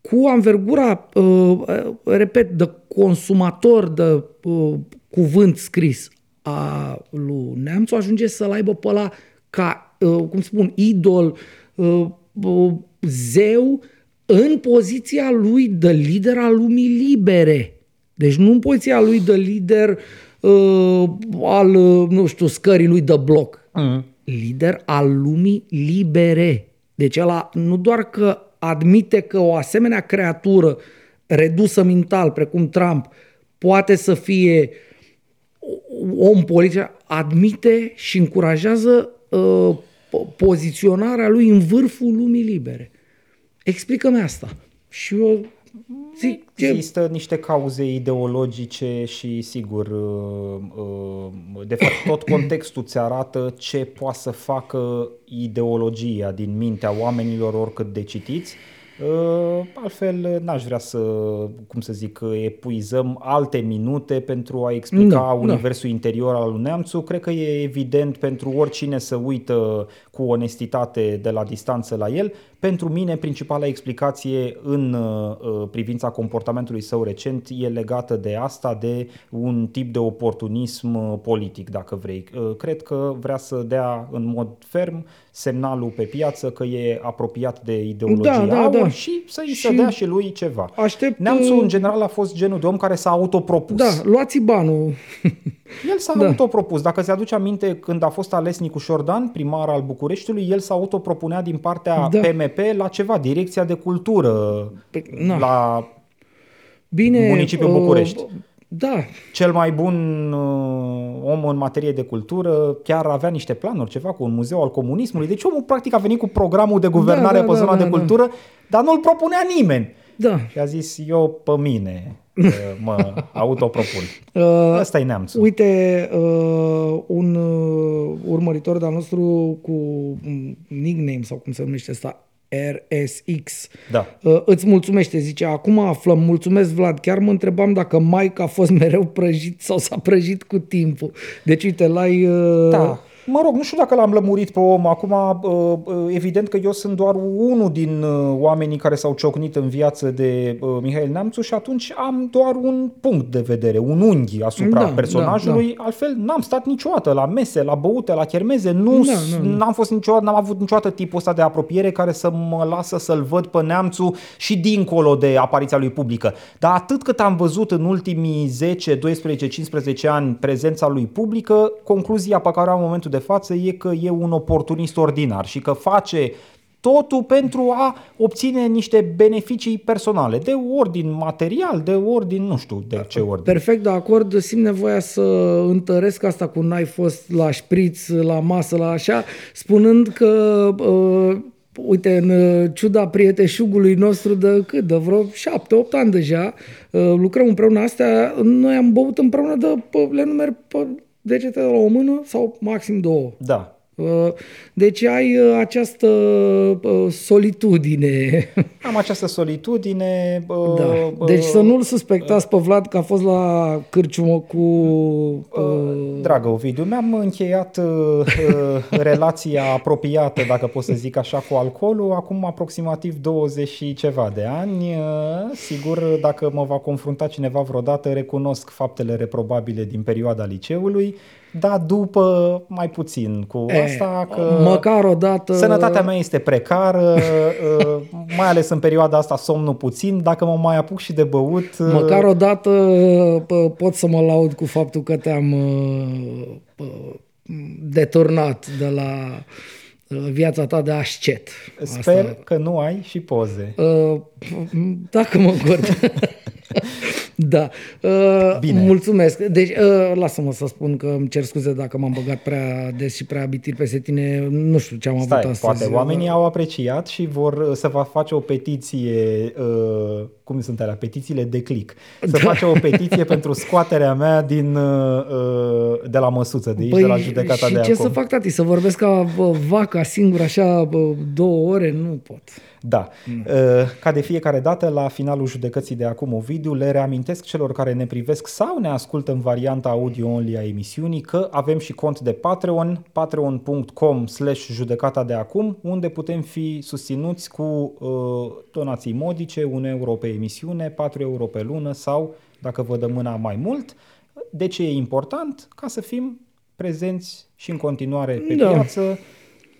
cu anvergura, uh, uh, repet, de consumator de uh, cuvânt scris a lui Neamțu ajunge să-l aibă pe ăla ca, uh, cum spun, idol, uh, uh, zeu în poziția lui de lider al lumii libere. Deci nu în poziția lui de lider uh, al, uh, nu știu, scării lui de bloc. Mm. Lider al lumii libere. Deci ăla nu doar că admite că o asemenea creatură redusă mental, precum Trump, poate să fie om politic, admite și încurajează uh, poziționarea lui în vârful lumii libere. Explică-mi asta. Și eu zic... Există ce... niște cauze ideologice și, sigur, uh, uh, de fapt, tot contextul ți arată ce poate să facă ideologia din mintea oamenilor oricât de citiți Uh, altfel, n-aș vrea să, cum să zic, epuizăm alte minute pentru a explica no, universul no. interior al lui Neamțu. Cred că e evident pentru oricine să uită cu onestitate de la distanță la el. Pentru mine, principala explicație în uh, privința comportamentului său recent e legată de asta, de un tip de oportunism politic, dacă vrei. Uh, cred că vrea să dea în mod ferm semnalul pe piață că e apropiat de ideologia da, da, da. și să-i și se dea și lui ceva. Aștept... Neamțul, în general, a fost genul de om care s-a autopropus. Da, luați banul. El s-a da. autopropus. Dacă ți-aduce aminte, când a fost ales Nicu Șordan, primar al Bucureștiului, el s-a autopropunea din partea da. PMP la ceva, Direcția de Cultură pe, la Bine, municipiul uh, București. Da. Cel mai bun uh, om în materie de cultură chiar avea niște planuri, ceva cu un muzeu al comunismului. Deci omul practic a venit cu programul de guvernare da, da, pe zona da, da, de cultură, da. dar nu-l propunea nimeni. Da. Și a zis, eu pe mine mă autopropun. Uh, Asta e neamțul. Uite, uh, un uh, urmăritor de-al nostru cu nickname sau cum se numește asta, RSX. Da. Uh, îți mulțumește, zice, acum aflăm, mulțumesc Vlad, chiar mă întrebam dacă Mike a fost mereu prăjit sau s-a prăjit cu timpul. Deci uite, l-ai... Uh... Da Mă rog, nu știu dacă l-am lămurit pe om. Acum, uh, uh, evident că eu sunt doar unul din uh, oamenii care s-au ciocnit în viață de Mihail Neamțu și atunci am doar un punct de vedere, un unghi asupra da, personajului. Da, da. Altfel, n-am stat niciodată la mese, la băute, la chermeze. Nu, da, da, da. n-am fost niciodată, n-am avut niciodată tipul ăsta de apropiere care să mă lasă să-l văd pe Neamțu și dincolo de apariția lui publică. Dar atât cât am văzut în ultimii 10, 12, 15 ani prezența lui publică, concluzia pe care am în momentul de față e că e un oportunist ordinar și că face totul pentru a obține niște beneficii personale, de ordin material, de ordin, nu știu de ce ordin. Perfect de acord, simt nevoia să întăresc asta cu n-ai fost la șpriț, la masă, la așa, spunând că uh, Uite, în ciuda prieteșugului nostru de cât? De vreo șapte, opt ani deja, uh, lucrăm împreună astea, noi am băut împreună de, le numer pe degetele la o mână sau maxim două. Da. Uh, deci ai uh, această uh, solitudine. Am această solitudine. Da. Deci să nu-l suspectați pe Vlad că a fost la cârciumă cu... Dragă Ovidiu, mi-am încheiat relația apropiată, dacă pot să zic așa, cu alcoolul, acum aproximativ 20 și ceva de ani. Sigur, dacă mă va confrunta cineva vreodată, recunosc faptele reprobabile din perioada liceului da, după mai puțin cu e, asta că măcar o dată sănătatea mea este precară, uh, mai ales în perioada asta somnul puțin, dacă mă mai apuc și de băut. Uh, măcar o dată pot să mă laud cu faptul că te-am uh, deturnat de la viața ta de ascet. Sper Asta... că nu ai și poze. Dacă mă gurd. Da. Uh, Bine. Mulțumesc. Deci, uh, lasă-mă să spun că îmi cer scuze dacă m-am băgat prea des și prea abitir peste tine. Nu știu ce am Stai, avut astăzi. Poate oamenii au apreciat și vor uh, să va face o petiție, uh, cum sunt alea, petițiile de click. Să da. face o petiție pentru scoaterea mea din, uh, uh, de la măsuță, de aici, păi, de la judecata și de ce acum. să fac, tati? Să vorbesc ca vaca singur așa două ore? Nu pot. Da. Mm. Ca de fiecare dată, la finalul judecății de acum Ovidiu, le reamintesc celor care ne privesc sau ne ascultă în varianta audio-only a emisiunii că avem și cont de Patreon, patreon.com slash judecata de acum, unde putem fi susținuți cu uh, donații modice, 1 euro pe emisiune, 4 euro pe lună sau, dacă vă dă mâna mai mult. De ce e important? Ca să fim prezenți și în continuare pe da. piață,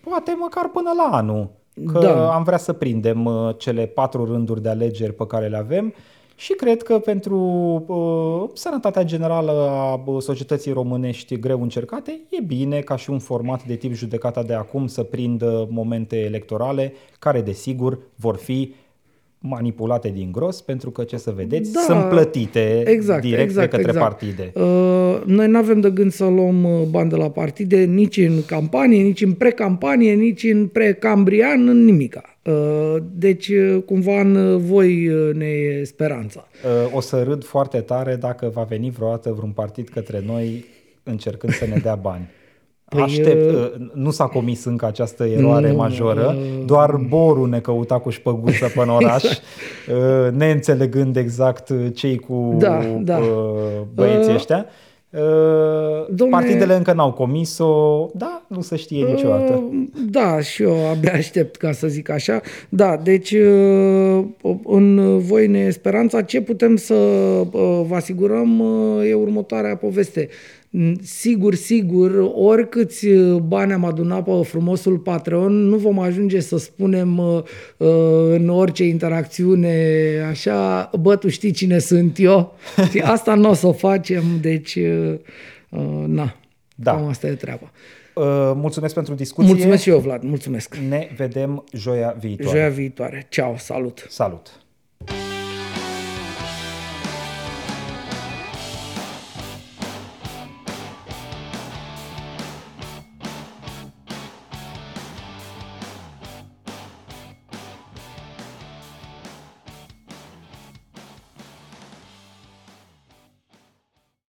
poate măcar până la anul că da. am vrea să prindem uh, cele patru rânduri de alegeri pe care le avem și cred că pentru uh, sănătatea generală a uh, societății românești greu încercate, e bine ca și un format de tip judecata de acum să prindă momente electorale care desigur vor fi manipulate din gros, pentru că, ce să vedeți, da, sunt plătite exact, direct exact, de către exact. partide. Uh, noi nu avem de gând să luăm uh, bani de la partide nici în campanie, nici în pre-campanie, nici în pre-cambrian, în nimica. Uh, deci, uh, cumva, în voi ne e speranța. Uh, o să râd foarte tare dacă va veni vreodată vreun partid către noi încercând să ne dea bani. Păi Aștept, uh, nu s-a comis încă această eroare nu, majoră, uh, doar Boru ne căuta cu șpăguță pe oraș, exact. Uh, neînțelegând exact cei cu da, da. băieții ăștia. Domne, Partidele încă n-au comis-o, da, nu se știe niciodată. Da, și eu abia aștept ca să zic așa. Da, deci în voi ne speranța, ce putem să vă asigurăm e următoarea poveste sigur, sigur, oricâți uh, bani am adunat pe frumosul Patreon, nu vom ajunge să spunem uh, uh, în orice interacțiune așa, bă, tu știi cine sunt eu? Asta nu o să o facem, deci, na, da. cam asta e treaba. mulțumesc pentru discuție. Mulțumesc și eu, Vlad, mulțumesc. Ne vedem joia viitoare. Joia viitoare. Ceau, salut. Salut.